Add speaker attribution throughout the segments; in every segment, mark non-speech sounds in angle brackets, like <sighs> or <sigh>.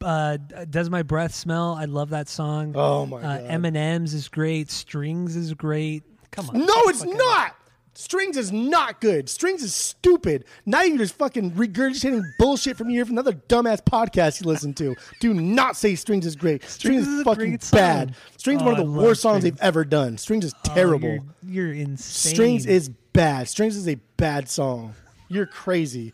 Speaker 1: Uh, Does my breath smell? I love that song.
Speaker 2: Oh my
Speaker 1: uh,
Speaker 2: god.
Speaker 1: M&M's is great. Strings is great. Come on.
Speaker 2: No, it's not. Strings is not good. Strings is stupid. Now you're just fucking regurgitating bullshit from here from another dumbass podcast you listen to. Do not say Strings is great. Strings,
Speaker 1: Strings is
Speaker 2: fucking bad. Strings is one of the
Speaker 1: love
Speaker 2: worst songs
Speaker 1: Strings.
Speaker 2: they've ever done. Strings is
Speaker 1: Oh,
Speaker 2: terrible.
Speaker 1: you're, you're insane.
Speaker 2: Strings is bad. Strings is a bad song. You're crazy.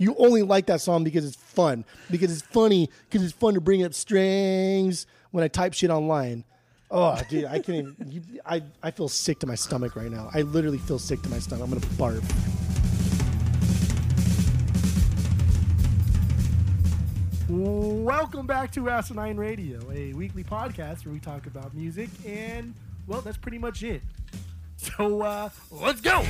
Speaker 2: You only like that song because it's fun. Because it's funny. Because it's fun to bring up strings when I type shit online. Oh, dude, I can't even. You, I, I feel sick to my stomach right now. I literally feel sick to my stomach. I'm going to barf. Welcome back to Asinine Radio, a weekly podcast where we talk about music, and, well, that's pretty much it. So, uh, let's go!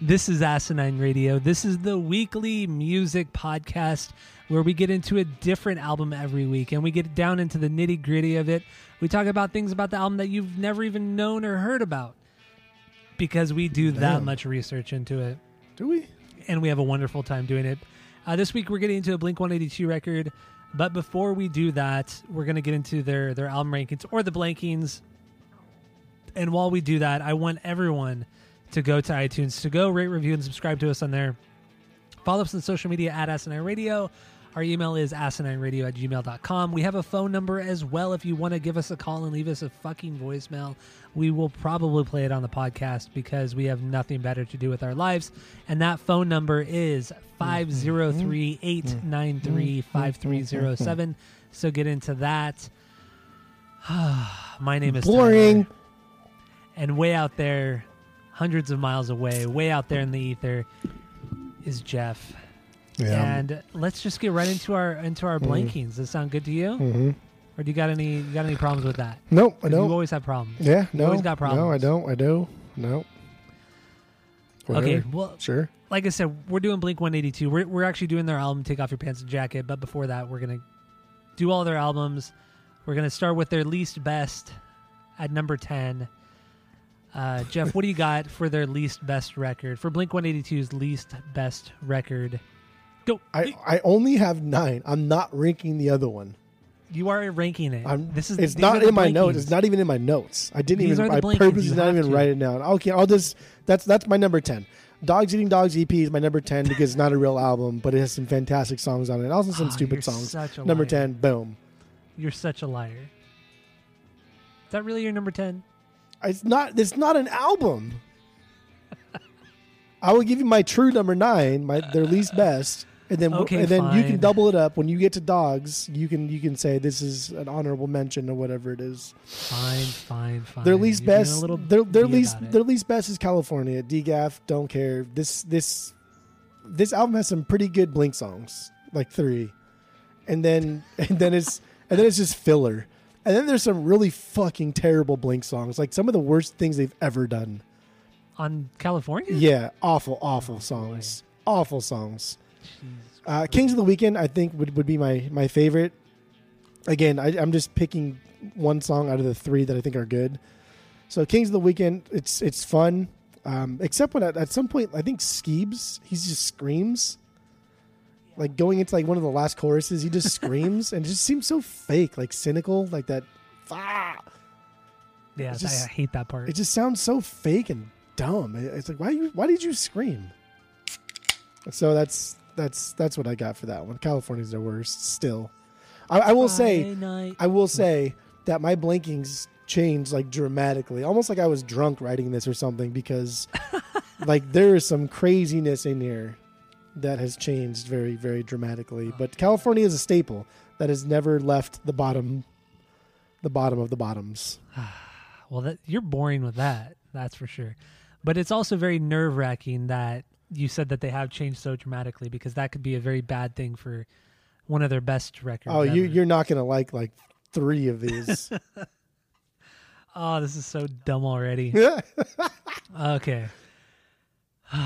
Speaker 1: This is Asinine Radio. This is the weekly music podcast where we get into a different album every week and we get down into the nitty gritty of it. We talk about things about the album that you've never even known or heard about because we do that
Speaker 2: Damn.
Speaker 1: much research into it
Speaker 2: Do we?
Speaker 1: and we have a wonderful time doing it. Uh, this week we're getting into a Blink 182 record, but before we do that, we're going to get into their their album rankings or the blankings. And while we do that, I want everyone to go to iTunes to go rate, review, and subscribe to us on there. Follow us on social media at Asinine Radio. Our email is asinineradio at gmail.com. We have a phone number as well if you want to give us a call and leave us a fucking voicemail. We will probably play it on the podcast because we have nothing better to do with our lives. And that phone number is 503 893 5307. So get into that. <sighs> My name is
Speaker 2: Boring.
Speaker 1: Tyler. And way out there, hundreds of miles away, way out there in the ether, is Jeff. Yeah. And let's just get right into our into our blankings. Does that sound good to you?
Speaker 2: Mm-hmm.
Speaker 1: Or do you got any you got any problems with that?
Speaker 2: Nope, I
Speaker 1: don't. You always have problems.
Speaker 2: Yeah,
Speaker 1: You
Speaker 2: no.
Speaker 1: always got problems.
Speaker 2: No, I don't. I do. No.
Speaker 1: Okay, well,
Speaker 2: Sure.
Speaker 1: like I said, we're doing Blink 182. We're, we're actually doing their album Take Off Your Pants and Jacket, but before that, we're going to do all their albums. We're going to start with their least best at number 10. Uh, Jeff, what do you got for their least best record? For Blink 182's least best record? Go.
Speaker 2: I, I only have nine. I'm not ranking the other one.
Speaker 1: You are ranking it.
Speaker 2: I'm,
Speaker 1: this is
Speaker 2: it's not in my
Speaker 1: blankings.
Speaker 2: notes. It's not even in my notes. I didn't
Speaker 1: These
Speaker 2: even. I purposely not even
Speaker 1: to.
Speaker 2: write it down. Okay, I'll just. That's that's my number ten. Dogs Eating Dogs EP is my number ten <laughs> because it's not a real album, but it has some fantastic songs on it. Also some
Speaker 1: Oh,
Speaker 2: stupid songs. Number
Speaker 1: liar.
Speaker 2: ten, boom.
Speaker 1: You're such a liar. Is that really your number 10?
Speaker 2: It's not. It's not an album. <laughs> I will give you my true number nine, my their least best, and then
Speaker 1: Okay,
Speaker 2: and then you can double it up when you get to dogs. You can you can say this is an honorable mention or whatever it is.
Speaker 1: Fine, fine, fine.
Speaker 2: Their least
Speaker 1: You're
Speaker 2: best, their their least their least best is California. DGAF, don't care. This this this album has some pretty good Blink songs, like three, and then <laughs> and then it's and then it's just filler. And then there's some really fucking terrible Blink songs, like some of the worst things they've ever done.
Speaker 1: on California.
Speaker 2: Yeah, awful, awful songs. Awful songs. Uh, Kings of the Weekend, I think, would, would be my, my favorite. Again, I, I'm just picking one song out of the three that I think are good. So Kings of the Weekend, it's it's fun. Um, except when at, at some point, I think Skeebs, he just screams. Like going into like one of the last choruses, he just screams and it just seems so fake, like cynical, like that. Ah!
Speaker 1: Yeah,
Speaker 2: just-
Speaker 1: I hate that part.
Speaker 2: It just sounds so fake and dumb. It's like why you why did you scream? So that's that's that's what I got for that one. California's the worst still. I, I will say
Speaker 1: night.
Speaker 2: I will say that my blinkings changed like dramatically, almost like I was drunk writing this or something because <laughs> like there is some craziness in here that has changed very very dramatically. But California is a staple that has never left the bottom the bottom of the bottoms. <sighs>
Speaker 1: Well, that, you're boring with that. That's for sure. But it's also very nerve wracking that you said that they have changed so dramatically because that could be a very bad thing for one of their best records.
Speaker 2: Oh, you,
Speaker 1: ever.
Speaker 2: you're not gonna like like three of these. <laughs> <laughs>
Speaker 1: Oh, this is so dumb already. <laughs> okay. <sighs>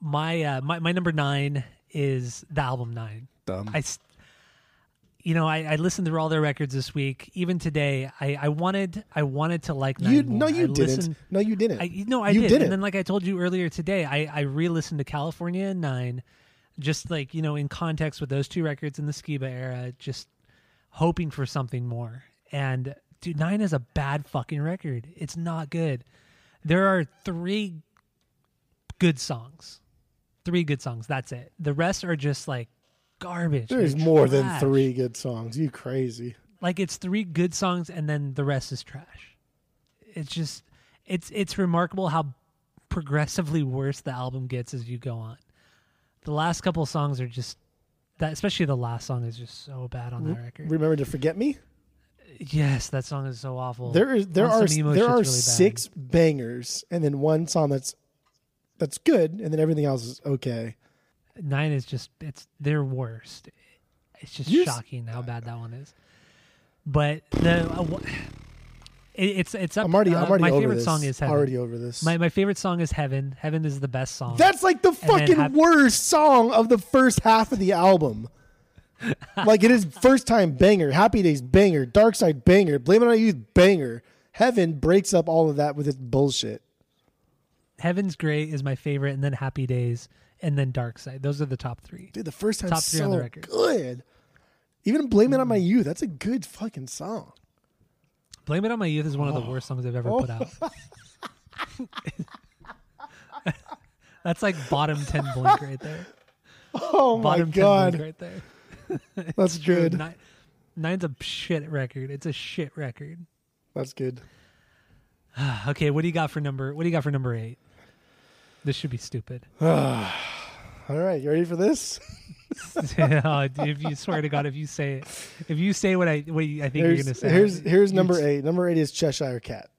Speaker 1: my uh my, my number 9 is the album 9.
Speaker 2: Dumb.
Speaker 1: I s- you know, I, I listened through all their records this week. Even today, I, I wanted I wanted to like nine
Speaker 2: you
Speaker 1: more.
Speaker 2: no, you
Speaker 1: I
Speaker 2: didn't.
Speaker 1: listened-
Speaker 2: no, you didn't.
Speaker 1: I no, I
Speaker 2: You
Speaker 1: did.
Speaker 2: didn't.
Speaker 1: And then, like I told you earlier today, I I re-listened to California and Nine, just like you know, in context with those two records in the Skiba era, just hoping for something more. And dude, Nine is a bad fucking record. It's not good. There are three good songs, three good songs. That's it. The rest are just like garbage.
Speaker 2: There's
Speaker 1: They're
Speaker 2: more than three good songs. You crazy?
Speaker 1: like it's three good songs and then the rest is trash it's just it's it's remarkable how progressively worse the album gets as you go on the last couple songs are just that especially the last song is just so bad on that mm-hmm. record
Speaker 2: Remember to forget me?
Speaker 1: yes that song is so awful
Speaker 2: There is there
Speaker 1: On
Speaker 2: are there are
Speaker 1: really
Speaker 2: six bangers and then one song that's that's good and then everything else is okay.
Speaker 1: Nine is just it's their worst it's just
Speaker 2: You s-
Speaker 1: shocking how bad that one is but the uh, wh- it, it's it's up
Speaker 2: I'm already
Speaker 1: uh,
Speaker 2: I'm already
Speaker 1: my
Speaker 2: over
Speaker 1: favorite
Speaker 2: this.
Speaker 1: song is heaven
Speaker 2: already over this.
Speaker 1: my, my favorite song is heaven heaven is the best song
Speaker 2: That's like the
Speaker 1: then
Speaker 2: fucking
Speaker 1: hap-
Speaker 2: worst song of the first half of the album. <laughs> like it is first time banger, Happy Days banger, Dark Side banger, Blame It on You banger. Heaven breaks up all of that with its bullshit.
Speaker 1: Heaven's Great is my favorite, and then Happy Days, and then Dark Side. Those are the top three.
Speaker 2: Dude, the first time
Speaker 1: Top three on
Speaker 2: so
Speaker 1: the record.
Speaker 2: good. Even Blame It on My mm-hmm. Youth, that's a good fucking song.
Speaker 1: Blame It on My Youth is one of the oh. worst songs I've ever put out. Oh. <laughs> That's like bottom ten blink right there.
Speaker 2: Oh my
Speaker 1: Bottom
Speaker 2: god.
Speaker 1: blink right there. <laughs>
Speaker 2: That's good.
Speaker 1: Nine, nine's a shit record. It's a shit record.
Speaker 2: That's good. <sighs>
Speaker 1: Okay, what do you got for number? What do you got for number eight? This should be stupid. <sighs>
Speaker 2: All right, you ready for this? <laughs>
Speaker 1: If you swear to God, if you say it, if you say what I what I think you're
Speaker 2: Here's
Speaker 1: gonna say,
Speaker 2: here's here's number eight. Number eight is Cheshire Cat.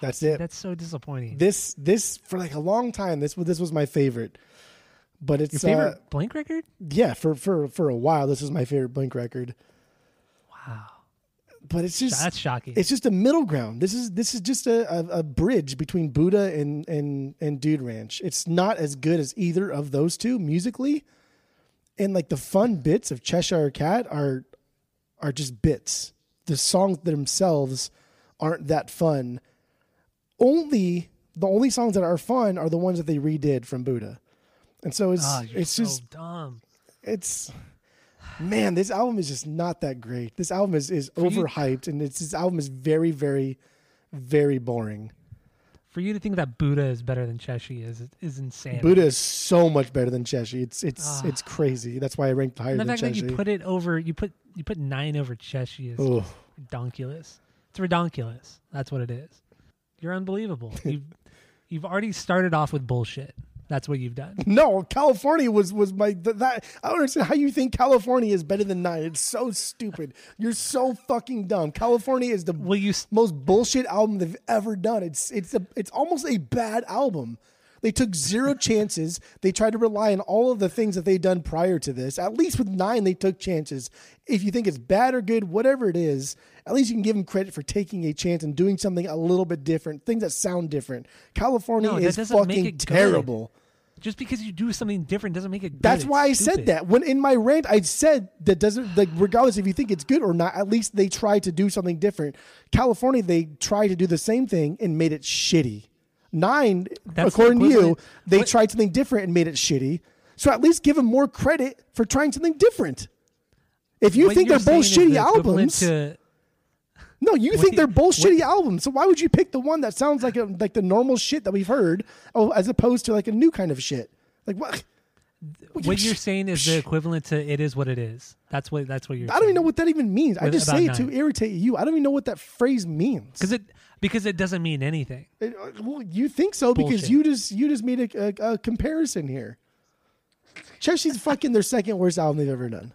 Speaker 2: That's it.
Speaker 1: That's so disappointing.
Speaker 2: This this for like a long time. This this was my favorite, but it's
Speaker 1: Your favorite
Speaker 2: uh,
Speaker 1: Blink record?
Speaker 2: yeah for for for a while. This is my favorite Blink record,
Speaker 1: Wow,
Speaker 2: but it's just
Speaker 1: that's shocking.
Speaker 2: it's just a middle ground. This is this is just a, a, a bridge between Buddha and and and Dude Ranch. It's not as good as either of those two musically, and like the fun bits of Cheshire Cat are are just bits. The songs themselves aren't that fun. Only the only songs that are fun are the ones that they redid from Buddha, and so it's
Speaker 1: oh,
Speaker 2: it's
Speaker 1: so
Speaker 2: just
Speaker 1: dumb.
Speaker 2: it's man, this album is just not that great. This album is is overhyped, and it's this album is very, very, very boring.
Speaker 1: For you to think that Buddha is better than Chessie is is insane.
Speaker 2: Buddha is so much better than Chessie. It's it's
Speaker 1: Ah.
Speaker 2: it's crazy. That's why I ranked higher
Speaker 1: and the
Speaker 2: than
Speaker 1: fact that you
Speaker 2: Chessie.
Speaker 1: put it over, you put you put nine over Chessie is
Speaker 2: Ugh.
Speaker 1: redonkulous. It's redonkulous. That's what it is. You're unbelievable. <laughs> you've you've already started off with bullshit. That's what you've done. <laughs>
Speaker 2: No, California was was my th- that. I don't understand how you think California is better than Nine. It's so stupid. You're so fucking dumb. California is the
Speaker 1: Well, you s-
Speaker 2: most bullshit album they've ever done. It's it's a it's almost a bad album. They took zero <laughs> chances. They tried to rely on all of the things that they'd done prior to this. At least with nine, they took chances. If you think it's bad or good, whatever it is, at least you can give them credit for taking a chance and doing something a little bit different, things that sound different. California
Speaker 1: No,
Speaker 2: is fucking
Speaker 1: it good.
Speaker 2: terrible.
Speaker 1: just because you do something different doesn't make it good.
Speaker 2: That's
Speaker 1: It's
Speaker 2: why I
Speaker 1: stupid.
Speaker 2: said that. When in my rant, I said that doesn't like regardless if you think it's good or not. At least they tried to do something different. California, they tried to do the same thing and made it shitty. Nine,
Speaker 1: That's
Speaker 2: according to you, they
Speaker 1: what-
Speaker 2: tried something different and made it shitty. So at least give them more credit for trying something different. If you
Speaker 1: What
Speaker 2: think they're both shitty albums,
Speaker 1: to-
Speaker 2: no, you
Speaker 1: what
Speaker 2: think
Speaker 1: the-
Speaker 2: they're both
Speaker 1: what-
Speaker 2: shitty albums. So why would you pick the one that sounds like a, like the normal shit that we've heard, oh, as opposed to like a new kind of shit? Like what?
Speaker 1: what you're saying is the equivalent to "it is what it is." That's what that's what you're.
Speaker 2: I don't even know what that even means. I just say it to irritate you. I don't even know what that phrase means.
Speaker 1: because it because it doesn't mean anything.
Speaker 2: It- uh, well, you think so because you just you just made a, a, a comparison here. Chessie's fucking their second worst album they've ever done,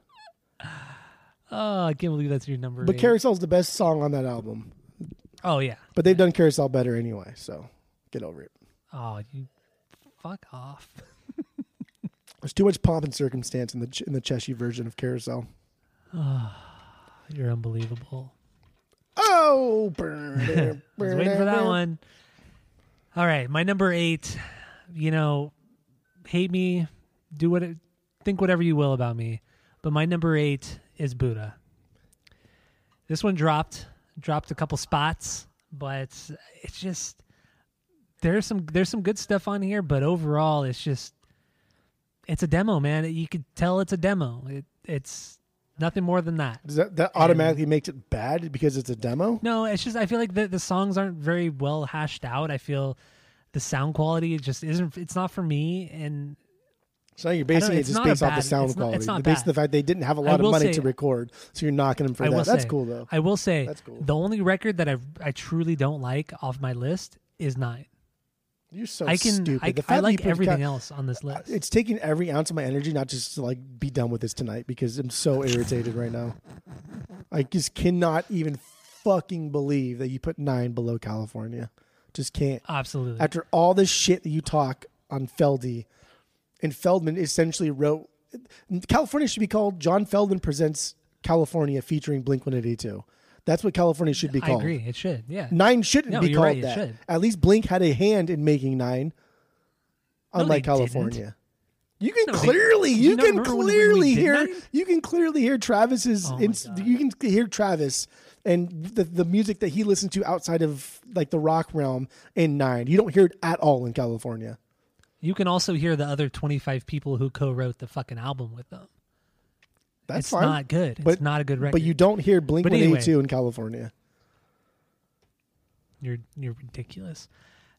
Speaker 1: Oh, I can't believe that's your number.
Speaker 2: but
Speaker 1: eight.
Speaker 2: Carousel's the best song on that album.
Speaker 1: Oh yeah.
Speaker 2: But they've done Carousel better anyway, so get over it.
Speaker 1: Oh, you fuck off. <laughs>
Speaker 2: There's too much pomp and circumstance in the in the Cheshire version of Carousel.
Speaker 1: Oh, <sighs> You're unbelievable.
Speaker 2: Oh, <laughs>
Speaker 1: I was waiting for that one. All right, my number eight. You know, hate me, do what, think whatever you will about me, but my number eight is Buddha. This one dropped, dropped a couple spots, but it's just there's some there's some good stuff on here, but overall, it's just it's a demo, man. You could tell it's a demo. It, it's nothing more than that.
Speaker 2: Does that, that automatically makes it bad because it's a demo?
Speaker 1: No, it's just I feel like the the songs aren't very well hashed out. I feel the sound quality just isn't. It's not for me, and
Speaker 2: So you're basing it just
Speaker 1: not
Speaker 2: based off the sound
Speaker 1: it's not-
Speaker 2: quality.
Speaker 1: it's not
Speaker 2: basing
Speaker 1: bad.
Speaker 2: the fact they didn't have a lot of money
Speaker 1: say-
Speaker 2: to record, so you're knocking them for
Speaker 1: I
Speaker 2: that. That's
Speaker 1: say-
Speaker 2: cool though.
Speaker 1: I will say
Speaker 2: That's cool.
Speaker 1: the only record that I I truly don't like off my list is Nine.
Speaker 2: You're so
Speaker 1: I can
Speaker 2: stupid.
Speaker 1: I,
Speaker 2: The
Speaker 1: I
Speaker 2: fact you
Speaker 1: like everything else on this list.
Speaker 2: It's taking every ounce of my energy not just to like be done with this tonight because I'm so irritated right now. I just cannot even fucking believe that you put nine below California. Just can't.
Speaker 1: Absolutely.
Speaker 2: After all this shit that you talk on Feldy, and Feldmann essentially wrote California should be called John Feldmann presents California featuring Blink 182. That's what California should be called.
Speaker 1: I agree. It should. Yeah.
Speaker 2: Nine shouldn't
Speaker 1: No,
Speaker 2: be called
Speaker 1: right,
Speaker 2: that. At least Blink had a hand in making Nine,
Speaker 1: No,
Speaker 2: unlike
Speaker 1: they didn't.
Speaker 2: California. You can
Speaker 1: No, they-
Speaker 2: clearly,
Speaker 1: you
Speaker 2: you
Speaker 1: know-
Speaker 2: can
Speaker 1: remember when we-
Speaker 2: clearly
Speaker 1: when we did
Speaker 2: hear,
Speaker 1: Nine?
Speaker 2: you can clearly hear Travis's.
Speaker 1: Oh
Speaker 2: ins- you can hear Travis and the the music that he listened to outside of like the rock realm in Nine. You don't hear it at all in California.
Speaker 1: You can also hear the other 25 people who co-wrote the fucking album with them.
Speaker 2: That's
Speaker 1: it's
Speaker 2: fine.
Speaker 1: not good. It's
Speaker 2: But-
Speaker 1: not a good record.
Speaker 2: But you don't hear Blink One
Speaker 1: anyway.
Speaker 2: In California.
Speaker 1: You're you're ridiculous.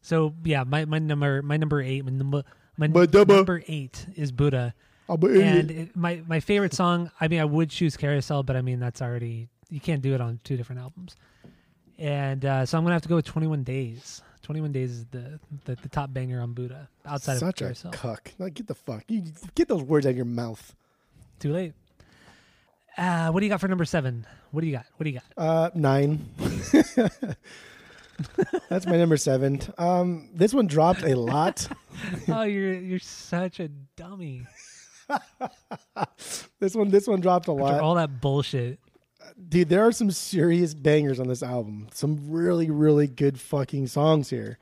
Speaker 1: So yeah, my, my number my number eight my number my
Speaker 2: My number-
Speaker 1: eight is Buddha, and it, my my favorite song. I mean, I would choose Carousel, but I mean that's already you can't do it on two different albums. And uh, so I'm gonna have to go with 21 Days. 21 Days is the the, the top banger on Buddha outside
Speaker 2: such
Speaker 1: of
Speaker 2: a
Speaker 1: Carousel.
Speaker 2: cuck. Like, get the fuck. You get those words out of your mouth.
Speaker 1: Too late. Uh, what do you got for number seven? What do you got? What do you got?
Speaker 2: Uh, nine. <laughs> That's my number seven. Um, this one dropped a lot. <laughs>
Speaker 1: oh, you're you're such a dummy. <laughs>
Speaker 2: This one, this one dropped a
Speaker 1: After
Speaker 2: lot.
Speaker 1: all that bullshit.
Speaker 2: Dude, there are some serious bangers on this album. Some really, really good fucking songs here.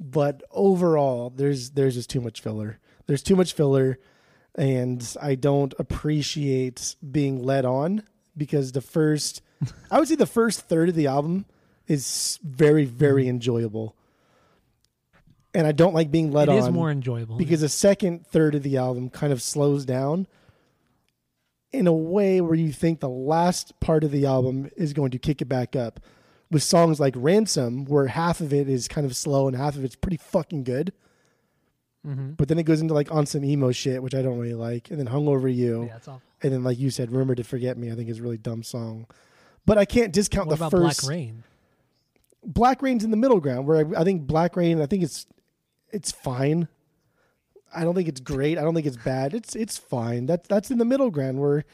Speaker 2: But overall, there's there's just too much filler. There's too much filler, and I don't appreciate being led on because the first, I would say the first third of the album is very, very
Speaker 1: Mm-hmm.
Speaker 2: enjoyable. And I don't like being led
Speaker 1: It
Speaker 2: on It
Speaker 1: is more enjoyable
Speaker 2: because the second third of the album kind of slows down in a way where you think the last part of the album is going to kick it back up with songs like ransom where half of it is kind of slow and half of it's pretty fucking good
Speaker 1: Mhm.
Speaker 2: but then it goes into like on some emo shit which i don't really like and then hung over you
Speaker 1: Yeah, it's awful.
Speaker 2: and then like you said Remember to forget me i think is a really dumb song but i can't discount
Speaker 1: What
Speaker 2: the first
Speaker 1: Black Rain?
Speaker 2: Black Rain's in the middle ground where I, I think Black Rain I think it's it's fine. I don't think it's great. I don't think it's bad. It's it's fine. That's that's in the middle ground where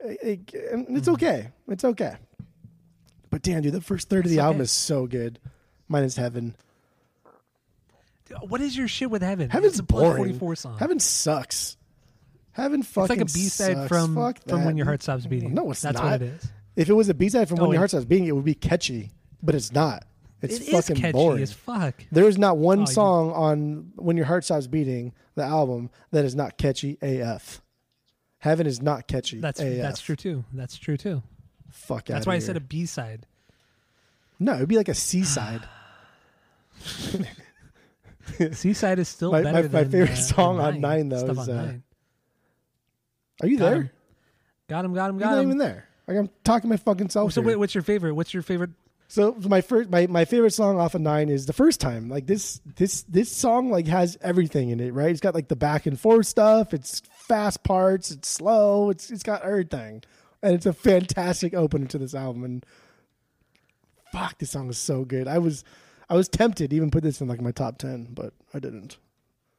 Speaker 2: it, it- and it's mm-hmm. okay. It's okay. But damn, dude, the first third of the
Speaker 1: It's
Speaker 2: album is so good. Mine is Heaven.
Speaker 1: What is your shit with Heaven?
Speaker 2: Heaven's
Speaker 1: it's
Speaker 2: boring.
Speaker 1: 44 song.
Speaker 2: Heaven sucks. Heaven
Speaker 1: it's
Speaker 2: fucking
Speaker 1: like a B-side from
Speaker 2: Fuck
Speaker 1: from
Speaker 2: that.
Speaker 1: When Your Heart Stops Beating.
Speaker 2: No, it's
Speaker 1: That's
Speaker 2: not.
Speaker 1: what it is.
Speaker 2: If it was a B side from
Speaker 1: Oh,
Speaker 2: When Your. Heart Stops Beating, it would be catchy. But it's not. It's
Speaker 1: It is
Speaker 2: fucking
Speaker 1: catchy
Speaker 2: boring.
Speaker 1: as fuck.
Speaker 2: There is not one
Speaker 1: Oh,
Speaker 2: song on When Your Heart Stops Beating, the album, that is not catchy AF. Heaven is not catchy
Speaker 1: That's
Speaker 2: AF.
Speaker 1: that's true too. That's true too.
Speaker 2: Fuck
Speaker 1: out.
Speaker 2: That's
Speaker 1: why I said a B side.
Speaker 2: No, it would be like a C side.
Speaker 1: Seaside <sighs> <laughs> is still
Speaker 2: My-
Speaker 1: better
Speaker 2: my- my
Speaker 1: than,
Speaker 2: favorite
Speaker 1: uh,
Speaker 2: song on Nine, though, is,
Speaker 1: on
Speaker 2: uh,
Speaker 1: Nine.
Speaker 2: Are you there?
Speaker 1: Got
Speaker 2: there?
Speaker 1: him. Got him. Got him.
Speaker 2: You're
Speaker 1: Got
Speaker 2: not even there. Like I'm talking my fucking self.
Speaker 1: So
Speaker 2: here.
Speaker 1: wait, what's your favorite? What's your favorite?
Speaker 2: So my first, my, my favorite song off of Nine is the first time. Like this, this, this song like has everything in it, right? It's got like the back and forth stuff. It's fast parts. It's slow. It's it's got everything, and it's a fantastic opener to this album. And fuck, this song is so good. I was, I was tempted to even put this in like my top ten, but I didn't.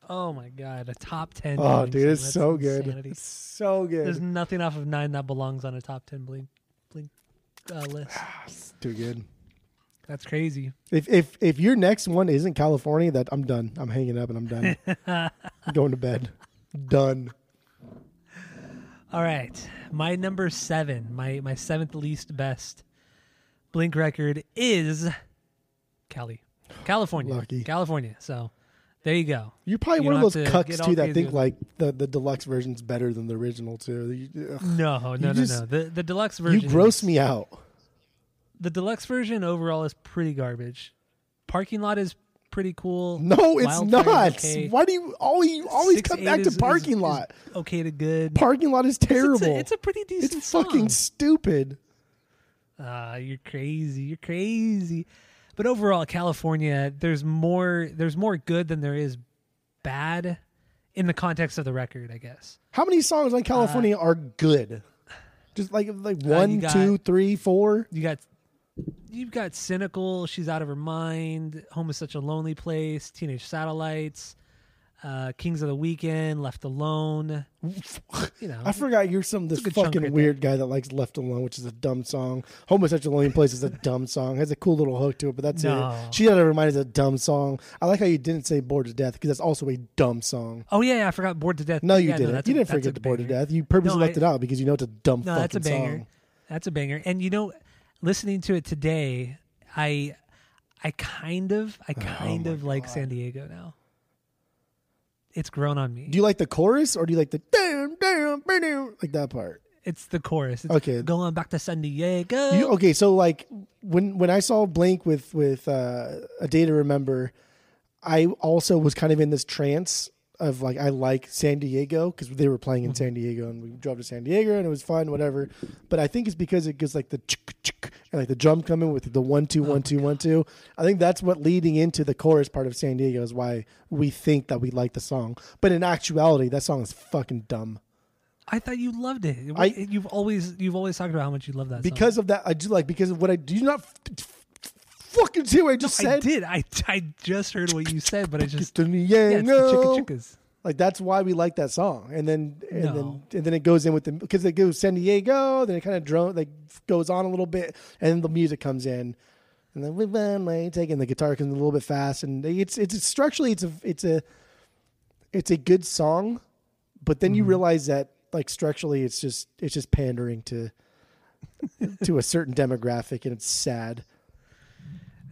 Speaker 1: Oh my god, a top ten.
Speaker 2: Oh, dude,
Speaker 1: song.
Speaker 2: it's
Speaker 1: That's
Speaker 2: so good. It's so good.
Speaker 1: There's nothing off of nine that belongs on a top ten Blink Blink uh, list.
Speaker 2: It's too good.
Speaker 1: That's crazy.
Speaker 2: If if if your next one isn't California, that I'm done. I'm hanging up and I'm done. I'm <laughs> going to bed. Done.
Speaker 1: All right. My number seven, my my seventh least best Blink record is Cali. California.
Speaker 2: Lucky.
Speaker 1: California. So there you go.
Speaker 2: You're probably
Speaker 1: You
Speaker 2: one of those cucks too that think like the, the deluxe version's better than the original too. You.
Speaker 1: No, no, no,
Speaker 2: just-
Speaker 1: no. The the deluxe version.
Speaker 2: You
Speaker 1: gross
Speaker 2: me out.
Speaker 1: The deluxe version overall is pretty garbage. Parking lot is pretty cool.
Speaker 2: No, it's
Speaker 1: Wildfire
Speaker 2: not.
Speaker 1: okay.
Speaker 2: Why do you always you always
Speaker 1: Six
Speaker 2: come back
Speaker 1: is-
Speaker 2: to parking
Speaker 1: is
Speaker 2: lot?
Speaker 1: okay to good.
Speaker 2: parking lot is terrible.
Speaker 1: It's a, it's a pretty decent
Speaker 2: It's
Speaker 1: song.
Speaker 2: fucking stupid.
Speaker 1: Ah, you're crazy. You're crazy. But overall, California, there's more. There's more good than there is bad, in the context of the record, I guess.
Speaker 2: How many songs on California are good? Just like like one,
Speaker 1: Uh, got-
Speaker 2: two, three, four.
Speaker 1: You got, you've got cynical. She's out of her mind. Home is such a lonely place. Teenage satellites. Uh, Kings of the Weekend. Left alone. You know.
Speaker 2: I forgot you're some this
Speaker 1: a
Speaker 2: fucking
Speaker 1: right
Speaker 2: weird guy that likes "Left Alone," which is a dumb song. "Home is Such a Lonely Place" is a dumb song. Has a cool little hook to it, but that's
Speaker 1: No.
Speaker 2: it. She out of her mind is a dumb song. I like how you didn't say "Bored to Death" because that's also a dumb song.
Speaker 1: oh yeah, yeah, I forgot. Bored to death.
Speaker 2: No, you
Speaker 1: Yeah,
Speaker 2: didn't.
Speaker 1: that's
Speaker 2: you
Speaker 1: a-
Speaker 2: didn't forget the "Bored to. Death." You purposely
Speaker 1: No,
Speaker 2: left
Speaker 1: I-
Speaker 2: it out because you know it's a dumb
Speaker 1: No,
Speaker 2: fucking
Speaker 1: that's a banger.
Speaker 2: song.
Speaker 1: That's a banger. And you know, listening to it today, I I kind of I kind
Speaker 2: Oh
Speaker 1: of like San Diego now. It's grown on me.
Speaker 2: Do you like the chorus or do you like the damn damn damn like that part?
Speaker 1: it's the chorus. It's
Speaker 2: Okay.
Speaker 1: Going back to San Diego.
Speaker 2: You, okay, so like when when I saw Blink with with uh, a day to remember, I also was kind of in this trance of like I like San Diego because they were playing in mm-hmm. San Diego and we drove to San Diego and it was fun, whatever. But I think it's because it gets like the chick, chick, and like the drum coming with the one two oh one two one two. I think that's what leading into the chorus part of San Diego is why we think that we like the song. But in actuality, that song is fucking dumb.
Speaker 1: I thought you loved it.
Speaker 2: I-
Speaker 1: you've always you've always talked about how much you love that.
Speaker 2: Because of that, I do like because of what I do not f- fucking I just
Speaker 1: song. I did. I I just heard what you said, but I just
Speaker 2: Yeah,
Speaker 1: yeah, the chicka chickas.
Speaker 2: Like that's why we like that song, and then and
Speaker 1: No.
Speaker 2: then and then it goes in with the because it goes San Diego, then it kind of drone like goes on a little bit, and then the music comes in, and then with my taking the guitar comes a little bit fast, and it's it's structurally it's a it's a it's a good song, but then you
Speaker 1: Mm-hmm.
Speaker 2: realize that like structurally it's just it's just pandering to to a certain demographic, and it's sad.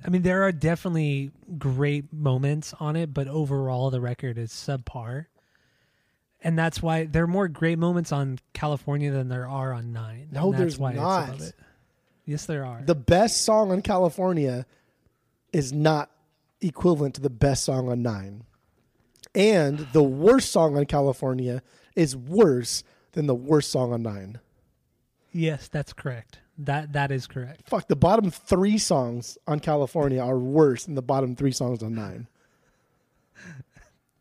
Speaker 1: I mean, there are definitely great moments on it, but overall, the record is subpar. And that's why there are more great moments on California than there are on Nine.
Speaker 2: No,
Speaker 1: that's
Speaker 2: there's
Speaker 1: why
Speaker 2: not.
Speaker 1: It's above it. Yes, there are.
Speaker 2: the best song on California is not equivalent to the best song on Nine. And the worst song on California is worse than the worst song on Nine.
Speaker 1: yes, that's correct. That that is correct.
Speaker 2: Fuck, the bottom three songs on California are worse than the bottom three songs on Nine. <laughs>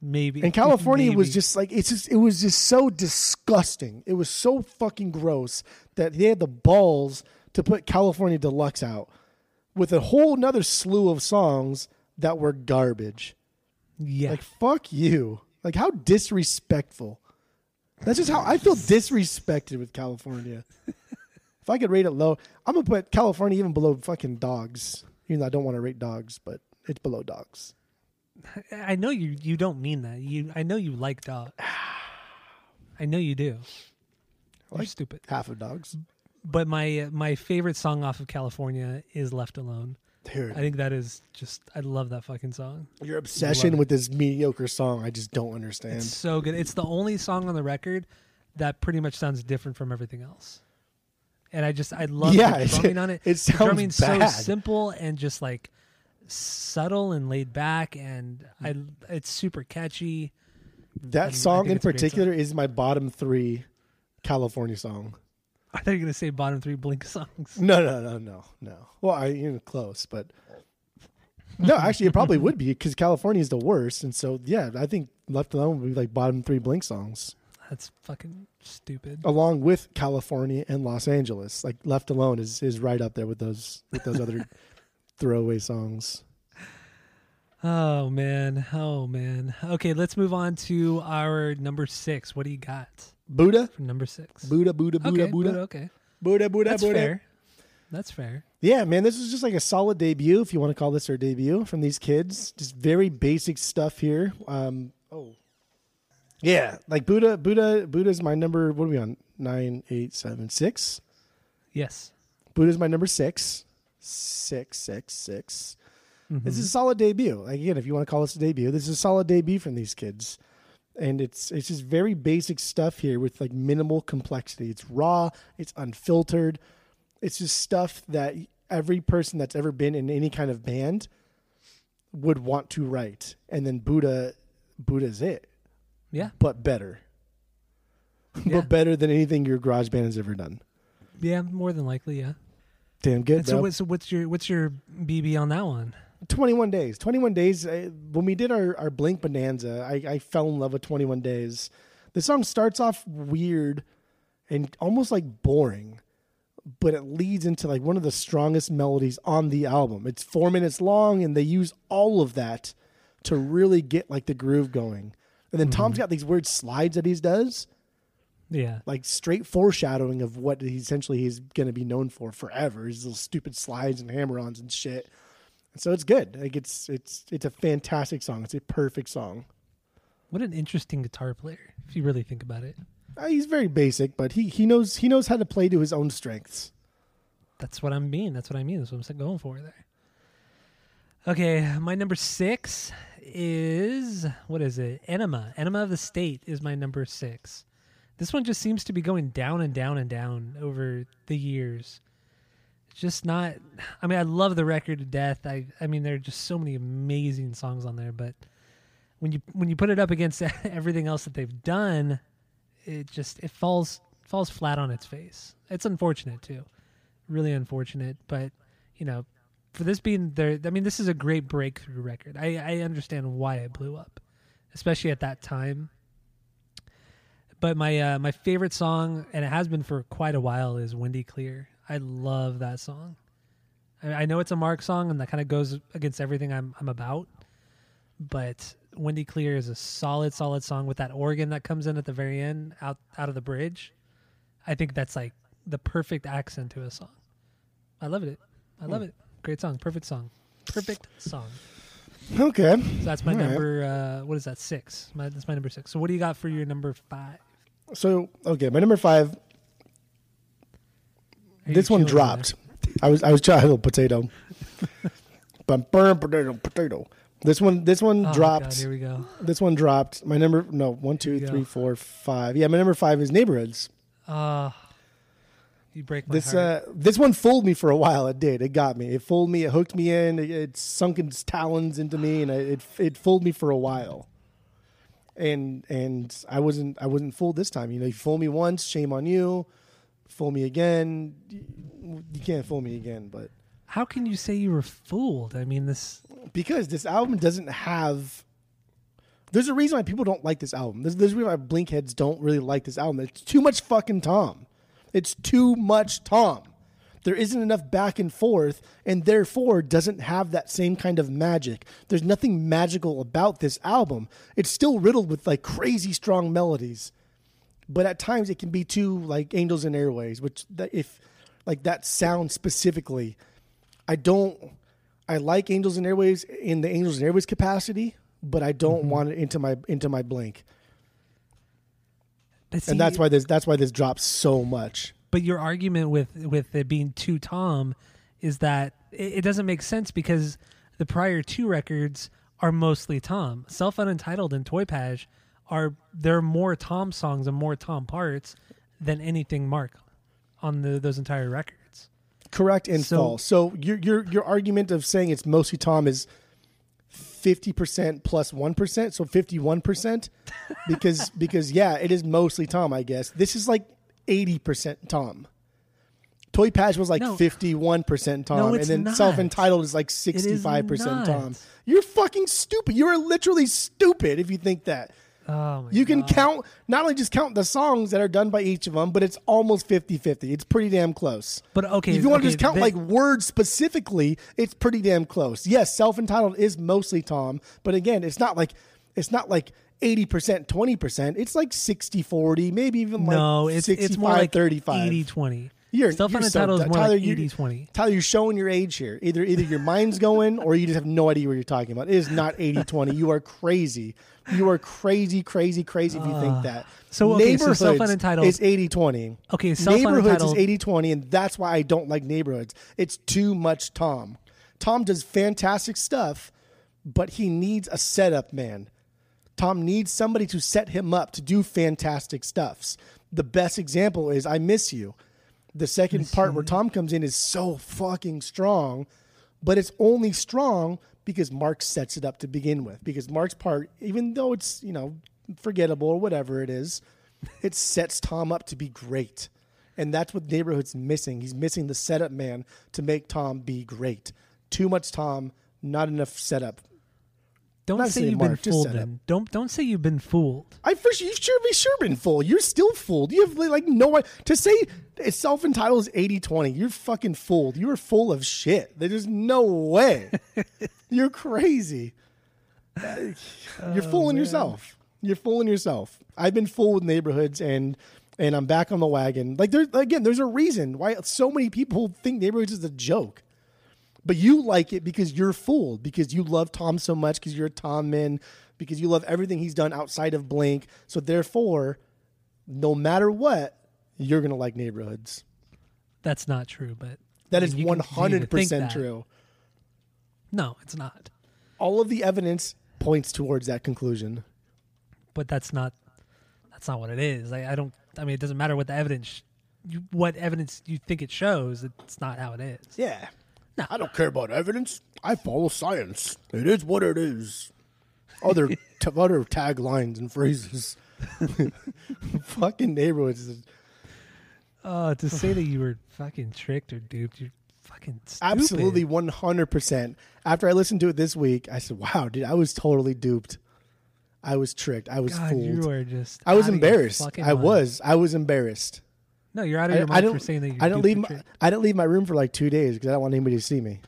Speaker 1: Maybe.
Speaker 2: And California was just like it's just it was just so disgusting. It was so fucking gross that they had the balls to put California Deluxe out with a whole nother slew of songs that were garbage.
Speaker 1: yeah.
Speaker 2: Like fuck you. Like how disrespectful. That's just how I feel disrespected with California. <laughs> if I could rate it low, I'm gonna put California even below fucking dogs. Even though I don't want to rate dogs, but it's below dogs.
Speaker 1: I know you. You don't mean that. You. I know you like dogs. <sighs> I know you do. You're
Speaker 2: like-
Speaker 1: stupid.
Speaker 2: Half of dogs.
Speaker 1: But my my favorite song off of California is "Left Alone."
Speaker 2: Dude,
Speaker 1: I think that is just. I love that fucking song.
Speaker 2: your obsession with this mediocre song, I just don't understand.
Speaker 1: It's so good. It's the only song on the record that pretty much sounds different from everything else. And I just I love
Speaker 2: Yeah,
Speaker 1: the <laughs> drumming on it.
Speaker 2: it
Speaker 1: The drumming's
Speaker 2: bad.
Speaker 1: so simple and just like subtle and laid back and I it's super catchy.
Speaker 2: that song in
Speaker 1: it's a great
Speaker 2: particular is my bottom three California song.
Speaker 1: I thought you were gonna say bottom three Blink songs.
Speaker 2: No, no, no, no, no. Well, I you know close, but no, actually, it probably would be because California is the worst, and so yeah, I think Left Alone would be like bottom three Blink songs,
Speaker 1: That's fucking stupid.
Speaker 2: along with California and Los Angeles. Like Left Alone is is right up there with those with those other <laughs> throwaway songs.
Speaker 1: Oh man. Oh man. Okay, let's move on to our number six. What do you got
Speaker 2: Buddha,
Speaker 1: for number six?
Speaker 2: Buddha, Buddha, Buddha,
Speaker 1: okay,
Speaker 2: Buddha,
Speaker 1: Buddha, okay.
Speaker 2: Buddha, Buddha,
Speaker 1: That's
Speaker 2: Buddha.
Speaker 1: fair. That's fair.
Speaker 2: Yeah, man, this is just like a solid debut, if you want to call this their debut from these kids. Just very basic stuff here. Um, oh, yeah, like Buddha. Buddha. Buddha's my number. What are we on? Nine, eight, seven, six.
Speaker 1: Yes.
Speaker 2: Buddha's my number six. Six, six, six.
Speaker 1: Mhm.
Speaker 2: This is a solid debut. Like, again, if you want to call this a debut, this is a solid debut from these kids. And it's it's just very basic stuff here with like minimal complexity. It's raw, it's unfiltered. It's just stuff that every person that's ever been in any kind of band would want to write. And then Buddha Buddha's it,
Speaker 1: yeah.
Speaker 2: but better. <laughs>
Speaker 1: Yeah.
Speaker 2: but better than anything your garage band has ever done.
Speaker 1: Yeah. More than likely. Yeah.
Speaker 2: Damn good.
Speaker 1: And so, what, so what's your what's your BB on that one?
Speaker 2: 21 days 21 days uh, when we did our, our blink bonanza I, I fell in love with 21 days the song starts off weird and almost like boring but it leads into like one of the strongest melodies on the album it's four minutes long and they use all of that to really get like the groove going and then tom's got these weird slides that he does
Speaker 1: Yeah.
Speaker 2: like straight foreshadowing of what he essentially he's going to be known for forever. His little stupid slides and hammer-ons and shit. And So it's good. Like it's it's it's a fantastic song. It's a perfect song.
Speaker 1: What an interesting guitar player, if you really think about it.
Speaker 2: Uh, he's very basic, but he he knows he knows how to play to his own strengths.
Speaker 1: That's what I'm being. That's what I mean. That's what I'm going for there. Okay, my number six is what is it? Enema. Enema of the State is my number six. This one just seems to be going down and down and down over the years. It's just not. I mean, I love the record to death. I I mean, there are just so many amazing songs on there, but when you when you put it up against <laughs> everything else that they've done, it just it falls falls flat on its face. It's unfortunate too really unfortunate. But you know, for this being their, I mean, this is a great breakthrough record. I, I understand why it blew up, especially at that time. But my uh, my favorite song, and it has been for quite a while, is "Wendy Clear." I love that song. I, I know it's a Mark song, and that kind of goes against everything I'm I'm about. But "Wendy Clear" is a solid, solid song with that organ that comes in at the very end, out out of the bridge. I think that's like the perfect accent to a song. I love it. I love it. Great song. Perfect song. Perfect song.
Speaker 2: Okay.
Speaker 1: So that's my
Speaker 2: All right.
Speaker 1: number. Uh, what is that? Six. My, that's my number six. So what do you got for your number five?
Speaker 2: So okay, my number five.
Speaker 1: Are
Speaker 2: this one dropped. I was I was trying a little potato. <laughs> Burn potato potato. This one this one?
Speaker 1: Oh,
Speaker 2: dropped.
Speaker 1: God, here we go.
Speaker 2: This one dropped. My number no one two three
Speaker 1: go.
Speaker 2: four five. Yeah, my number five is neighborhoods.
Speaker 1: Uh, you break my
Speaker 2: This
Speaker 1: heart.
Speaker 2: uh this one fooled me for a while. It did. It got me. It fooled me. It hooked me in. It, it sunk its talons into me, and it it fooled me for a while. And and I wasn't I wasn't fooled this time. You know, you fool me once, shame on you. Fool me again, you, you can't fool me again. But
Speaker 1: How can you say you were fooled? I mean, this.
Speaker 2: because this album doesn't have. There's a reason why people don't like this album. There's, there's a reason why Blinkheads don't really like this album. It's too much fucking Tom. It's too much Tom. There isn't enough back and forth, and therefore doesn't have that same kind of magic. There's nothing magical about this album. It's still riddled with like crazy strong melodies, but at times it can be too like Angels and Airwaves, which that if like that sound specifically, I don't. I like Angels and Airwaves in the Angels and Airwaves capacity, but I don't
Speaker 1: Mm-hmm.
Speaker 2: want it into my into my blink,
Speaker 1: But
Speaker 2: and that's why this that's why this drops so much.
Speaker 1: But your argument with with it being too Tom is that it, it doesn't make sense because the prior two records are mostly Tom. Self Unentitled and Toy Page are there are more Tom songs and more Tom parts than anything Mark on the, those entire records.
Speaker 2: Correct and
Speaker 1: So-
Speaker 2: false. So your your your argument of saying it's mostly Tom is fifty percent plus one percent, so fifty one percent, because <laughs> because yeah, it is mostly Tom. I guess this is like eighty percent Tom. Toy Patch was like
Speaker 1: No.
Speaker 2: fifty one percent Tom,
Speaker 1: No,
Speaker 2: and then
Speaker 1: not.
Speaker 2: self entitled is like sixty five
Speaker 1: not.
Speaker 2: percent Tom. You're fucking stupid. You are literally stupid if you think that.
Speaker 1: Oh my
Speaker 2: You can
Speaker 1: God.
Speaker 2: count not only just count the songs that are done by each of them, but it's almost 50-50. It's pretty damn close.
Speaker 1: But okay,
Speaker 2: If you want to
Speaker 1: okay,
Speaker 2: just count
Speaker 1: then-
Speaker 2: like words specifically, it's pretty damn close. Yes, self-entitled is mostly Tom, but again, it's not like it's not like 80%, 20%. It's like 60-40, maybe even like
Speaker 1: no, it's
Speaker 2: 65
Speaker 1: it's more like
Speaker 2: 35.
Speaker 1: 80 20.
Speaker 2: You're
Speaker 1: Self
Speaker 2: you're so
Speaker 1: unentitled is more
Speaker 2: Tyler,
Speaker 1: like
Speaker 2: you-
Speaker 1: 80 20.
Speaker 2: Tyler, you're showing your age here. Either either your mind's going or you just have no idea what you're talking about. It is not 80-20. You are crazy. You are crazy, crazy, crazy if you think that.
Speaker 1: Ah. so, okay, so
Speaker 2: Neighborhoods
Speaker 1: self-unentitled-
Speaker 2: is 80-20.
Speaker 1: Okay, self
Speaker 2: Neighborhoods is
Speaker 1: unentitled.
Speaker 2: 80-20, and that's why I don't like neighborhoods. It's too much Tom. Tom does fantastic stuff, but he needs a setup man. Tom needs somebody to set him up to do fantastic stuffs. The best example is I Miss You. The second part where Tom comes in is so fucking strong, but it's only strong because Mark sets it up to begin with. Because Mark's part, even though it's, you know, forgettable or whatever it is, it sets Tom up to be great. And that's what Neighborhood's missing. He's missing the setup man to make Tom be great. Too much Tom, not enough setup.
Speaker 1: Don't
Speaker 2: Not
Speaker 1: say you've been
Speaker 2: Mark,
Speaker 1: fooled. Then don't don't say you've been fooled.
Speaker 2: I for sure, you've sure be sure been fooled. You're still fooled. You have like no way to say it's self entitled is 80-20. You're fucking fooled. You are full of shit. There's no way. <laughs> You're crazy. You're fooling oh, yourself. You're fooling yourself. I've been fooled with neighborhoods and and I'm back on the wagon. Like there's again, there's a reason why so many people think neighborhoods is a joke. But you like it because you're fooled, because you love Tom so much, because you're a Tom man, because you love everything he's done outside of Blink. So therefore, no matter what, you're gonna like neighborhoods.
Speaker 1: That's not true, but
Speaker 2: That
Speaker 1: I
Speaker 2: is
Speaker 1: mean, you
Speaker 2: one
Speaker 1: can continue to
Speaker 2: hundred percent true.
Speaker 1: No, it's not.
Speaker 2: All of the evidence points towards that conclusion.
Speaker 1: But that's not that's not what it is. I, I don't. I mean, it doesn't matter what the evidence, you, what evidence you think it shows. It's not how it is.
Speaker 2: Yeah. <laughs> I don't care about evidence. I follow science. It is what it is. Other <laughs> t- other taglines and phrases. <laughs> Fucking neighborhoods.
Speaker 1: Oh, to say that you were fucking tricked or duped, you're fucking stupid.
Speaker 2: Absolutely, one hundred percent. After I listened to it this week, I said, "Wow, dude, I was totally duped. I was tricked. I was
Speaker 1: God,
Speaker 2: fooled.
Speaker 1: you just.
Speaker 2: I was
Speaker 1: out of your
Speaker 2: embarrassed. I
Speaker 1: mind.
Speaker 2: was. I was embarrassed.
Speaker 1: No, you're out of
Speaker 2: I,
Speaker 1: your mind for saying that. You're
Speaker 2: I didn't leave. My. I didn't leave my room for like two days because I don't want anybody to see me.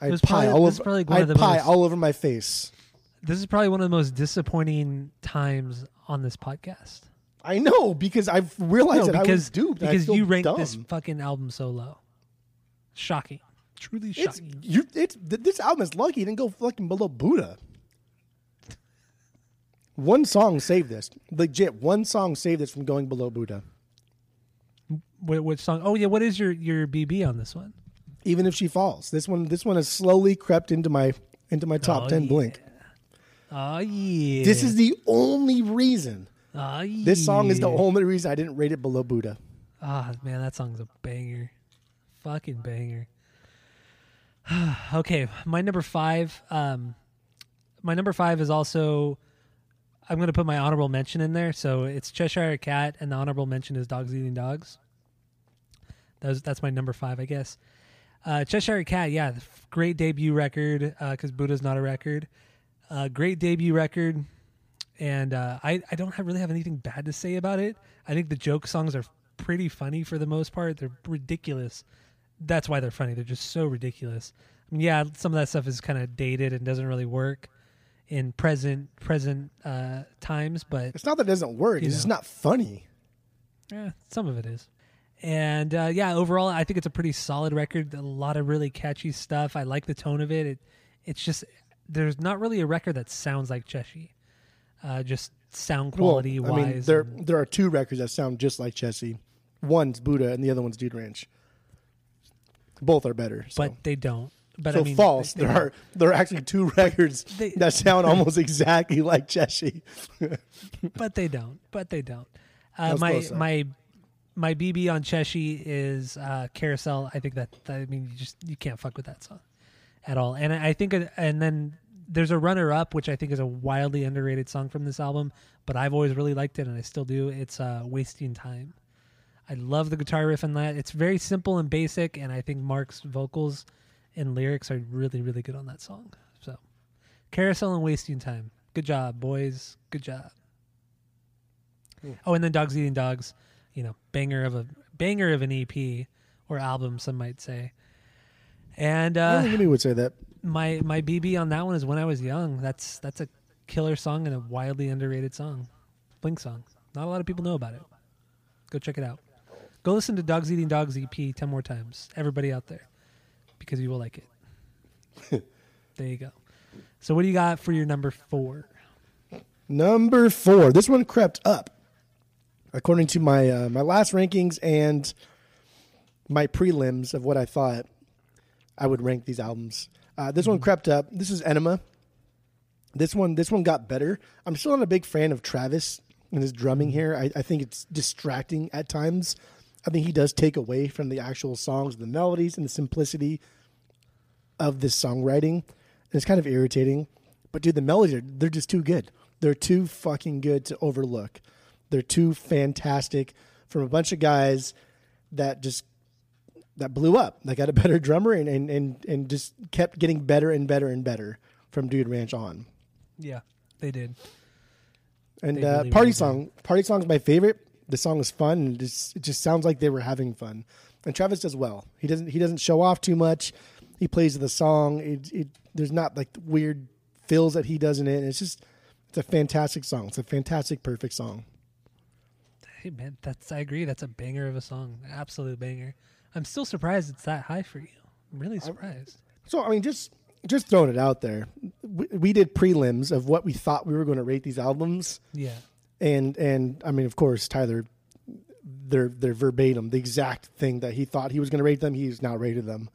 Speaker 2: I had pie
Speaker 1: probably-
Speaker 2: all over.
Speaker 1: one
Speaker 2: I had pie
Speaker 1: most-
Speaker 2: all over my face.
Speaker 1: This is probably one of the most disappointing times on this podcast.
Speaker 2: I know because I've realized
Speaker 1: No,
Speaker 2: that I was
Speaker 1: because
Speaker 2: duped.
Speaker 1: because you ranked
Speaker 2: dumb.
Speaker 1: this fucking album so low. Shocking, truly
Speaker 2: It's
Speaker 1: shocking.
Speaker 2: you. It's th- this album is lucky. It didn't go fucking below Buddha. One song saved this. Legit, one song saved this from going below Buddha.
Speaker 1: What, what song? Oh yeah, what is your your BB on this one?
Speaker 2: Even if she falls, this one this one has slowly crept into my into my top
Speaker 1: Oh,
Speaker 2: ten
Speaker 1: yeah.
Speaker 2: blink.
Speaker 1: Oh yeah.
Speaker 2: This is the only reason.
Speaker 1: Oh, yeah.
Speaker 2: This song is the only reason I didn't rate it below Buddha.
Speaker 1: Ah man, that song's a banger, fucking banger. <sighs> okay, my number five. Um, my number five is also. I'm going to put my honorable mention in there. So it's Cheshire Cat, and the honorable mention is Dogs Eating Dogs. That's that's my number five, I guess. Uh, Cheshire Cat, yeah, great debut record because Buddha's not a record. Uh, great debut record, and uh, I I don't have, really have anything bad to say about it. I think the joke songs are pretty funny for the most part. They're ridiculous. That's why they're funny. They're just so ridiculous. I mean, yeah, some of that stuff is kind of dated and doesn't really work in present present uh, times, but
Speaker 2: It's not that it doesn't work. It's just not funny.
Speaker 1: yeah, some of it is. And uh, yeah, overall, I think it's a pretty solid record. A lot of really catchy stuff. I like the tone of it. it it's just there's not really a record that sounds like Cheshire. Uh, just sound quality
Speaker 2: well, I mean,
Speaker 1: wise.
Speaker 2: there
Speaker 1: and-
Speaker 2: there are two records that sound just like Chessie. One's Buddha and the other one's Dude Ranch. Both are better. So.
Speaker 1: but they don't. But
Speaker 2: so
Speaker 1: I mean,
Speaker 2: false.
Speaker 1: they- they
Speaker 2: there are there are actually two <laughs> records
Speaker 1: They-
Speaker 2: that sound almost exactly like Chessie. <laughs>
Speaker 1: but they don't. But they don't. Uh, my
Speaker 2: close,
Speaker 1: my my BB on Cheshire is uh, Carousel. I think that, that I mean you just you can't fuck with that song at all. And I I think and then there's a runner up which I think is a wildly underrated song from this album, but I've always really liked it and I still do. It's uh, Wasting Time. I love the guitar riff on that. It's very simple and basic, and I think Mark's vocals and lyrics are really, really good on that song. So, Carousel and Wasting Time. Good job, boys. Good job. Oh, and then Dogs Eating Dogs, you know, banger of a banger of an EP or album, some might say. And
Speaker 2: I
Speaker 1: uh,
Speaker 2: think anybody would say that.
Speaker 1: my my BB on that one is When I Was Young. That's that's a killer song and a wildly underrated song, Blink song. Not a lot of people know about it. Go check it out. Go listen to Dogs Eating Dogs EP ten more times, everybody out there, because you will like it. <laughs> there you go. So what do you got for your number four?
Speaker 2: Number four. This one crept up, according to my uh, my last rankings and my prelims of what I thought I would rank these albums. Uh, this one crept up. This is Enema. This one this one got better. I'm still not a big fan of Travis and his drumming here. I, I think it's distracting at times. I think he does take away from the actual songs, the melodies, and the simplicity of this songwriting. And it's kind of irritating. But dude, the melodies are they're just too good. They're too fucking good to overlook. They're too fantastic from a bunch of guys that just that blew up. They got a <laughs> better drummer and and and, and just kept getting better and better and better from Dude Ranch on.
Speaker 1: Yeah, they did.
Speaker 2: And
Speaker 1: They
Speaker 2: uh,
Speaker 1: really,
Speaker 2: party
Speaker 1: really
Speaker 2: song, party song's my favorite. The song is fun and it just, it just sounds like they were having fun. And Travis does well. He doesn't he doesn't show off too much. He plays the song. It, it there's not like weird fills that he does in it. It's just it's a fantastic song. It's a fantastic, perfect song.
Speaker 1: Hey man, that's I agree. That's a banger of a song, absolute banger. I'm still surprised it's that high for you. I'm really surprised.
Speaker 2: So I mean, just just throwing it out there, we, we did prelims of what we thought we were going to rate these albums,
Speaker 1: Yeah,
Speaker 2: and and I mean, of course, Tyler, they're they're verbatim the exact thing that he thought he was going to rate them. He's now rated them.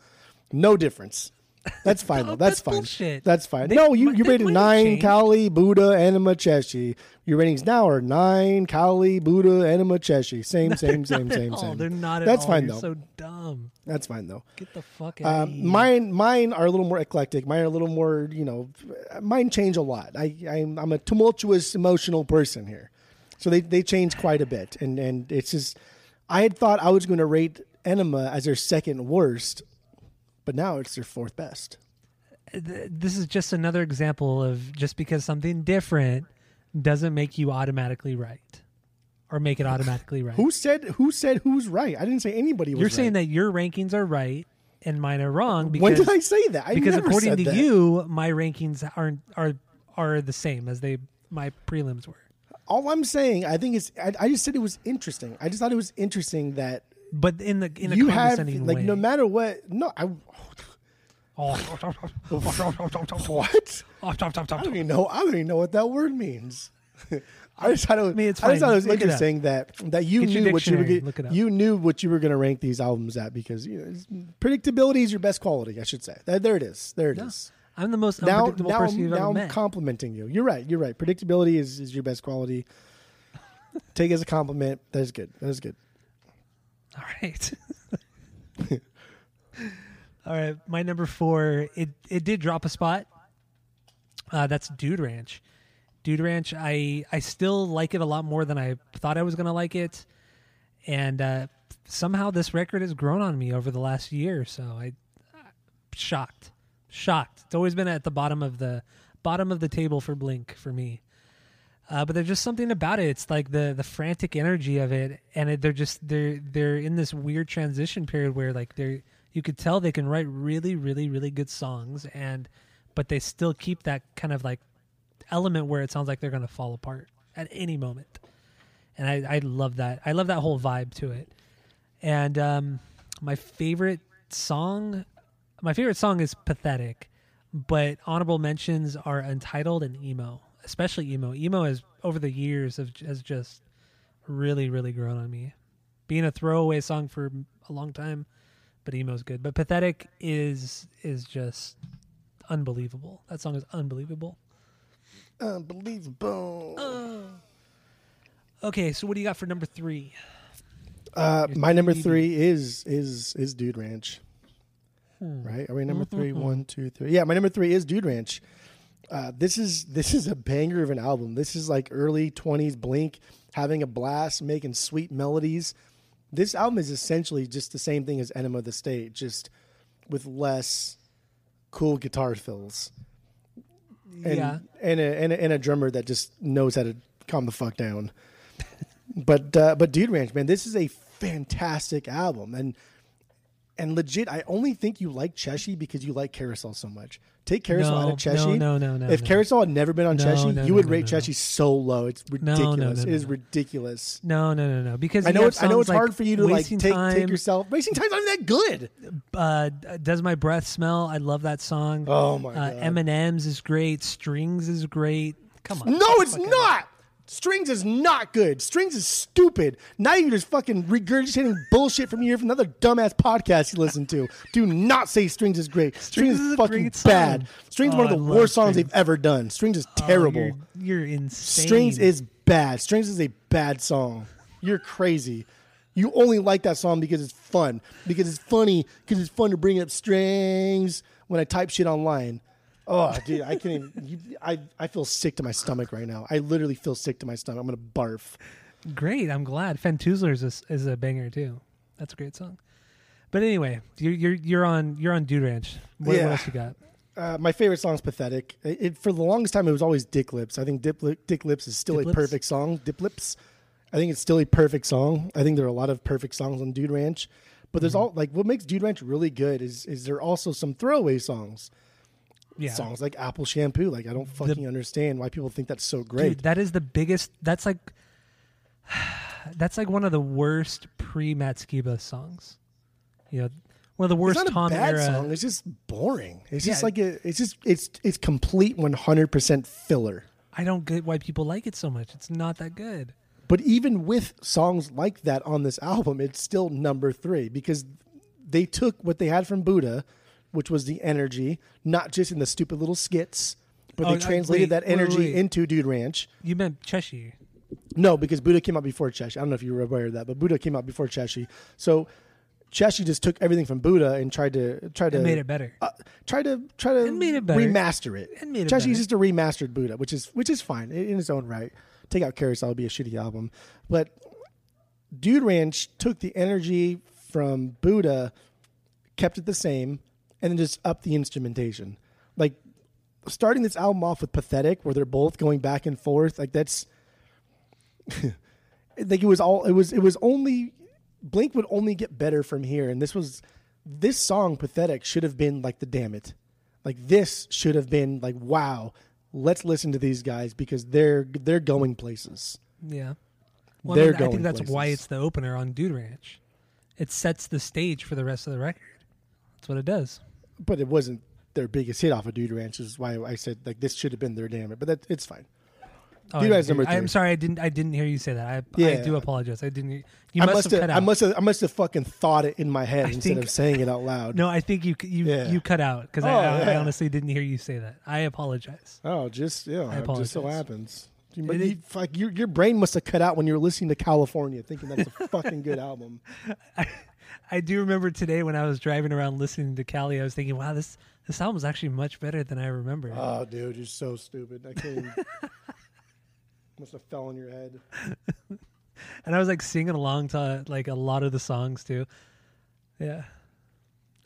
Speaker 2: No difference. <laughs> That's fine though. That's,
Speaker 1: that's
Speaker 2: fine.
Speaker 1: bullshit.
Speaker 2: That's fine.
Speaker 1: They
Speaker 2: no, you you <laughs> rated nine
Speaker 1: changed.
Speaker 2: Cali, Buddha, Enema, Chessie. Your ratings now are nine Cali, Buddha, Enema, Chessie. Same, same, <laughs> same, same, same.
Speaker 1: They're not at
Speaker 2: That's
Speaker 1: all.
Speaker 2: fine,
Speaker 1: You're
Speaker 2: though.
Speaker 1: So dumb.
Speaker 2: That's fine though.
Speaker 1: Get the fuck out.
Speaker 2: Um, mine, mine are a little more eclectic. Mine are a little more, you know, mine change a lot. I, I'm, I'm a tumultuous, emotional person here, so they, they change quite a bit. And and it's just, I had thought I was going to rate Enema as their second worst, but now it's their fourth best.
Speaker 1: This is just another example of just because something different doesn't make you automatically right, or make it automatically right.
Speaker 2: Who said who said who's right? I didn't say anybody was.
Speaker 1: You're saying that your rankings are right and mine are wrong because
Speaker 2: when did I say that? I
Speaker 1: because according to
Speaker 2: that.
Speaker 1: you, my rankings aren't are are the same as they my prelims were.
Speaker 2: all I'm saying, I think it's. I, I just said it was interesting. I just thought it was interesting that
Speaker 1: But in the in a
Speaker 2: you have like
Speaker 1: way.
Speaker 2: no matter what. No, I.
Speaker 1: Oh. <laughs>
Speaker 2: What? I don't even know. I don't even know what that word means. <laughs> I just thought it was.
Speaker 1: I mean, it's
Speaker 2: I just thought it was
Speaker 1: Look it
Speaker 2: interesting that that you
Speaker 1: Get
Speaker 2: knew what you were. Get,
Speaker 1: Look it up.
Speaker 2: You knew what you were going to rank these albums at because you know, predictability is your best quality. I should say. There, there it is. There it is.
Speaker 1: I'm the most
Speaker 2: Now,
Speaker 1: unpredictable
Speaker 2: now,
Speaker 1: person you've
Speaker 2: now
Speaker 1: ever
Speaker 2: I'm
Speaker 1: met.
Speaker 2: complimenting you. You're right. You're right. Predictability is, is your best quality. <laughs> Take it as a compliment. That is good. That is good. <laughs>
Speaker 1: All right. <laughs> All right, my number four. It it did drop a spot. Uh, that's Dude Ranch. Dude Ranch. I I still like it a lot more than I thought I was gonna like it, and uh, somehow this record has grown on me over the last year. So I shocked, shocked. It's always been at the bottom of the bottom of the table for Blink for me. Uh, but there's just something about it. It's like the the frantic energy of it, and it, they're just they're they're in this weird transition period where like they're you could tell they can write really really really good songs, and but they still keep that kind of like element where it sounds like they're gonna fall apart at any moment, and I I love that. I love that whole vibe to it. And um, my favorite song, my favorite song is "Pathetic," but honorable mentions are "Untitled" and "Emo." Especially emo. Emo has over the years have, has just really, really grown on me. Being a throwaway song for a long time, but emo's good. But pathetic is is just unbelievable. That song is unbelievable.
Speaker 2: Unbelievable.
Speaker 1: Okay, so what do you got for number three?
Speaker 2: Uh,
Speaker 1: Your
Speaker 2: my number three is is is Dude Ranch.
Speaker 1: Hmm.
Speaker 2: Right? Are we number three?
Speaker 1: Mhm.
Speaker 2: One, two, three. Yeah, my number three is Dude Ranch. Uh, this is this is a banger of an album. This is like early twenties Blink having a blast, making sweet melodies. This album is essentially just the same thing as Enema of the State, just with less cool guitar fills. And,
Speaker 1: yeah,
Speaker 2: and a, and a and a drummer that just knows how to calm the fuck down. <laughs> but uh, but Dude Ranch, man, this is a fantastic album, and And legit, I only think you like Chessie because you like Carousel so much. Take Carousel out of Chessie.
Speaker 1: no, no, no, no.
Speaker 2: If
Speaker 1: no.
Speaker 2: Carousel had never been on
Speaker 1: No,
Speaker 2: Chessie,
Speaker 1: no,
Speaker 2: you would
Speaker 1: no,
Speaker 2: rate
Speaker 1: no, no.
Speaker 2: So low. It's
Speaker 1: No, no,
Speaker 2: ridiculous.
Speaker 1: no,
Speaker 2: It is
Speaker 1: no.
Speaker 2: ridiculous.
Speaker 1: No, no, no, no. Because
Speaker 2: I know it's I know it's
Speaker 1: like
Speaker 2: hard for you to like take
Speaker 1: time,
Speaker 2: take yourself. Wasting time's not that good.
Speaker 1: Uh, Does my breath smell? I love that song.
Speaker 2: Oh my
Speaker 1: uh,
Speaker 2: god.
Speaker 1: M&M's is great. Strings is great. Come on.
Speaker 2: No, it's not. Strings is not good. Strings is stupid. Now you're just fucking regurgitating bullshit from you from another dumbass podcast you listen to. Do not say Strings is great. Strings,
Speaker 1: Strings is
Speaker 2: fucking bad. Strings is
Speaker 1: Oh,
Speaker 2: one of
Speaker 1: oh,
Speaker 2: the
Speaker 1: love
Speaker 2: worst songs
Speaker 1: Strings.
Speaker 2: they've ever done. Strings is
Speaker 1: Oh,
Speaker 2: terrible.
Speaker 1: you're, you're insane.
Speaker 2: Strings is bad. Strings is a bad song. You're crazy. You only like that song because it's fun. Because it's funny. Because it's fun to bring up strings when I type shit online. Oh, dude, I can't even. You, I I feel sick to my stomach right now. I literally feel sick to my stomach. I'm gonna barf.
Speaker 1: great. I'm glad. Fentoozler's is, is a banger too. That's a great song. But anyway, you're you're you're on you're on Dude Ranch. What,
Speaker 2: Yeah.
Speaker 1: what else you got?
Speaker 2: Uh, my favorite song is "Pathetic." It, it- for the longest time, it was always "Dick Lips." I think "Dip, Dick Lips" is still
Speaker 1: Dip
Speaker 2: a
Speaker 1: Lips?
Speaker 2: perfect song. "Dip Lips," I think it's still a perfect song. I think there are a lot of perfect songs on Dude Ranch, but there's
Speaker 1: Mm-hmm.
Speaker 2: all like what makes Dude Ranch really good is is there are also some throwaway songs.
Speaker 1: Yeah.
Speaker 2: songs like Apple Shampoo. Like I don't fucking understand why people think that's so great.
Speaker 1: Dude, that is the biggest. That's like, <sighs> that's like one of the worst pre Matt Skiba songs. You know, one of the worst
Speaker 2: it's not
Speaker 1: Tom
Speaker 2: a bad
Speaker 1: era.
Speaker 2: song. It's just boring. It's just like a, it's just it's it's complete 100% filler.
Speaker 1: I don't get why people like it so much. It's not that good.
Speaker 2: But even with songs like that on this album, it's still number 3 because they took what they had from Buddha, which was the energy, not just in the stupid little skits, but
Speaker 1: Oh,
Speaker 2: they
Speaker 1: uh,
Speaker 2: translated
Speaker 1: wait,
Speaker 2: that energy
Speaker 1: wait.
Speaker 2: into Dude Ranch.
Speaker 1: You meant Cheshire.
Speaker 2: No, because Buddha came out before Chessie. I don't know if you were aware of that, but Buddha came out before Chessie. So Chessie just took everything from Buddha and tried to try to
Speaker 1: It made it better.
Speaker 2: uh, try to try to
Speaker 1: It made it better.
Speaker 2: remaster it.
Speaker 1: It made it
Speaker 2: Chessie
Speaker 1: better.
Speaker 2: just a remastered Buddha, which is which is fine in in its own right. Take out Carousel would be a shitty album, but Dude Ranch took the energy from Buddha, kept it the same, and then just up the instrumentation. Like starting this album off with pathetic, where they're both going back and forth, like that's <laughs> like it was all it was it was only Blink would only get better from here, and this was this song pathetic should have been like the damn it, like this should have been like wow, let's listen to these guys because they're they're going places.
Speaker 1: Yeah. Well,
Speaker 2: They're
Speaker 1: I, mean, I
Speaker 2: going
Speaker 1: think that's why it's the opener on Dude Ranch. It sets the stage for the rest of the record. That's what it does.
Speaker 2: But it wasn't their biggest hit off of Dude Ranch, is why I said like this should have been their damn it. But that it's fine.
Speaker 1: Oh,
Speaker 2: Dude Ranch number
Speaker 1: I'm sorry, I didn't. I didn't hear you say that. I, I do apologize. I didn't. You
Speaker 2: I
Speaker 1: must,
Speaker 2: must
Speaker 1: have
Speaker 2: have,
Speaker 1: cut
Speaker 2: I must have I must have fucking thought it in my head instead
Speaker 1: think-
Speaker 2: of saying it out loud.
Speaker 1: No, I think you you
Speaker 2: Yeah.
Speaker 1: you cut out because
Speaker 2: Oh,
Speaker 1: I, I,
Speaker 2: yeah.
Speaker 1: honestly didn't hear you say that. I apologize.
Speaker 2: Oh, just yeah,
Speaker 1: I
Speaker 2: it just so
Speaker 1: apologize.
Speaker 2: happens. You,
Speaker 1: It-
Speaker 2: you, fuck, your your brain must have cut out when you were listening to California, thinking that that's a <laughs> fucking good album.
Speaker 1: I do remember today when I was driving around listening to Cali, I was thinking, wow, this this album is actually much better than I remember.
Speaker 2: Oh, dude, you're so stupid. I can't. Even, must have fell on your head. <laughs>
Speaker 1: and I was like singing along to like a lot of the songs too. Yeah.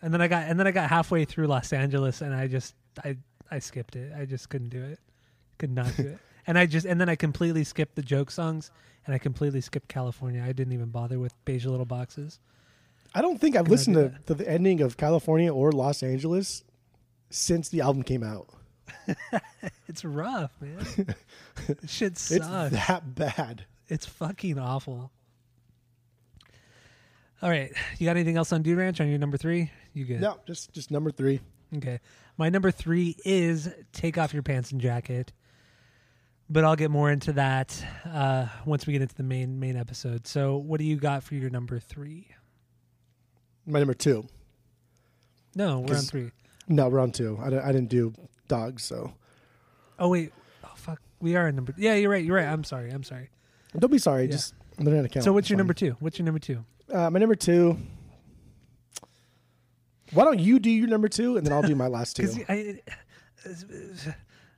Speaker 1: And then I got and then I got halfway through Los Angeles and I just I I skipped it. I just couldn't do it. Could not do it. <laughs> And I just and then I completely skipped the joke songs and I completely skipped California. I didn't even bother with Beige Little Boxes.
Speaker 2: I don't think I've listened to, to the ending of California or Los Angeles since the album came out. <laughs>
Speaker 1: It's rough, man. <laughs> Shit
Speaker 2: It's
Speaker 1: sucks.
Speaker 2: that bad.
Speaker 1: It's fucking awful. All right, you got anything else on Dude Ranch on your number three? You good?
Speaker 2: No, just just number three.
Speaker 1: Okay, my number three is "Take Off Your Pants and Jacket," but I'll get more into that uh, once we get into the main main episode. So, what do you got for your number three?
Speaker 2: My number two.
Speaker 1: No, we're on three.
Speaker 2: No, we're on two. I, I didn't do dogs, so
Speaker 1: Oh wait, oh fuck, we are in number. Yeah, you're right. You're right. I'm sorry. I'm sorry.
Speaker 2: don't be sorry.
Speaker 1: Yeah.
Speaker 2: Just they're not account.
Speaker 1: so, what's
Speaker 2: It's
Speaker 1: your
Speaker 2: fine.
Speaker 1: number two? What's your number two?
Speaker 2: Uh, my number two. Why don't you do your number two and then I'll do my last <laughs> two?
Speaker 1: Because I,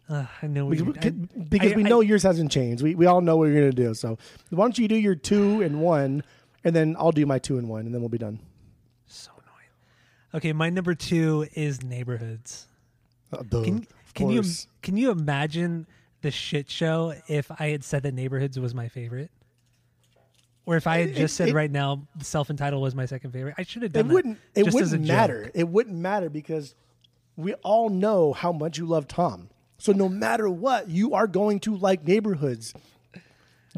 Speaker 1: uh, I know we.
Speaker 2: Because,
Speaker 1: I-
Speaker 2: because
Speaker 1: I-
Speaker 2: we know yours hasn't changed. We we all know what you're gonna do. So why don't you do your two and one, and then I'll do my two and one, and then we'll be done.
Speaker 1: Okay, my number two is neighborhoods.
Speaker 2: Uh, duh,
Speaker 1: Can can you can you imagine the shit show if I had said that neighborhoods was my favorite? Or if I had
Speaker 2: It-
Speaker 1: just said
Speaker 2: it-
Speaker 1: right now, self entitled was my second favorite, I should have
Speaker 2: It
Speaker 1: done that.
Speaker 2: wouldn't. It
Speaker 1: just as a
Speaker 2: wouldn't
Speaker 1: joke.
Speaker 2: matter. It wouldn't matter because we all know how much you love Tom. So no matter what, you are going to like neighborhoods.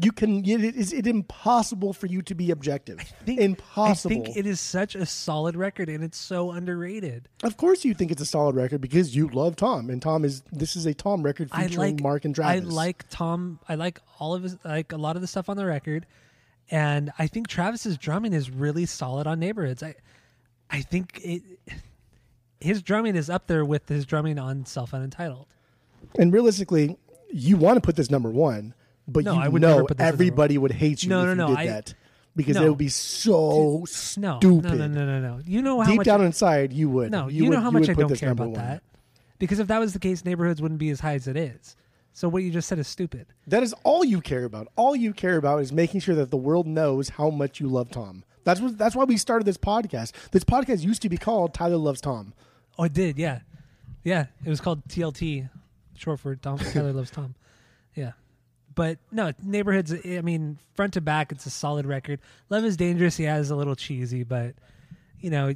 Speaker 2: You can. It is it impossible for you to be objective.
Speaker 1: think-
Speaker 2: impossible.
Speaker 1: I think it is such a solid record and it's so underrated.
Speaker 2: of course, you think it's a solid record because you love Tom, and Tom is. This is a Tom record featuring
Speaker 1: like
Speaker 2: Mark and Travis.
Speaker 1: I like Tom. I like all of his like a lot of the stuff on the record, and I think Travis's drumming is really solid on Neighborhoods. I I think it his drumming is up there with his drumming on Self Unentitled.
Speaker 2: And realistically, you want to put this number one, but
Speaker 1: No,
Speaker 2: you
Speaker 1: I would never
Speaker 2: know
Speaker 1: put this as number
Speaker 2: everybody would hate you
Speaker 1: No,
Speaker 2: if
Speaker 1: no,
Speaker 2: you
Speaker 1: no,
Speaker 2: did
Speaker 1: I-
Speaker 2: that because
Speaker 1: no.
Speaker 2: it would be so
Speaker 1: No,
Speaker 2: stupid.
Speaker 1: no, no, no, no, no. You know how
Speaker 2: Deep
Speaker 1: much
Speaker 2: down inside, you would.
Speaker 1: no. You,
Speaker 2: would,
Speaker 1: know how much
Speaker 2: would
Speaker 1: I
Speaker 2: put
Speaker 1: don't
Speaker 2: this
Speaker 1: care
Speaker 2: number
Speaker 1: about
Speaker 2: one.
Speaker 1: that. Because if that was the case, Neighborhoods wouldn't be as high as it is. So what you just said is stupid.
Speaker 2: That is all you care about. All you care about is making sure that the world knows how much you love Tom. That's what. That's why we started this podcast. This podcast used to be called Tyler Loves Tom.
Speaker 1: Oh, it did. Yeah, yeah. It was called TLT, short for Tom Tyler Loves Tom. <laughs> Yeah, but no neighborhoods. I mean, front to back, it's a solid record. Love is dangerous. Yeah, is a little cheesy, but you know,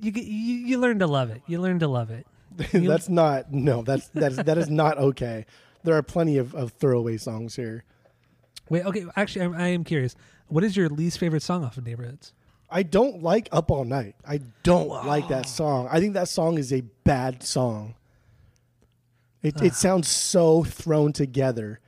Speaker 1: you get you, you learn to love it. You learn to love it. <laughs>
Speaker 2: That's not. No, that's that's that is not okay. There are plenty of, of throwaway songs here.
Speaker 1: Wait, okay. Actually, I, I am curious. What is your least favorite song off of Neighborhoods?
Speaker 2: I don't like Up All Night. I don't like that song. I think that song is a bad song. It it ah. sounds so thrown together,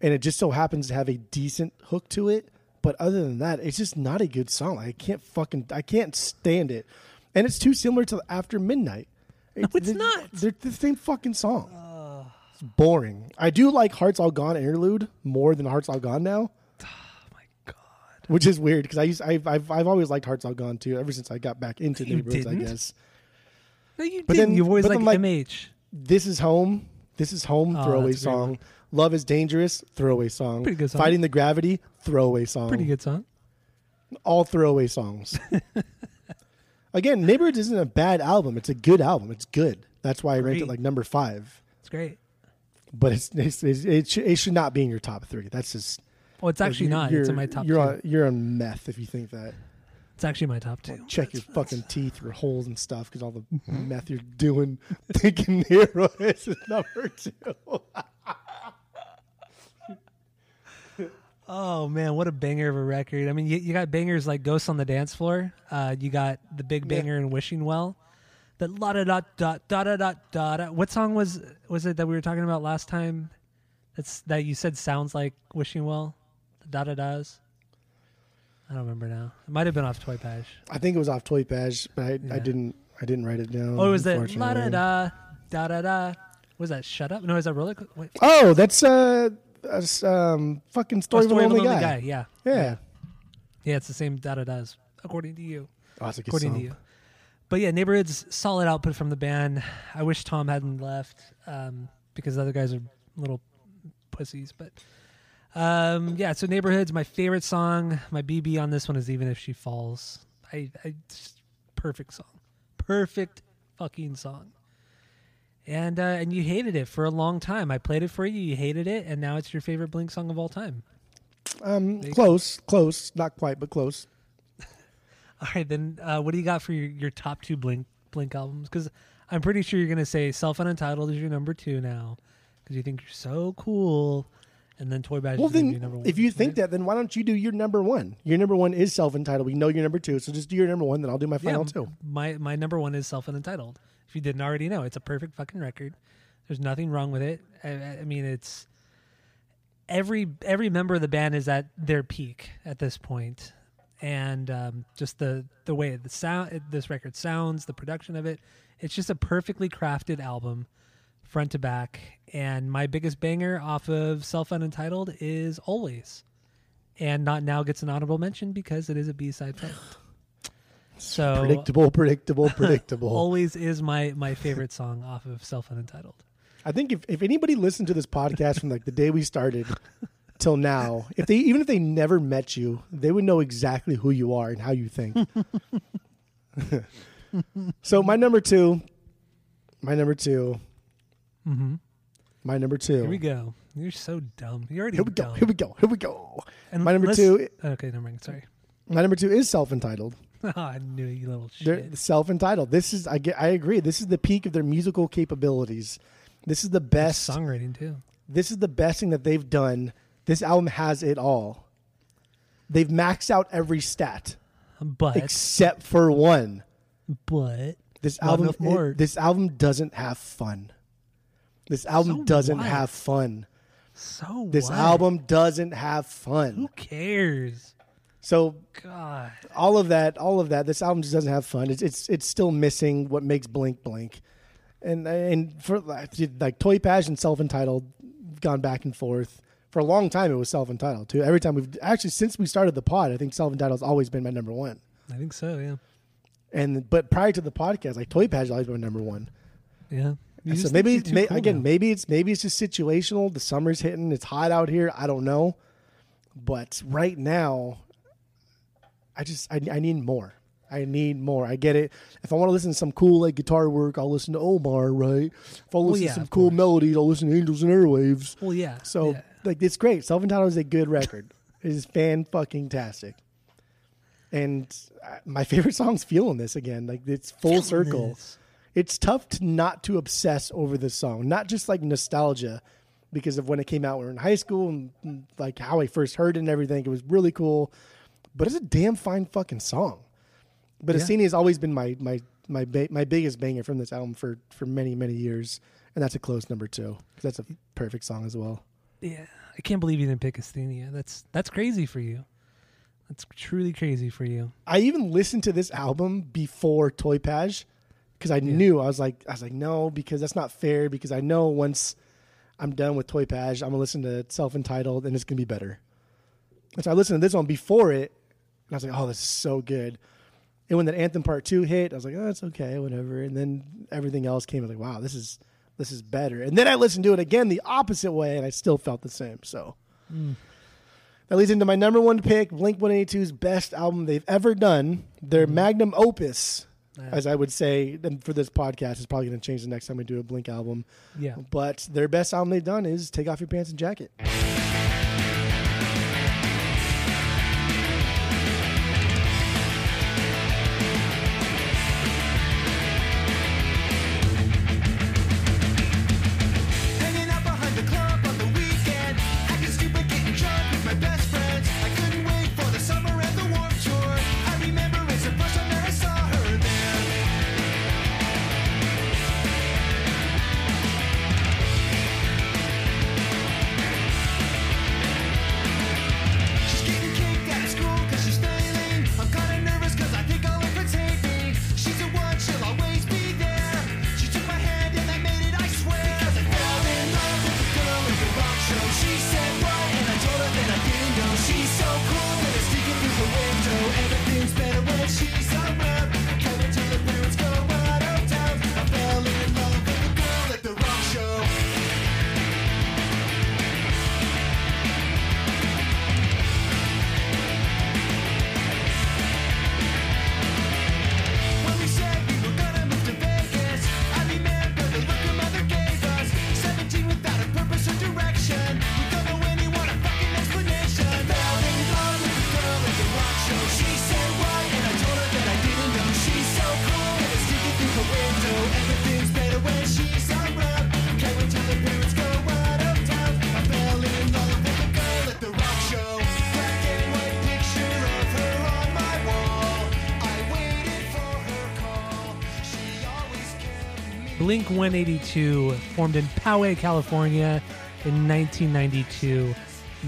Speaker 2: and it just so happens to have a decent hook to it. But other than that, it's just not a good song. I can't fucking I can't stand it, and it's too similar to After Midnight.
Speaker 1: No, it's
Speaker 2: they're-
Speaker 1: not.
Speaker 2: They're the same fucking song. It's boring. I do like Hearts All Gone interlude more than Hearts All Gone now. <sighs>
Speaker 1: Oh My God.
Speaker 2: Which is weird because I used I've, I've I've always liked Hearts All Gone too ever since I got back into
Speaker 1: You
Speaker 2: neighborhoods. I
Speaker 1: didn't?
Speaker 2: guess
Speaker 1: No, you
Speaker 2: But
Speaker 1: didn't.
Speaker 2: then-
Speaker 1: You've always liked
Speaker 2: like-
Speaker 1: MH.
Speaker 2: this is home. This is home.
Speaker 1: Oh,
Speaker 2: throwaway
Speaker 1: that's a great
Speaker 2: song.
Speaker 1: one.
Speaker 2: Love is dangerous. Throwaway song.
Speaker 1: Pretty good song.
Speaker 2: Fighting the gravity. Throwaway song.
Speaker 1: Pretty good song.
Speaker 2: All throwaway songs. <laughs> Again, neighborhoods isn't a bad album. It's a good album. It's good. That's why I ranked it like number five.
Speaker 1: It's great.
Speaker 2: But it's, it's, it's it, should, it should not be in your top three. That's just
Speaker 1: Oh, it's actually not. It's in my top
Speaker 2: You're
Speaker 1: two.
Speaker 2: on, you're on meth if you think that.
Speaker 1: It's actually my top two.
Speaker 2: check your fucking teeth, your holes and stuff, because all the mm-hmm. meth you're doing, <laughs> thinking hero is number two. <laughs>
Speaker 1: Oh man, what a banger of a record! I mean, you, you got bangers like "Ghosts on the Dance Floor." Uh, you got the big banger and "Wishing Well." That la da da da da da da da. What song was was it that we were talking about last time? That's that you said sounds like "Wishing Well." The da da da's. I don't remember now. It might have been off Toy Page.
Speaker 2: I think it was off Toy Page, but I,
Speaker 1: yeah.
Speaker 2: I didn't I didn't write it down.
Speaker 1: Oh, it was that la da da da da da. Was that Shut Up? No, is that Roller? Wait.
Speaker 2: Oh, that's uh that's, um, fucking story,
Speaker 1: Story
Speaker 2: of a lonely,
Speaker 1: Lonely
Speaker 2: guy.
Speaker 1: Yeah,
Speaker 2: Yeah,
Speaker 1: yeah, it's the same da da das according to you.
Speaker 2: oh, that's a good
Speaker 1: according
Speaker 2: song.
Speaker 1: to you. But yeah, neighborhoods solid output from the band. I wish Tom hadn't left um, because the other guys are little pussies. But um, yeah, so neighborhoods, my favorite song. My BB on this one is even if she falls. I, I just, perfect song, perfect fucking song. And uh, and you hated it for a long time. I played it for you. You hated it, and now it's your favorite Blink song of all time.
Speaker 2: Um, close, close, not quite, but close. <laughs>
Speaker 1: All right, then uh, what do you got for your, your top two Blink Blink albums? Because I'm pretty sure you're gonna say Self Unentitled is your number two now, because you think you're so cool, and then Toy Badge
Speaker 2: Well, then,
Speaker 1: number one.
Speaker 2: if you think that, then why don't you do your number one? Your number one is self entitled. We know your number two, so just do your number one. Then I'll do my
Speaker 1: yeah,
Speaker 2: final two.
Speaker 1: my my number one is Self Unentitled. If you didn't already know, it's a perfect fucking record. There's nothing wrong with it. I, I mean, it's every every member of the band is at their peak at this point, and um, just the the way the sound this record sounds, the production of it, it's just a perfectly crafted album, front to back. And my biggest banger off of Self Unentitled is Always, and Not Now gets an honorable mention because it is a B side. So
Speaker 2: Predictable, predictable, <laughs> predictable.
Speaker 1: Always is my my favorite song off of Self Unentitled.
Speaker 2: I think if, if anybody listened to this podcast from like the day we started till now, if they even if they never met you, they would know exactly who you are and how you think. <laughs> so my number two, my number two
Speaker 1: Mm-hmm.
Speaker 2: My number two.
Speaker 1: Here we go. You're so dumb. You're already
Speaker 2: Here we go. Here we go. Here we go.
Speaker 1: And
Speaker 2: My number two.
Speaker 1: Okay, never mind. Sorry.
Speaker 2: My number two is self-entitled. <laughs>
Speaker 1: Oh, I knew you little
Speaker 2: They're
Speaker 1: shit.
Speaker 2: self-entitled. This is I get. I agree. This is the peak of their musical capabilities. This is the best.
Speaker 1: Songwriting too.
Speaker 2: This is the best thing that they've done. This album has it all. They've maxed out every stat
Speaker 1: But
Speaker 2: except for one.
Speaker 1: but
Speaker 2: This album. it- this album doesn't have fun. This album
Speaker 1: So
Speaker 2: doesn't
Speaker 1: what?
Speaker 2: have fun.
Speaker 1: so
Speaker 2: This
Speaker 1: what?
Speaker 2: album doesn't have fun.
Speaker 1: Who cares?
Speaker 2: So
Speaker 1: God.
Speaker 2: all of that, all of that, this album just doesn't have fun. It's it's it's still missing what makes Blink Blink, and and for like, Toy Page and Self Entitled, gone back and forth for a long time. It was Self Entitled too. Every time we've actually since we started the pod, I think Self Entitled has always been my number one.
Speaker 1: I think so. Yeah.
Speaker 2: And but prior to the podcast, like Toy has always been my number one.
Speaker 1: Yeah.
Speaker 2: So maybe may,
Speaker 1: cool
Speaker 2: again,
Speaker 1: now.
Speaker 2: maybe it's maybe it's just situational. The summer's hitting. It's hot out here. I don't know, but right now, I just I, I need more. I need more. I get it. If I want to listen to some cool like guitar work, I'll listen to Omar. Right. If I
Speaker 1: Well,
Speaker 2: listen
Speaker 1: yeah,
Speaker 2: to some cool
Speaker 1: course.
Speaker 2: melodies, I'll listen to Angels and Airwaves.
Speaker 1: Well, yeah.
Speaker 2: So
Speaker 1: yeah.
Speaker 2: like it's great. Self entitled is a good record. <laughs> it is fan fucking tastic. And uh, my favorite <laughs> song's feeling this again. Like it's full
Speaker 1: Feeling
Speaker 2: circle
Speaker 1: this.
Speaker 2: it's tough to not to obsess over this song, not just like nostalgia because of when it came out when we were in high school and, like how I first heard it and everything. It was really cool, but it's a damn fine fucking song. But
Speaker 1: Yeah.
Speaker 2: Asthenia has always been my my my ba- my biggest banger from this album for for many many years, and that's a close number two. That's a perfect song as well.
Speaker 1: Yeah, I can't believe you didn't pick Asthenia. That's that's crazy for you. That's truly crazy for you.
Speaker 2: I even listened to this album before Toy Page because I knew I was like I was like no because that's not fair because I know once I'm done with Toy Page I'm gonna listen to Self Entitled and it's gonna be better. And so I listened to this one before it and I was like oh this is so good. And when that Anthem Part Two hit I was like oh it's okay whatever and then everything else came I was like wow this is this is better and then I listened to it again the opposite way and I still felt the same so. Hmm. That leads into my number one pick, Blink 182's best album they've ever done. Their hmm. magnum opus,
Speaker 1: Yeah.
Speaker 2: as I would say, and for this podcast, is probably going to change the next time we do a Blink album.
Speaker 1: Yeah.
Speaker 2: But their best album they've done is Take Off Your Pants and Jacket.
Speaker 1: Blink 182 formed in Poway, California in 1992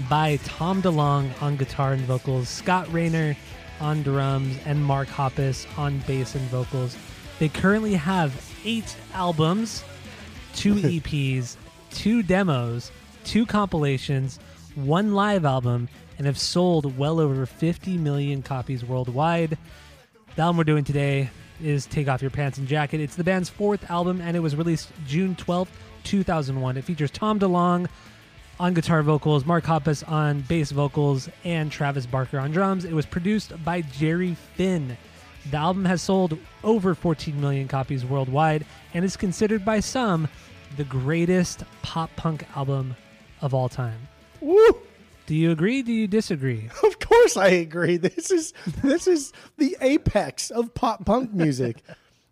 Speaker 1: by Tom DeLonge on guitar and vocals, Scott Raynor on drums, and Mark Hoppus on bass and vocals. They currently have eight albums, two <laughs> EPs, two demos, two compilations, one live album, and have sold well over 50 million copies worldwide. The album we're doing today is Take Off Your Pants and Jacket. It's the band's fourth album and it was released June 12th, 2001. It features Tom DeLonge on guitar vocals, Mark Hoppus on bass vocals, and Travis Barker on drums. It was produced by Jerry Finn. The album has sold over 14 million copies worldwide and is considered by some the greatest pop punk album of all time.
Speaker 2: Woo!
Speaker 1: Do you agree? Do you disagree? <laughs>
Speaker 2: Of course, I agree. This is this is the apex of pop punk music.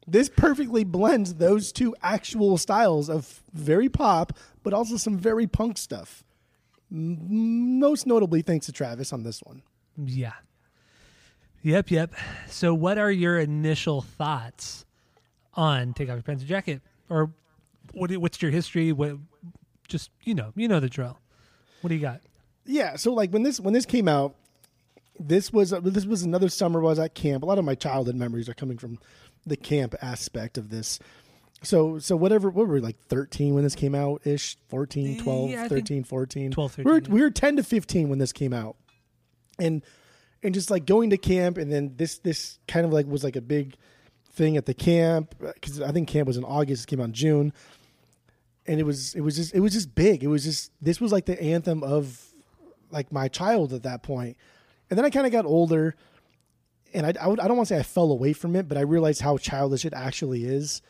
Speaker 2: this perfectly blends those two actual styles of very pop, but also some very punk stuff. Most notably, thanks to Travis on this one.
Speaker 1: Yeah. Yep, yep. So, what are your initial thoughts on "Take Off Your Pants and Jacket"? Or what? What's your history? What? Just you know, you know the drill. What do you got?
Speaker 2: Yeah, so like when this when this came out, this was uh, this was another summer I was at camp. A lot of my childhood memories are coming from the camp aspect of this. So so whatever what were we like 13 when this came out ish 14 12
Speaker 1: Yeah,
Speaker 2: 13 14
Speaker 1: 12,
Speaker 2: we were
Speaker 1: 13,
Speaker 2: we were 10 to 15 when this came out. And and just like going to camp and then this this kind of like was like a big thing at the camp uh, cuz I think camp was in August it came out in June. And it was it was just it was just big. It was just this was like the anthem of like my child at that point. And then I kind of got older and I, I, would, I don't want to say I fell away from it, but I realized how childish it actually is.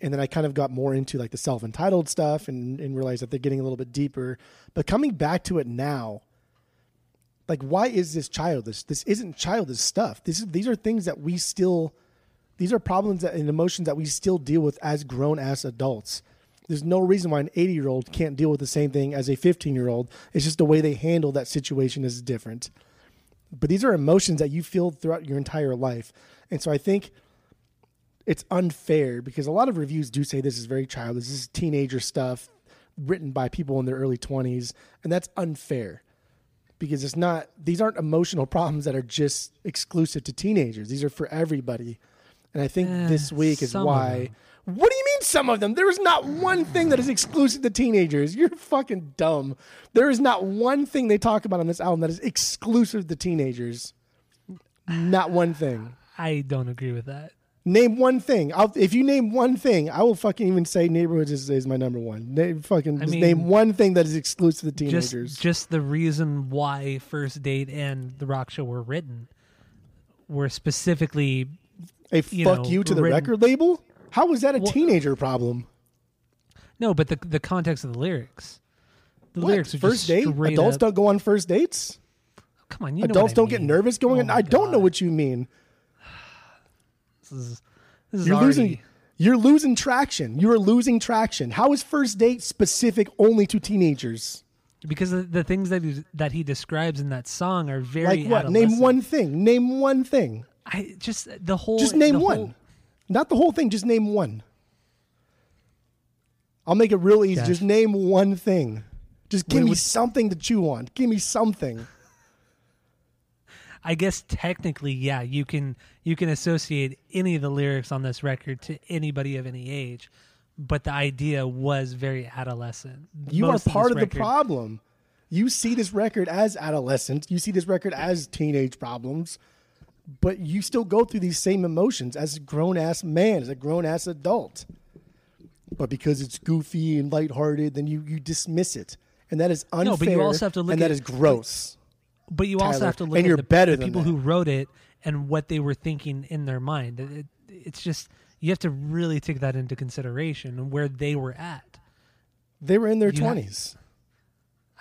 Speaker 2: And then I kind of got more into like the self entitled stuff and, and realized that they're getting a little bit deeper. But coming back to it now, like why is this childish? This isn't childish stuff. This is, these are things that we still, these are problems that, and emotions that we still deal with as grown ass adults. There's no reason why an 80 year old can't deal with the same thing as a 15 year old. It's just the way they handle that situation is different. But these are emotions that you feel throughout your entire life. And so I think it's unfair because a lot of reviews do say this is very childish. This is teenager stuff written by people in their early 20s. And that's unfair because it's not, these aren't emotional <laughs> problems that are just exclusive to teenagers. These are for everybody. And I think
Speaker 1: Eh,
Speaker 2: this week is why. What do you mean some of them? There is not one thing that is exclusive to teenagers. You're fucking dumb. There is not one thing they talk about on this album that is exclusive to teenagers. Not one thing.
Speaker 1: I don't agree with that.
Speaker 2: Name one thing. I'll, if you name one thing, I will fucking even say neighborhoods is, is my number one. Name, fucking
Speaker 1: I mean,
Speaker 2: name one thing that is exclusive to
Speaker 1: Just,
Speaker 2: teenagers.
Speaker 1: just the reason why First Date and The Rock Show were written were specifically
Speaker 2: a
Speaker 1: you
Speaker 2: fuck
Speaker 1: know,
Speaker 2: you to the
Speaker 1: written-
Speaker 2: record label. How was that a
Speaker 1: Well-
Speaker 2: teenager problem?
Speaker 1: no, but the the context of the lyrics. The
Speaker 2: What?
Speaker 1: lyrics are
Speaker 2: first
Speaker 1: just
Speaker 2: date. Adults
Speaker 1: up-
Speaker 2: don't go on first dates.
Speaker 1: Oh, come on, you
Speaker 2: Adults don't get nervous going.
Speaker 1: Oh
Speaker 2: on. I don't know what you mean. <sighs>
Speaker 1: This is, this is
Speaker 2: You're
Speaker 1: already,
Speaker 2: losing. You're losing traction. You are losing traction. How is first date specific only to teenagers?
Speaker 1: because the, the things that he, that he describes in that song are very
Speaker 2: Like what? Name one thing. Name one thing.
Speaker 1: I just the whole
Speaker 2: Just name one.
Speaker 1: whole-
Speaker 2: Not the whole thing. Just name one. I'll make it real easy. Just name one thing. Just give
Speaker 1: Wait,
Speaker 2: me
Speaker 1: what-
Speaker 2: something to chew on. Give me something.
Speaker 1: I guess technically, yeah, you can you can associate any of the lyrics on this record to anybody of any age, but the idea was very adolescent.
Speaker 2: You
Speaker 1: Most
Speaker 2: are part
Speaker 1: this
Speaker 2: of the problem. You see this record as adolescent. You see this record as teenage problems, but you still go through these same emotions as a grown ass man, as a grown ass adult. But because it's goofy and lighthearted, then you you dismiss it, and that is unfair.
Speaker 1: No, but you also have to look
Speaker 2: and that
Speaker 1: at-
Speaker 2: is gross.
Speaker 1: But you also
Speaker 2: Tyler,
Speaker 1: have to look
Speaker 2: and
Speaker 1: at
Speaker 2: you're
Speaker 1: the,
Speaker 2: better
Speaker 1: the
Speaker 2: than
Speaker 1: people
Speaker 2: that.
Speaker 1: who wrote it and what they were thinking in their mind. It- it- it's just you have to really take that into consideration and where they were at.
Speaker 2: They were in their twenties.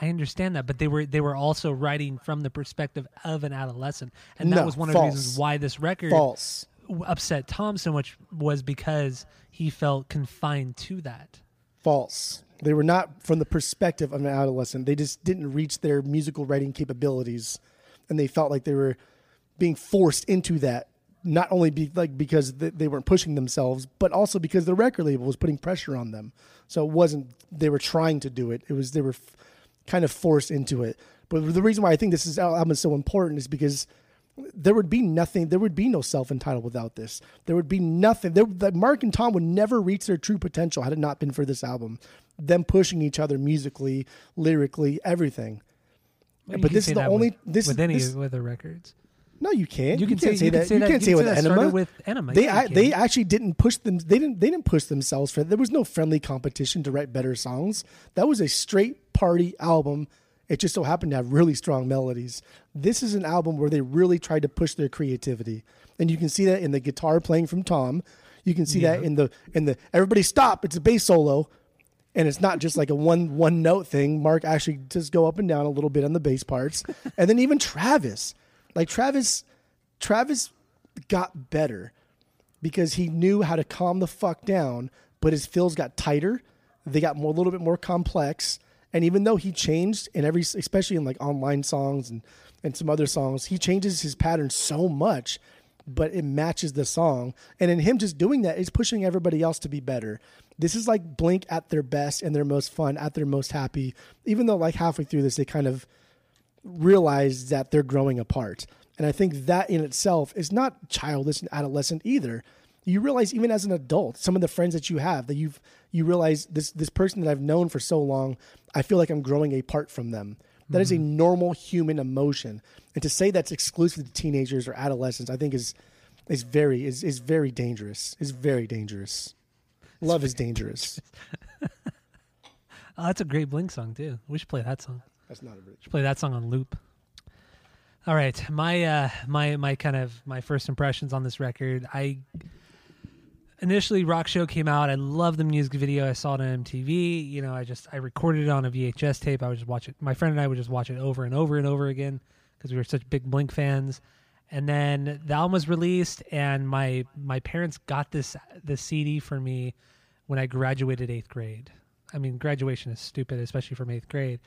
Speaker 1: I understand that, but they were they were also writing from the perspective of an adolescent, and that
Speaker 2: No,
Speaker 1: was one of the reasons why this record
Speaker 2: False.
Speaker 1: upset Tom so much was because he felt confined to that.
Speaker 2: False. They were not from the perspective of an adolescent. They just didn't reach their musical writing capabilities, and they felt like they were being forced into that. Not only be like because th- they weren't pushing themselves, but also because the record label was putting pressure on them. So it wasn't they were trying to do it. It was they were f- kind of forced into it. But the reason why I think this is uh, album is so important is because there would be nothing. There would be no self entitled without this. There would be nothing. There, that Mark and Tom would never reach their true potential had it not been for this album. Them pushing each other musically, lyrically, everything.
Speaker 1: You
Speaker 2: But this is the only-
Speaker 1: with,
Speaker 2: this-
Speaker 1: with any
Speaker 2: this-
Speaker 1: of the records.
Speaker 2: No, you can't.
Speaker 1: You can
Speaker 2: can't
Speaker 1: say- can
Speaker 2: You
Speaker 1: that-
Speaker 2: can't
Speaker 1: you
Speaker 2: say
Speaker 1: can
Speaker 2: with
Speaker 1: say that
Speaker 2: Enema.
Speaker 1: with Enema.
Speaker 2: They I, they actually didn't push them. They didn't. They didn't push themselves for. It. There was no friendly competition to write better songs. That was a straight party album. It just so happened to have really strong melodies. This is an album where they really tried to push their creativity, and you can see that in the guitar playing from Tom. You can see that in the in the everybody stop. It's a bass solo. and it's not just like a one one note thing. Mark actually does go up and down a little bit on the bass parts, <laughs> and then even Travis, like Travis, Travis got better because he knew how to calm the fuck down, but his fills got tighter. They got more a little bit more complex. And even though he changed in every especially in like online songs and, and some other songs, he changes his pattern so much, but it matches the song. And in him just doing that, is pushing everybody else to be better. This is like Blink at their best and their most fun, at their most happy. Even though like halfway through this they kind of realize that they're growing apart. And I think that in itself is not childish and adolescent either. You realize even as an adult, some of the friends that you have that you've you realize this this person that I've known for so long, I feel like I'm growing apart from them. That is a mm-hmm. normal human emotion. And to say that's exclusive to teenagers or adolescents, I think is is very is, is very dangerous. Is very dangerous. Love is dangerous. <laughs>
Speaker 1: Oh, that's a great Blink song too. We should play that song.
Speaker 2: That's not a bridge.
Speaker 1: Play that song on loop. All right, my uh, my my kind of my first impressions on this record. I initially Rock Show came out. I loved the music video. I saw it on MTV. You know, I just I recorded it on a VHS tape. I would just watch it. My friend and I would just watch it over and over and over again because we were such big Blink fans. And then the album was released, and my my parents got this this CD for me when I graduated eighth grade. I mean, graduation is stupid, especially from eighth grade.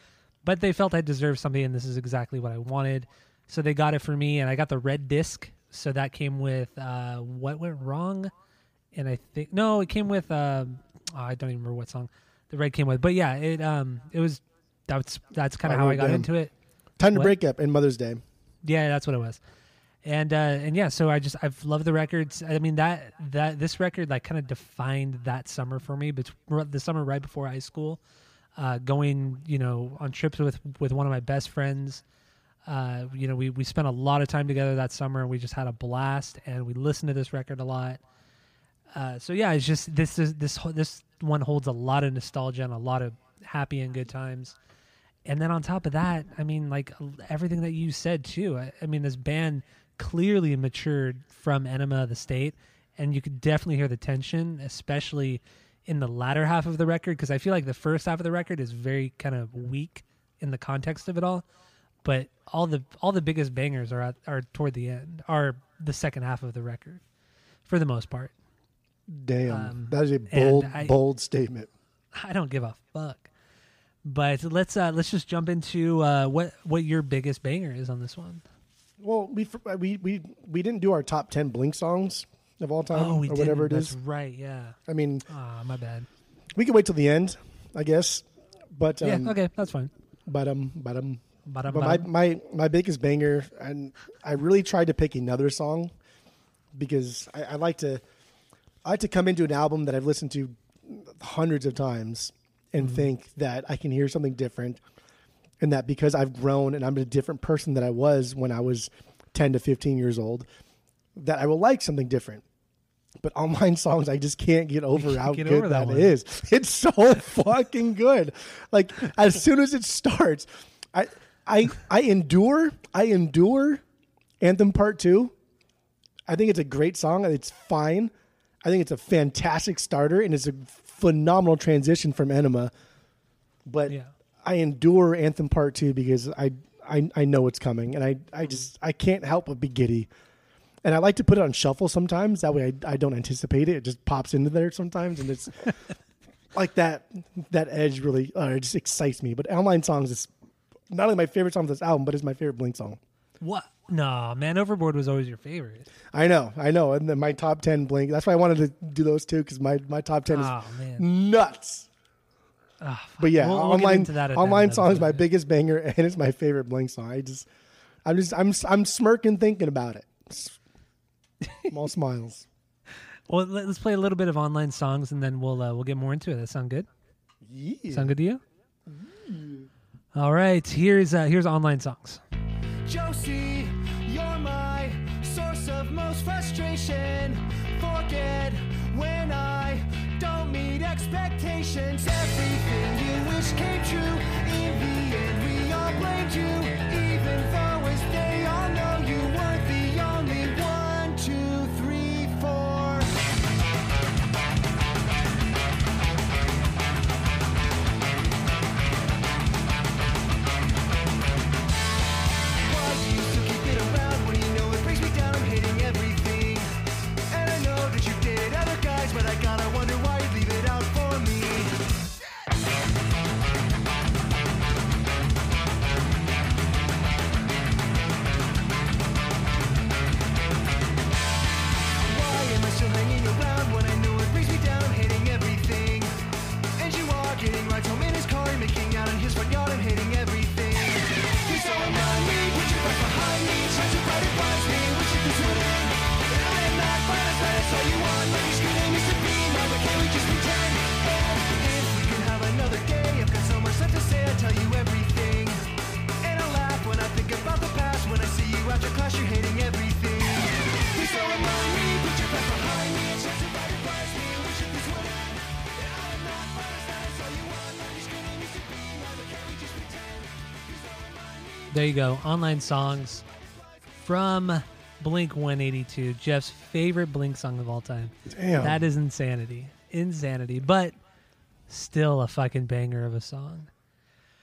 Speaker 1: But they felt I deserved something, and this is exactly what I wanted. So they got it for me, and I got the red disc. So that came with uh, what went wrong, and I think no, it came with uh, oh, I don't even remember what song the red came with. But yeah, it um it was that's that's kind of how I got
Speaker 2: down.
Speaker 1: into it.
Speaker 2: Time to
Speaker 1: What?
Speaker 2: break up and Mother's Day.
Speaker 1: Yeah, that's what it was. And uh and yeah, so I just I've loved the records. I mean that that this record like kind of defined that summer for me, but the summer right before high school, uh going, you know, on trips with with one of my best friends. Uh, you know, we we spent a lot of time together that summer and we just had a blast and we listened to this record a lot. Uh, so yeah, it's just this is this this one holds a lot of nostalgia and a lot of happy and good times. And then on top of that, I mean, like everything that you said too. I, I mean, this band clearly matured from Enema of the State, and you could definitely hear the tension, especially in the latter half of the record, because I feel like the first half of the record is very kind of weak in the context of it all. But all the all the biggest bangers are at, are toward the end, are the second half of the record, for the most part.
Speaker 2: Damn,
Speaker 1: Um,
Speaker 2: that is a bold,
Speaker 1: I-
Speaker 2: bold statement.
Speaker 1: I don't give a fuck. But let's uh let's just jump into uh what what your biggest banger is on this one.
Speaker 2: Well, we we we we didn't do our top ten Blink songs of all time,
Speaker 1: oh, we
Speaker 2: or
Speaker 1: did
Speaker 2: whatever it
Speaker 1: That's
Speaker 2: is.
Speaker 1: right. Yeah.
Speaker 2: I mean,
Speaker 1: Ah, my bad.
Speaker 2: we can wait till the end, I guess. But um,
Speaker 1: yeah. Okay, that's fine.
Speaker 2: but um, but um, but my, my my biggest banger, and I really tried to pick another song because I, I like to I like to come into an album that I've listened to hundreds of times and think that I can hear something different, and that because I've grown and I'm a different person than I was when I was ten to fifteen years old, that I will like something different. But online songs, I just can't get over how
Speaker 1: get
Speaker 2: good
Speaker 1: over that
Speaker 2: that is. <laughs> It's so fucking good. Like as soon as it starts, I I I endure I endure Anthem Part Two. I think it's a great song. It's fine. I think it's a fantastic starter and it's a phenomenal transition from Enema. But
Speaker 1: Yeah.
Speaker 2: I endure Anthem Part Two because I, I I know it's coming and I, I mm-hmm. just I can't help but be giddy. And I like to put it on shuffle sometimes. That way I, I don't anticipate it. It just pops into there sometimes and it's <laughs> like that that edge really uh, it just excites me. But online songs is not only my favorite song of this album, but it's my favorite Blink song.
Speaker 1: What? No, man. Overboard was always your favorite.
Speaker 2: I know, I know. And then my top ten Blink. That's why I wanted to do those two because my, my top ten is
Speaker 1: Oh man.
Speaker 2: nuts.
Speaker 1: Ah, fuck.
Speaker 2: But yeah,
Speaker 1: We'll- we'll
Speaker 2: online online song is my biggest banger <laughs> and it's my favorite Blink song. I just, I'm just, I'm, I'm smirking thinking about it. <laughs> Small smiles.
Speaker 1: Well, let- let's play a little bit of online songs, and then we'll uh, we'll get more into it. That sound good?
Speaker 2: Yeah.
Speaker 1: Sound good to you? All right. Here's uh, here's online songs.
Speaker 3: Josie, you're my source of most frustration. Forget when I don't meet expectations. Everything you wish came true. In the end, we all blamed you. Even though as they but I gotta wonder why. Class, you're hating everything. Please don't remind me, put your back behind me. Chance to fight advise me, wish that this would end. And I am not fine, it's not as all you want. Life is good and used to be, now can't we just pretend? Please don't remind me.
Speaker 1: There you go. Online songs from Blink 182, Jeff's favorite Blink song of all time.
Speaker 2: Damn.
Speaker 1: That is insanity. Insanity. But still a fucking banger of a song.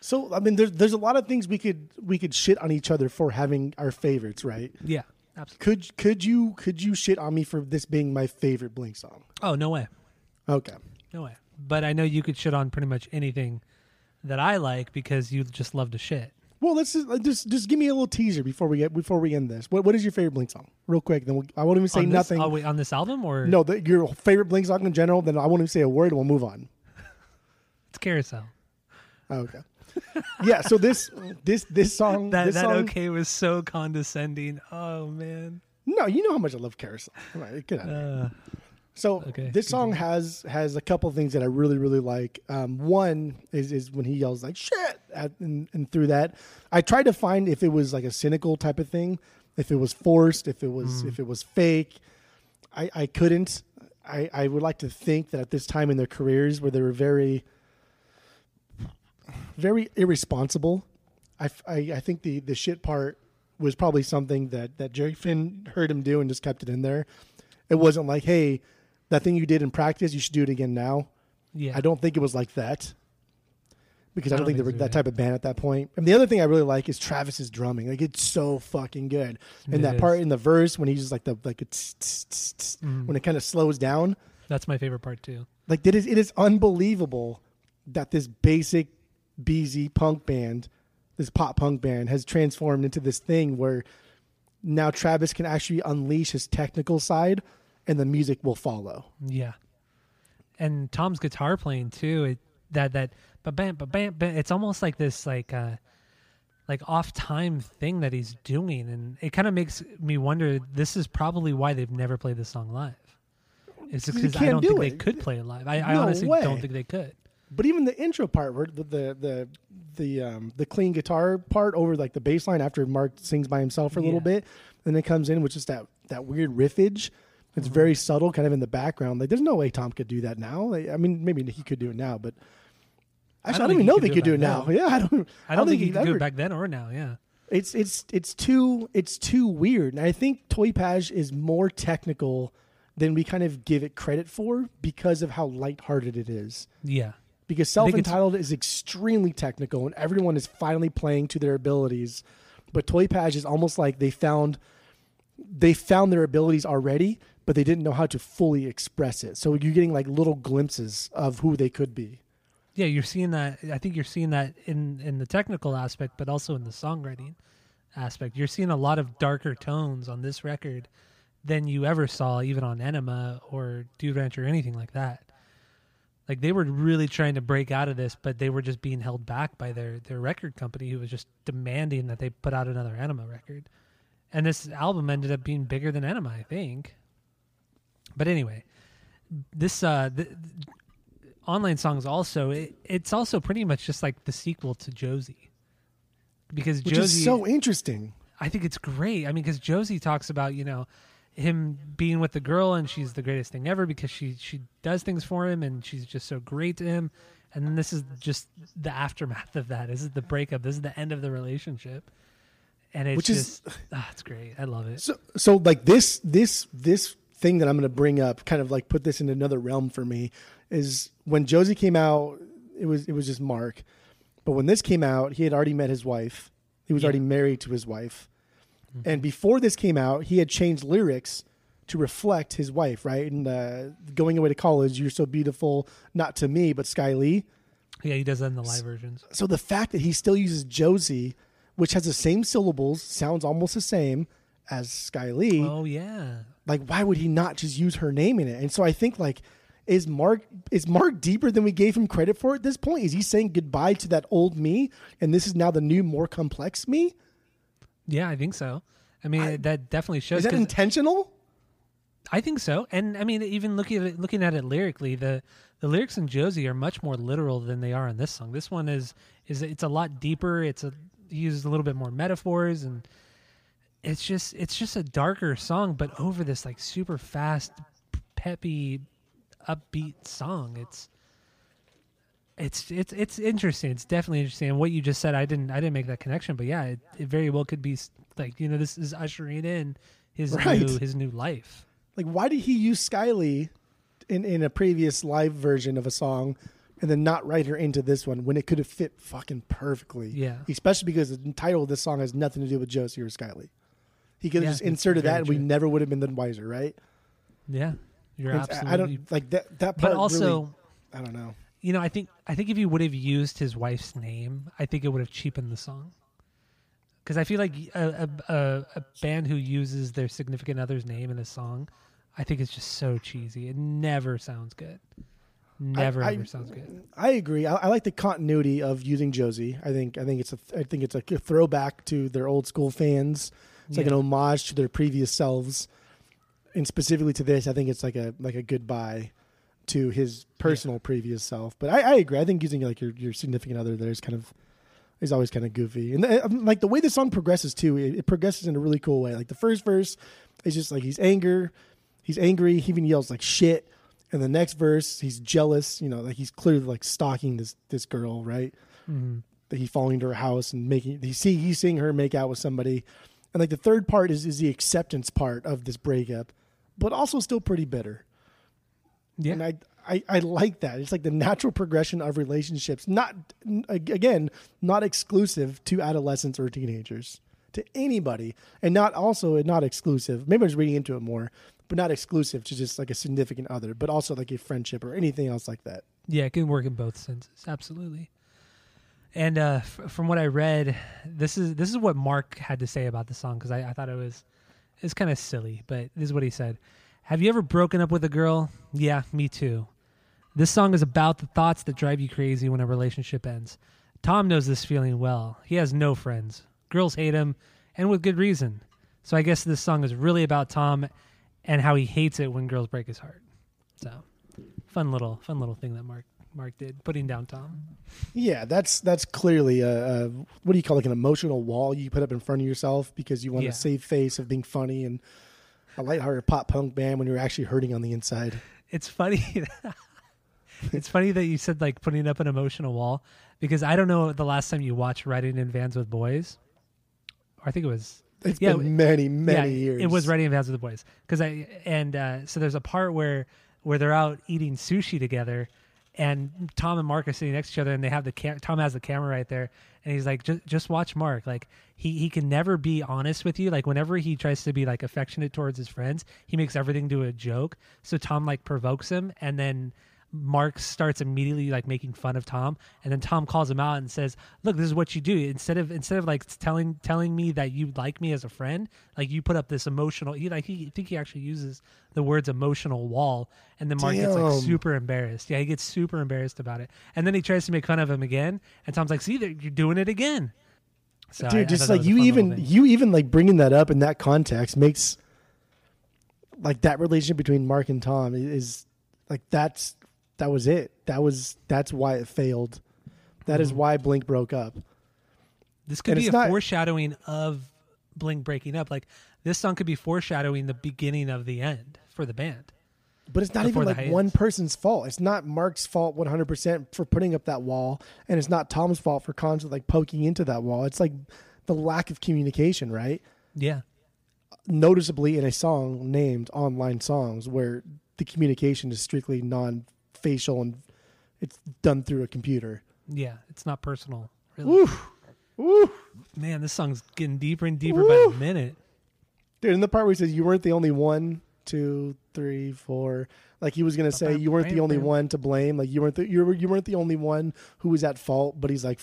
Speaker 2: So I mean, there's there's a lot of things we could we could shit on each other for having our favorites, right?
Speaker 1: Yeah, absolutely.
Speaker 2: Could could you could you shit on me for this being my favorite Blink song?
Speaker 1: Oh, no way.
Speaker 2: Okay.
Speaker 1: No way. But I know you could shit on pretty much anything that I like because you just love to shit.
Speaker 2: Well, let's just, just just give me a little teaser before we get before we end this. What what is your favorite Blink song? Real quick, then we'll, I won't even say
Speaker 1: on this,
Speaker 2: nothing.
Speaker 1: Oh, wait, on this album or
Speaker 2: no, the, your favorite Blink song in general. Then I won't even say a word. and We'll move on.
Speaker 1: It's Carousel.
Speaker 2: Oh, okay. <laughs> yeah. So this this this song
Speaker 1: That
Speaker 2: this
Speaker 1: that
Speaker 2: song,
Speaker 1: okay was so condescending. Oh man.
Speaker 2: No, you know how much I love Carousel. Come on, get out.
Speaker 1: Uh,
Speaker 2: So
Speaker 1: Okay,
Speaker 2: this song has has a couple things that I really really like. Um, one is is when he yells like shit, at, and, and through that, I tried to find if it was like a cynical type of thing, if it was forced, if it was if it was fake. I I couldn't. I I would like to think that at this time in their careers where they were very very irresponsible. I I think the the shit part was probably something that that Jerry Finn heard him do and just kept it in there. It wasn't like, hey, that thing you did in practice, you should do it again now.
Speaker 1: yeah.
Speaker 2: I don't think it was like that because I
Speaker 1: I
Speaker 2: don't,
Speaker 1: don't
Speaker 2: think they
Speaker 1: think
Speaker 2: were that type of band at that point. And the other thing I really like is Travis's drumming. Like it's so fucking good. And
Speaker 1: It
Speaker 2: that
Speaker 1: is.
Speaker 2: part in the verse when he's just like the like it's tss,
Speaker 1: Mm-hmm.
Speaker 2: when it kind of slows down,
Speaker 1: That's my favorite part too.
Speaker 2: like it is it is unbelievable that this basic BZ punk band, this pop punk band, has transformed into this thing where now Travis can actually unleash his technical side, and the music will follow.
Speaker 1: Yeah. And Tom's guitar playing too. It that that ba bam ba bam bam. It's almost like this like uh like off time thing that he's doing, and it kind of makes me wonder. This is probably why they've never played this song live. It's because I don't
Speaker 2: do
Speaker 1: think
Speaker 2: it.
Speaker 1: they could play it live. I, I honestly
Speaker 2: way.
Speaker 1: don't think they could.
Speaker 2: But even the intro part, where the the the the, um, the clean guitar part over like the bass line after Mark sings by himself for a little
Speaker 1: Yeah.
Speaker 2: bit, then it comes in with just that that weird riffage. It's very subtle, kind of in the background. Like, there's no way Tom could do that now. Like, I mean, maybe he could do it now, but actually, I
Speaker 1: don't
Speaker 2: don't,
Speaker 1: think
Speaker 2: even
Speaker 1: he
Speaker 2: know
Speaker 1: could
Speaker 2: if
Speaker 1: do it
Speaker 2: could do it
Speaker 1: back
Speaker 2: now. <laughs> Yeah, I don't.
Speaker 1: I don't think he
Speaker 2: he'd
Speaker 1: could do it back then or now. Yeah.
Speaker 2: It's it's it's too it's too weird, and I think Toy Page is more technical than we kind of give it credit for because of how lighthearted it is
Speaker 1: Yeah.
Speaker 2: Because self-entitled is extremely technical and everyone is finally playing to their abilities but toy page is almost like they found they found their abilities already but they didn't know how to fully express it so you're getting like little glimpses of who they could be
Speaker 1: Yeah, you're seeing that. I think you're seeing that in in the technical aspect, but also in the songwriting aspect. You're seeing a lot of darker tones on this record than you ever saw, even on Enema or Dude Ranch or anything like that. Like they were really trying to break out of this, but they were just being held back by their their record company, who was just demanding that they put out another Enema record. And this album ended up being bigger than Enema, I think. But anyway, this uh, th- online songs also it, it's also pretty much just like the sequel to Josie because
Speaker 2: which
Speaker 1: Josie
Speaker 2: is so interesting
Speaker 1: I think it's great. I mean, because Josie talks about you know him being with the girl and she's the greatest thing ever because she she does things for him and she's just so great to him. And then this is just the aftermath of that. This is the breakup. This is the end of the relationship. And it's
Speaker 2: Which is-
Speaker 1: just ah, it's great. I love it.
Speaker 2: so so like this this this thing that i'm going to bring up kind of like put this in another realm for me is when josie came out it was it was just mark but when this came out he had already met his wife he was
Speaker 1: Yeah.
Speaker 2: already married to his wife and before this came out he had changed lyrics to reflect his wife right? And uh, going away to college you're so beautiful not to me but sky lee.
Speaker 1: Yeah, he does that in the live versions.
Speaker 2: so the fact that he still uses josie which has the same syllables sounds almost the same as sky lee.
Speaker 1: Oh yeah.
Speaker 2: like why would he not just use her name in it? And so i think like is mark is mark deeper than we gave him credit for at this point? Is he saying goodbye to that old me and this is now the new more complex me
Speaker 1: Yeah, I think so. I mean, that definitely shows.
Speaker 2: is that intentional
Speaker 1: I think so, and I mean, even looking at it, looking at it lyrically, the the lyrics in Josie are much more literal than they are in this song. This one is is it's a lot deeper. It's a he uses a little bit more metaphors, and it's just it's just a darker song, but over this like super fast, peppy, upbeat song. It's it's it's it's interesting. It's definitely interesting. And what you just said, I didn't I didn't make that connection, but yeah, it, it very well could be like you know this is ushering in his <laughs>
Speaker 2: Right.
Speaker 1: new his new life.
Speaker 2: Like, why did he use Skyly in in a previous live version of a song, and then not write her into this one when it could have fit fucking perfectly?
Speaker 1: Yeah.
Speaker 2: Especially because the title of this song has nothing to do with Josie or Skyly. He could have
Speaker 1: Yeah,
Speaker 2: just inserted that, and we never would have been the wiser, right?
Speaker 1: Yeah, you're
Speaker 2: And
Speaker 1: absolutely.
Speaker 2: I don't like that. That part
Speaker 1: but also.
Speaker 2: really- I don't know.
Speaker 1: You know, I think I think if he would have used his wife's name, I think it would have cheapened the song. Because I feel like a, a, a, a band who uses their significant other's name in a song, I think it's just so cheesy. It never sounds good. Never
Speaker 2: I-
Speaker 1: ever sounds good.
Speaker 2: I agree. I, I like the continuity of using Josie. I think I think it's a I think it's a throwback to their old school fans. It's like an homage to their previous selves, and specifically to this, I think it's like a like a goodbye to his personal previous self. But I, I agree. I think using like your, your significant other there is kind of is always kind of goofy, and uh, like the way the song progresses too, it, it progresses in a really cool way. Like the first verse is just like he's anger, he's angry. He even yells like shit. And the next verse, he's jealous. You know, like he's clearly like stalking this this girl, right?
Speaker 1: hmm
Speaker 2: that he's falling to her house and making he see he's seeing her make out with somebody and like the third part is is the acceptance part of this breakup but also still pretty bitter
Speaker 1: Yeah,
Speaker 2: and I, I i like that it's like the natural progression of relationships not again not exclusive to adolescents or teenagers to anybody and not also not exclusive maybe i was reading into it more but not exclusive to just like a significant other but also like a friendship or anything else like that
Speaker 1: yeah, it can work in both senses. Absolutely. And uh, f- from what I read, this is this is what Mark had to say about the song because I, I thought it was it's kind of silly, but this is what he said. Have you ever broken up with a girl? Yeah, me too. This song is about the thoughts that drive you crazy when a relationship ends. Tom knows this feeling well. He has no friends. Girls hate him, and with good reason. So I guess this song is really about Tom and how he hates it when girls break his heart. So, fun little fun little thing that Mark Mark did, putting down Tom.
Speaker 2: Yeah, that's that's clearly a, a what do you call it, like an emotional wall you put up in front of yourself because you want
Speaker 1: Yeah.
Speaker 2: to save face of being funny and a lighthearted pop punk band when you're actually hurting on the inside.
Speaker 1: It's funny. <laughs> it's funny that you said like putting up an emotional wall because I don't know the last time you watched Riding in Vans with Boys. Or I think it was
Speaker 2: It's
Speaker 1: Yeah,
Speaker 2: been many, many
Speaker 1: yeah,
Speaker 2: years.
Speaker 1: It was Riding in Vans with the Boys because I and uh, so there's a part where where they're out eating sushi together. And Tom and Mark are sitting next to each other, and they have the cam- Tom has the camera right there, and he's like, "Just, just watch Mark. Like he he can never be honest with you. Like whenever he tries to be like affectionate towards his friends, he makes everything to a joke. So Tom like provokes him, and then Mark starts immediately like making fun of Tom, and then Tom calls him out and says, "Look, this is what you do. Instead of instead of like telling telling me that you like me as a friend, like you put up this emotional. He like he I think he actually uses the words emotional wall, and then Mark gets like super embarrassed. Yeah, he gets super embarrassed about it, and then he tries to make fun of him again, and Tom's like, "See, there- you're doing it again." So I- I
Speaker 2: Dude, just
Speaker 1: that
Speaker 2: like you even you even like bringing that up in that context makes like that relationship between Mark and Tom is like that's that was it. That was that's why it failed. That is
Speaker 1: Mhm.
Speaker 2: why Blink broke up.
Speaker 1: This could
Speaker 2: And
Speaker 1: be a
Speaker 2: it's not-
Speaker 1: foreshadowing of Blink breaking up. Like this song could be foreshadowing the beginning of the end for the band.
Speaker 2: But it's not
Speaker 1: Before
Speaker 2: even
Speaker 1: the
Speaker 2: like one person's fault. It's not Mark's fault 100% for putting up that wall, and it's not Tom's fault for constantly like poking into that wall. It's like the lack of communication, right?
Speaker 1: Yeah,
Speaker 2: Noticeably in a song named Online Songs, where the communication is strictly non-facial and it's done through a computer.
Speaker 1: yeah, it's not personal. Really,
Speaker 2: Woo, woo,
Speaker 1: man, this song's getting deeper and deeper by the minute.
Speaker 2: dude. In the part where he says you weren't the only one, two, three, four. Like he was gonna say you weren't the only one to blame. Like you weren't the, you were you weren't the only one who was at fault. But he's like,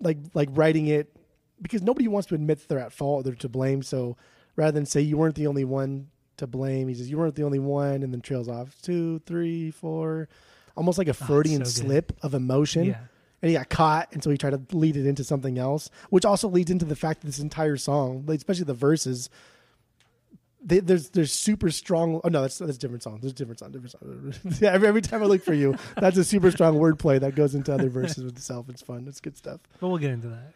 Speaker 2: like like writing it because nobody wants to admit that they're at fault. They're to blame. So rather than say you weren't the only one to blame, he says you weren't the only one, and then trails off two, three, four, almost like a Freudian
Speaker 1: Ah, so
Speaker 2: slip of emotion.
Speaker 1: Yeah,
Speaker 2: And he got caught, and so he tried to lead it into something else, which also leads into the fact that this entire song, especially the verses, they, there's there's super strong. Oh no, that's that's a different song. There's a different song, different song. <laughs> yeah, every, every time I look for you, <laughs> that's a super strong wordplay that goes into other verses with itself. It's fun. It's good stuff.
Speaker 1: but we'll get into that.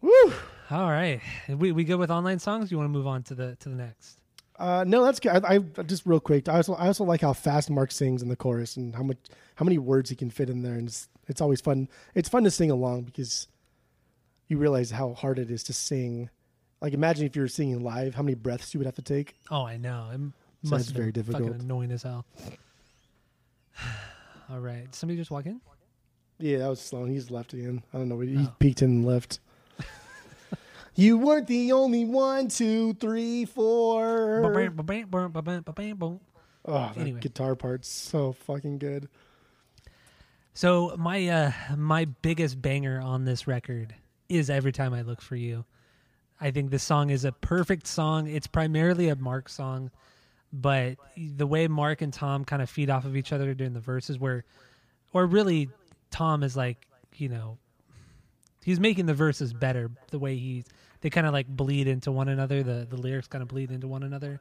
Speaker 2: Woo!
Speaker 1: All right, we we good with online songs? You want to move on to the to the next?
Speaker 2: Uh, no, that's good. I, I just real quick. I also I also like how fast Mark sings in the chorus and how much how many words he can fit in there, and it's, it's always fun. It's fun to sing along because you realize how hard it is to sing. Like imagine if you were singing live, how many breaths you would have to take.
Speaker 1: Oh, I know. It
Speaker 2: So
Speaker 1: must
Speaker 2: it's
Speaker 1: have
Speaker 2: very difficult.
Speaker 1: Fucking annoying as hell. <sighs> All right, somebody just walk in.
Speaker 2: Yeah, that was Sloan. He's left again. I don't know. He
Speaker 1: Oh.
Speaker 2: peeked in and left. You weren't the only one, two, three, four. Oh, that
Speaker 1: Anyway.
Speaker 2: guitar part's so fucking good.
Speaker 1: So my uh my biggest banger on this record is every time I look for you. I think this song is a perfect song. It's primarily a Mark song, but the way Mark and Tom kind of feed off of each other during the verses, where, or really, Tom is like, you know, he's making the verses better. The way he's, they kind of like bleed into one another. The the lyrics kind of bleed into one another.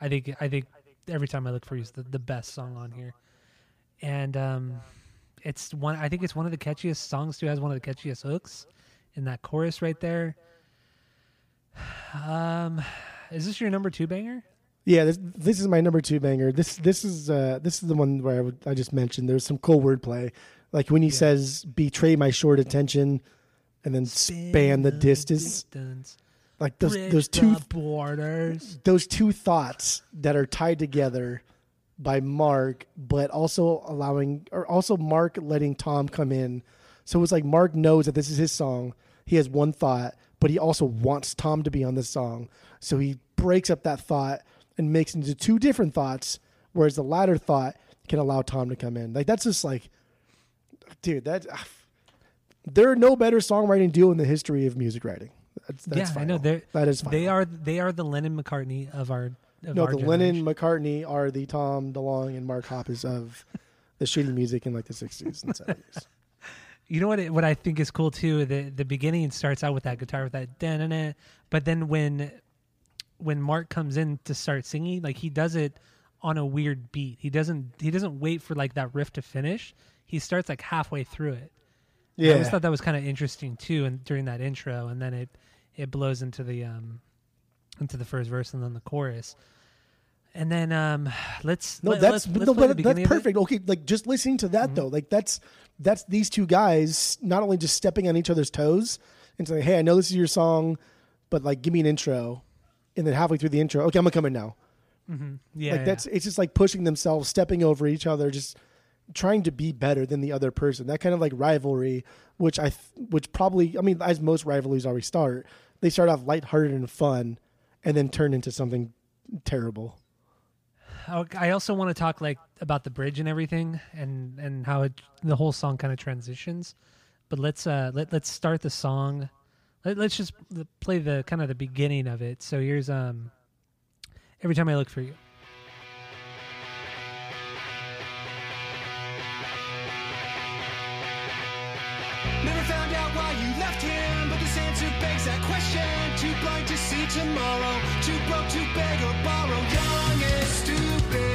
Speaker 1: I think I think every time I look for you is the, the best song on here, and um, it's one. I think it's one of the catchiest songs too. Has one of the catchiest hooks in that chorus right there. Um, is this your number two banger?
Speaker 2: Yeah, this this is my number two banger. This this is uh this is the one where I, would, I just mentioned. There's some cool wordplay, like when he
Speaker 1: Yeah.
Speaker 2: says "betray my short attention," and then span the distance.
Speaker 1: distance.
Speaker 2: Like those
Speaker 1: Bridge
Speaker 2: those two
Speaker 1: the borders.
Speaker 2: those two thoughts that are tied together by Mark, but also allowing or also Mark letting Tom come in. So it's like Mark knows that this is his song. He has one thought, but he also wants Tom to be on this song. So he breaks up that thought and makes it into two different thoughts, whereas the latter thought can allow Tom to come in. Like that's just like dude, that ah, there are no better songwriting duo in the history of music writing. That's, that's
Speaker 1: yeah, I know.
Speaker 2: final.
Speaker 1: They're,
Speaker 2: that is
Speaker 1: they are they are the Lennon McCartney of our of
Speaker 2: No,
Speaker 1: our
Speaker 2: the
Speaker 1: generation.
Speaker 2: Lennon McCartney are the Tom DeLonge and Mark Hoppus of the shitty music in like the sixties and seventies. <laughs>
Speaker 1: You know what? It, what I think is cool too. The the beginning starts out with that guitar with that da na but then when when Mark comes in to start singing, like he does it on a weird beat. He doesn't he doesn't wait for like that riff to finish. He starts like halfway through it. I always thought that was kind of interesting too, and during that intro, and then it it blows into the um into the first verse and then the chorus, and then um let's
Speaker 2: no,
Speaker 1: let,
Speaker 2: that's
Speaker 1: let's, let's
Speaker 2: no, but that's perfect. Okay, like just listening to that though, like that's that's these two guys not only just stepping on each other's toes and saying, "Hey, I know this is your song, but like give me an intro," and then halfway through the intro, okay, I'm gonna come in now.
Speaker 1: Yeah,
Speaker 2: like
Speaker 1: yeah.
Speaker 2: that's it's just like pushing themselves, stepping over each other, just trying to be better than the other person. That kind of like rivalry, which I, th- which probably, I mean, as most rivalries always start, they start off lighthearted and fun, and then turn into something terrible.
Speaker 1: I also want to talk like about the bridge and everything, and and how it, the whole song kind of transitions. But let's uh let let's start the song. Let, let's just play the kind of the beginning of it. So here's um. Every time I look for you.
Speaker 3: Answer begs that question. Too blind to see tomorrow, too broke to beg or borrow. Young and stupid,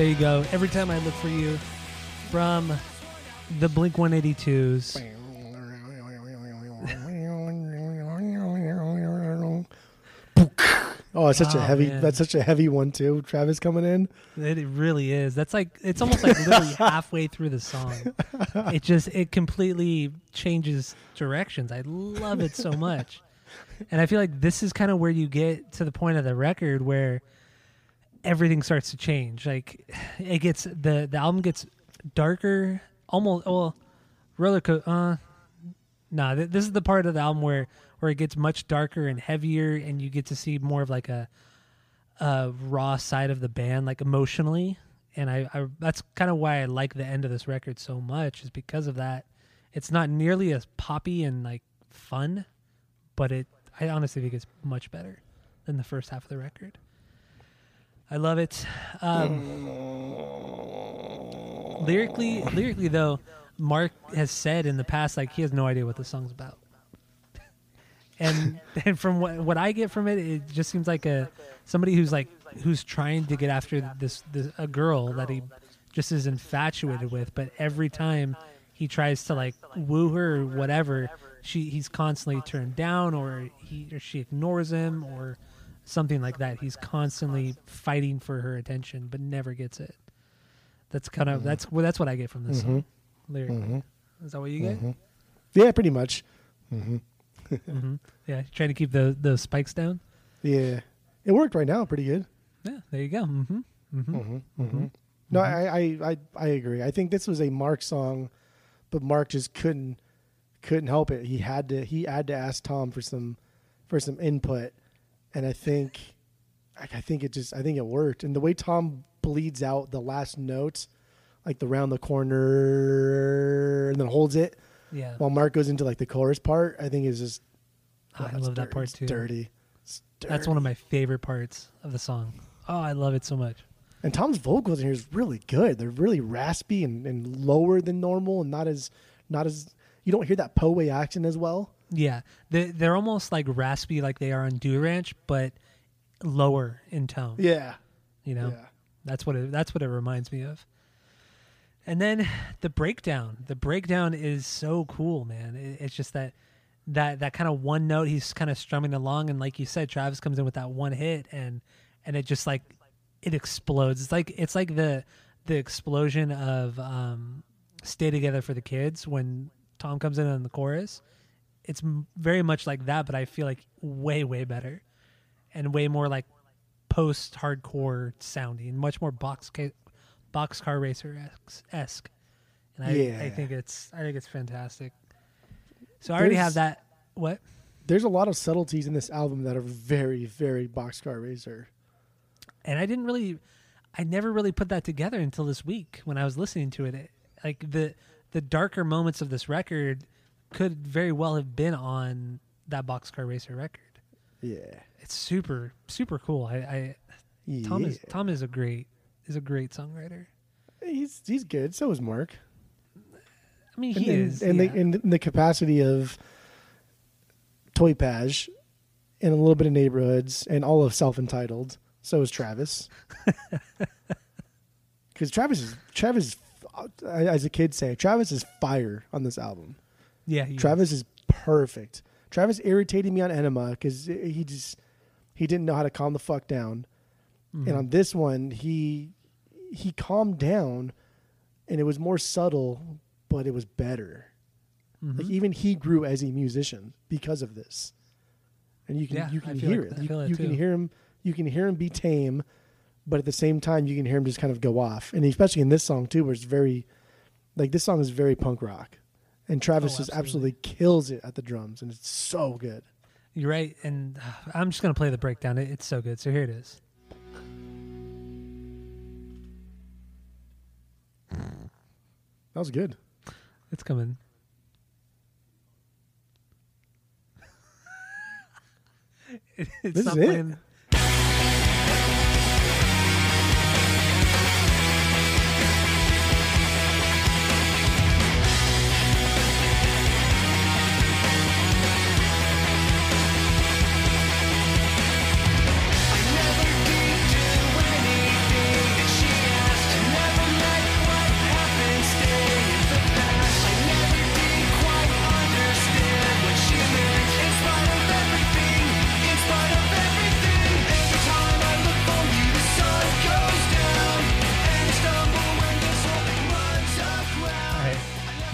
Speaker 1: There you go. Every time I look for you from the Blink 182s.
Speaker 2: Oh, it's such a
Speaker 1: Oh,
Speaker 2: heavy.
Speaker 1: man.
Speaker 2: That's such a heavy one too. Travis coming in.
Speaker 1: It really is. That's like it's almost like literally <laughs> halfway through the song. It just it completely changes directions. I love it so much. And I feel like this is kind of where you get to the point of the record where everything starts to change. Like it gets the the album gets darker, almost well roller co- uh nah, th- this is the part of the album where where it gets much darker and heavier and you get to see more of like a uh, raw side of the band, like emotionally. And I, I that's kind of why I like the end of this record so much, is because of that. It's not nearly as poppy and like fun, but it I honestly think it's much better than the first half of the record. I love it. Um, lyrically, lyrically though, Mark has said in the past like he has no idea what the song's about. <laughs> and and from what what I get from it, it just seems like a somebody who's like who's trying to get after this, this a girl that he just is infatuated with, but every time he tries to like woo her or whatever, she he's constantly turned down or he or she ignores him or something like that. He's constantly fighting for her attention, but never gets it. That's kind of mm-hmm. that's well, that's what I get from this song. Mm-hmm. Lyrically, mm-hmm. is that what you get?
Speaker 2: Yeah, pretty much.
Speaker 1: hmm <laughs> Yeah, trying to keep the the spikes down.
Speaker 2: Yeah, it worked right now. Pretty good.
Speaker 1: Yeah, there you go.
Speaker 2: No, I, I, I, I agree. I think this was a Mark song, but Mark just couldn't couldn't help it. He had to he had to ask Tom for some for some input, and I think I I think it just I think it worked. And the way Tom bleeds out the last notes, like the round the corner, and then holds it
Speaker 1: Yeah,
Speaker 2: while Mark goes into like the chorus part, I think is just
Speaker 1: Oh, I
Speaker 2: it's
Speaker 1: love that part
Speaker 2: it's
Speaker 1: too.
Speaker 2: Dirty. It's
Speaker 1: That's one of my favorite parts of the song. Oh, I love it so much.
Speaker 2: And Tom's vocals in here is really good. They're really raspy and, and lower than normal, and not as not as you don't hear that Poe accent as well.
Speaker 1: Yeah, they they're almost like raspy, like they are on Dude Ranch, but lower in tone.
Speaker 2: Yeah,
Speaker 1: You know,
Speaker 2: yeah.
Speaker 1: that's what it that's what it reminds me of. And then the breakdown. The breakdown is so cool, man. It, it's just that that that kind of one note he's kind of strumming along, and like you said, Travis comes in with that one hit, and and it just like it explodes. It's like it's like the the explosion of um, "Stay Together for the Kids" when Tom comes in on the chorus. It's very much like that, but I feel like way way better, and way more like post hardcore sounding, much more box ca- boxcar racer esque. And I, I think it's I think it's fantastic. So I already have that. What?
Speaker 2: There's a lot of subtleties in this album that are very, very Boxcar Racer.
Speaker 1: and I didn't really, I never really put that together until this week when I was listening to it. it. Like the the darker moments of this record could very well have been on that Boxcar Racer record.
Speaker 2: Yeah,
Speaker 1: It's super super cool. I, I Tom is Tom is a great is a great songwriter.
Speaker 2: he's he's good. So is Mark.
Speaker 1: I mean, he
Speaker 2: and,
Speaker 1: is.
Speaker 2: and
Speaker 1: yeah.
Speaker 2: the, in the capacity of Toy Page and a little bit of neighborhoods and all of self entitled. So is Travis. <laughs> Because Travis is Travis, is, as a kid say, Travis is fire on this album.
Speaker 1: Yeah,
Speaker 2: Travis is perfect. Travis irritated me on Enema because he just he didn't know how to calm the fuck down,
Speaker 1: Mm-hmm.
Speaker 2: and on this one he he calmed down, and it was more subtle, but it was better.
Speaker 1: Mm-hmm.
Speaker 2: Like even he grew as a musician because of this, and you can
Speaker 1: Yeah,
Speaker 2: you can hear
Speaker 1: like-
Speaker 2: it. You, you can hear him. You can hear him be tame, but at the same time you can hear him just kind of go off, and especially in this song too, where it's very like this song is very punk rock, and Travis
Speaker 1: Oh,
Speaker 2: just
Speaker 1: absolutely.
Speaker 2: kills it at the drums, and it's so good.
Speaker 1: You're right, and uh, I'm just gonna play the breakdown. It, it's so good. So here it is.
Speaker 2: That was good.
Speaker 1: It's coming. It- <laughs> it's
Speaker 2: This is it.
Speaker 1: playing-
Speaker 3: I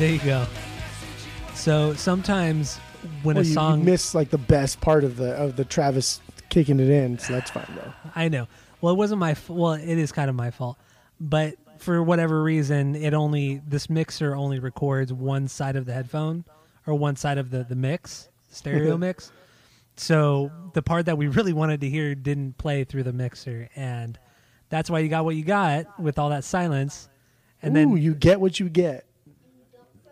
Speaker 1: There you go. So sometimes when
Speaker 2: Well,
Speaker 1: a
Speaker 2: you,
Speaker 1: song
Speaker 2: you miss like the best part of the of the Travis kicking it in, so that's fine though. <sighs>
Speaker 1: I know. Well, it wasn't my. f- Well, it is kind of my fault, but for whatever reason, it only this mixer only records one side of the headphone or one side of the the mix stereo <laughs> mix. So the part that we <laughs> really wanted to hear didn't play through the mixer, and that's why you got what you got with all that silence. And
Speaker 2: Ooh,
Speaker 1: then
Speaker 2: you get what you get.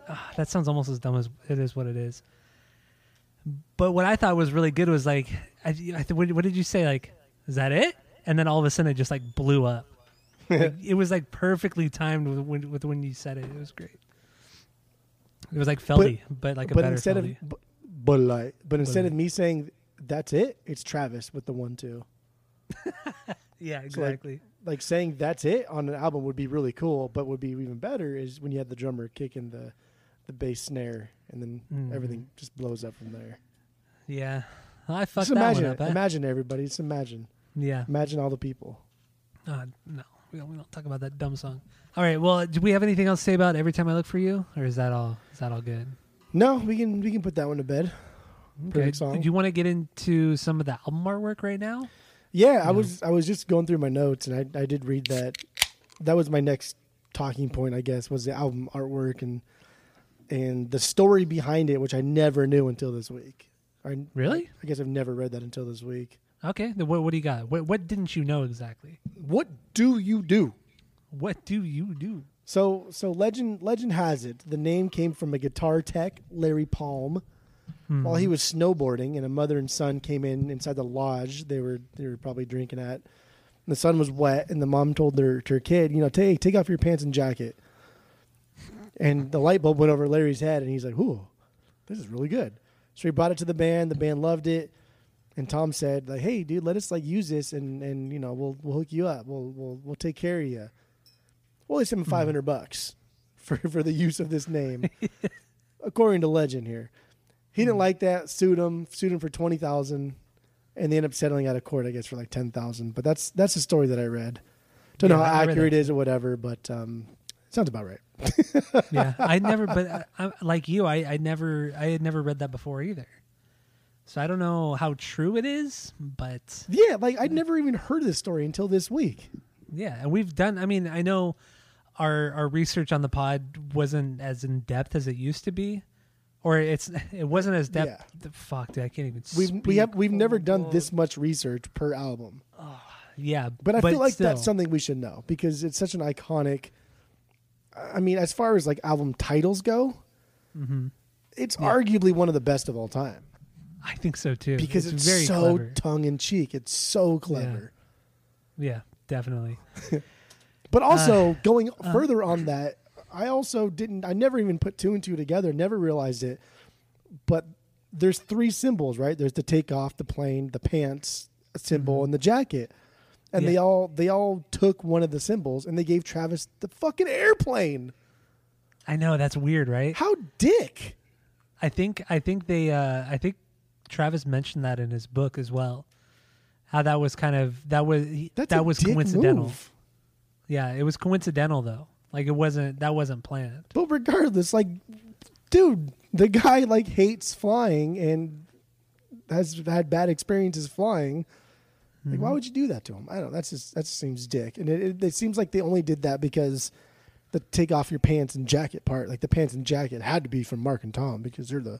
Speaker 1: Ah, that sounds almost as dumb as it is what it is. But what I thought was really good was like, I, I th- what, what did you say? Like, is that it? And then all of a sudden it just like blew up. <laughs> Like, it was like perfectly timed with when, with when you said it. It was great. It was like Feldy, but, like a
Speaker 2: but
Speaker 1: better
Speaker 2: instead
Speaker 1: Feldy.
Speaker 2: of but, but like but instead
Speaker 1: But-
Speaker 2: of me saying that's it, it's Travis with the one two. <laughs>
Speaker 1: yeah,
Speaker 2: So, like,
Speaker 1: exactly.
Speaker 2: Like saying that's it on an album would be really cool, but would be even better is when you have the drummer kicking the the bass snare and then
Speaker 1: Mhm.
Speaker 2: everything just blows up from there.
Speaker 1: yeah, I fucked
Speaker 2: just
Speaker 1: that
Speaker 2: imagine
Speaker 1: one
Speaker 2: it.
Speaker 1: up. eh?
Speaker 2: Imagine everybody. Just imagine.
Speaker 1: yeah,
Speaker 2: Imagine all the people.
Speaker 1: uh, no, we don't, we don't talk about that dumb song. All right, well, do we have anything else to say about every time I look for you, or is that all? Is that all good?
Speaker 2: No, we can we can put that one to bed. Song.
Speaker 1: Do you want to get into some of the album artwork right now?
Speaker 2: Yeah, I was I was just going through my notes and I I did read that. That was my next talking point, I guess, was the album artwork and and the story behind it, which I never knew until this week. I,
Speaker 1: Really?
Speaker 2: I guess I've never read that until this week.
Speaker 1: Okay. Then what, what do you got? What, what didn't you know exactly?
Speaker 2: What do you do?
Speaker 1: What do you do?
Speaker 2: So so legend legend has it the name came from a guitar tech, Larry Palm. Hmm. While he was snowboarding, and a mother and son came in inside the lodge they were they were probably drinking at. And the sun was wet, and the mom told their to her kid, you know, take take off your pants and jacket. And the light bulb went over Larry's head, and he's like, "Ooh, this is really good." So he brought it to the band. The band loved it, and Tom said, "Like, hey, dude, let us like use this, and and you know, we'll we'll hook you up. We'll we'll we'll take care of you." Well, they sent him five hundred bucks for for the use of this name, <laughs> according to legend here. He didn't like that. Sued him. Sued him for twenty thousand, and they ended up settling out of court, I guess, for like ten thousand. But that's that's the story that I read. Don't know how accurate it is or whatever, but um, sounds about right. <laughs>
Speaker 1: yeah, I never, <laughs> but uh, I, I, like you, I, I never, I had never read that before either. So I don't know how true it is, but
Speaker 2: Yeah, like I'd never even heard of this story until this week.
Speaker 1: yeah, and we've done. I mean, I know our our research on the pod wasn't as in depth as it used to be, or it's it wasn't as depth. Fuck, dude, I can't even.
Speaker 2: We've
Speaker 1: speak.
Speaker 2: we have we've never done
Speaker 1: Oh,
Speaker 2: this much research per album,
Speaker 1: Yeah,
Speaker 2: but I feel like
Speaker 1: still.
Speaker 2: that's something we should know because it's such an iconic. I mean, as far as like album titles go,
Speaker 1: Mhm.
Speaker 2: it's
Speaker 1: Yeah.
Speaker 2: arguably one of the best of all time.
Speaker 1: I think so too
Speaker 2: because it's,
Speaker 1: very
Speaker 2: so tongue in cheek. It's so clever.
Speaker 1: yeah, definitely. <laughs>
Speaker 2: But also
Speaker 1: Uh,
Speaker 2: going further on that, I also didn't. I never even put two and two together. Never realized it. But there's three symbols, right? There's the takeoff, the plane, the pants symbol, and the jacket. And they
Speaker 1: Mm-hmm.
Speaker 2: All they all took one of the symbols and they gave Travis the fucking airplane.
Speaker 1: I know that's weird, right?
Speaker 2: How dick.
Speaker 1: I think I think they uh I think Travis mentioned that in his book as well. How that was kind of that was he- that was coincidental.
Speaker 2: move.
Speaker 1: Yeah, it was coincidental though. Like it wasn't that wasn't planned.
Speaker 2: But regardless, like, dude, the guy like hates flying and has had bad experiences flying. Like,
Speaker 1: Mm-hmm.
Speaker 2: why would you do that to him? I don't. know. That's just that just seems dick, and it, it, it seems like they only did that because the take off your pants and jacket part, like the pants and jacket, had to be from Mark and Tom because they're the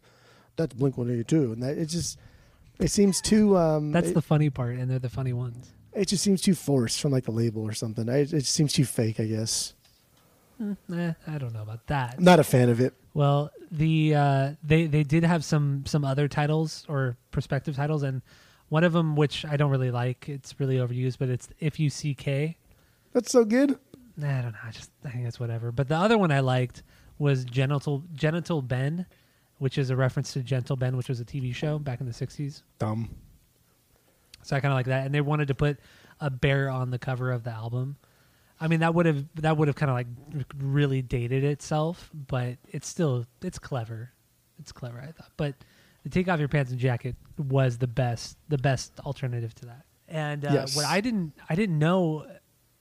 Speaker 2: that's Blink One Eighty Two, and that it just it seems too. Um,
Speaker 1: That's
Speaker 2: it,
Speaker 1: the funny part, and they're the funny ones.
Speaker 2: it just seems too forced from like the label or something. I, it just seems too fake. I guess.
Speaker 1: Eh, I don't know about that.
Speaker 2: I'm not a fan of it.
Speaker 1: Well, the uh, they they did have some some other titles or prospective titles, and one of them which I don't really like. It's really overused, but it's if you see K.
Speaker 2: That's so good.
Speaker 1: Nah, I don't know. I just I think it's whatever. But the other one I liked was Genital Genital Ben, which is a reference to Gentle Ben, which was a TV show back in the '60s.
Speaker 2: Dumb.
Speaker 1: So I kind of like that, and they wanted to put a bear on the cover of the album. I mean, that would have that would have kind of like really dated itself, but it's still it's clever. It's clever, I thought. But the take off your pants and jacket was the best the best alternative to that. And uh,
Speaker 2: Yes.
Speaker 1: what I didn't I didn't know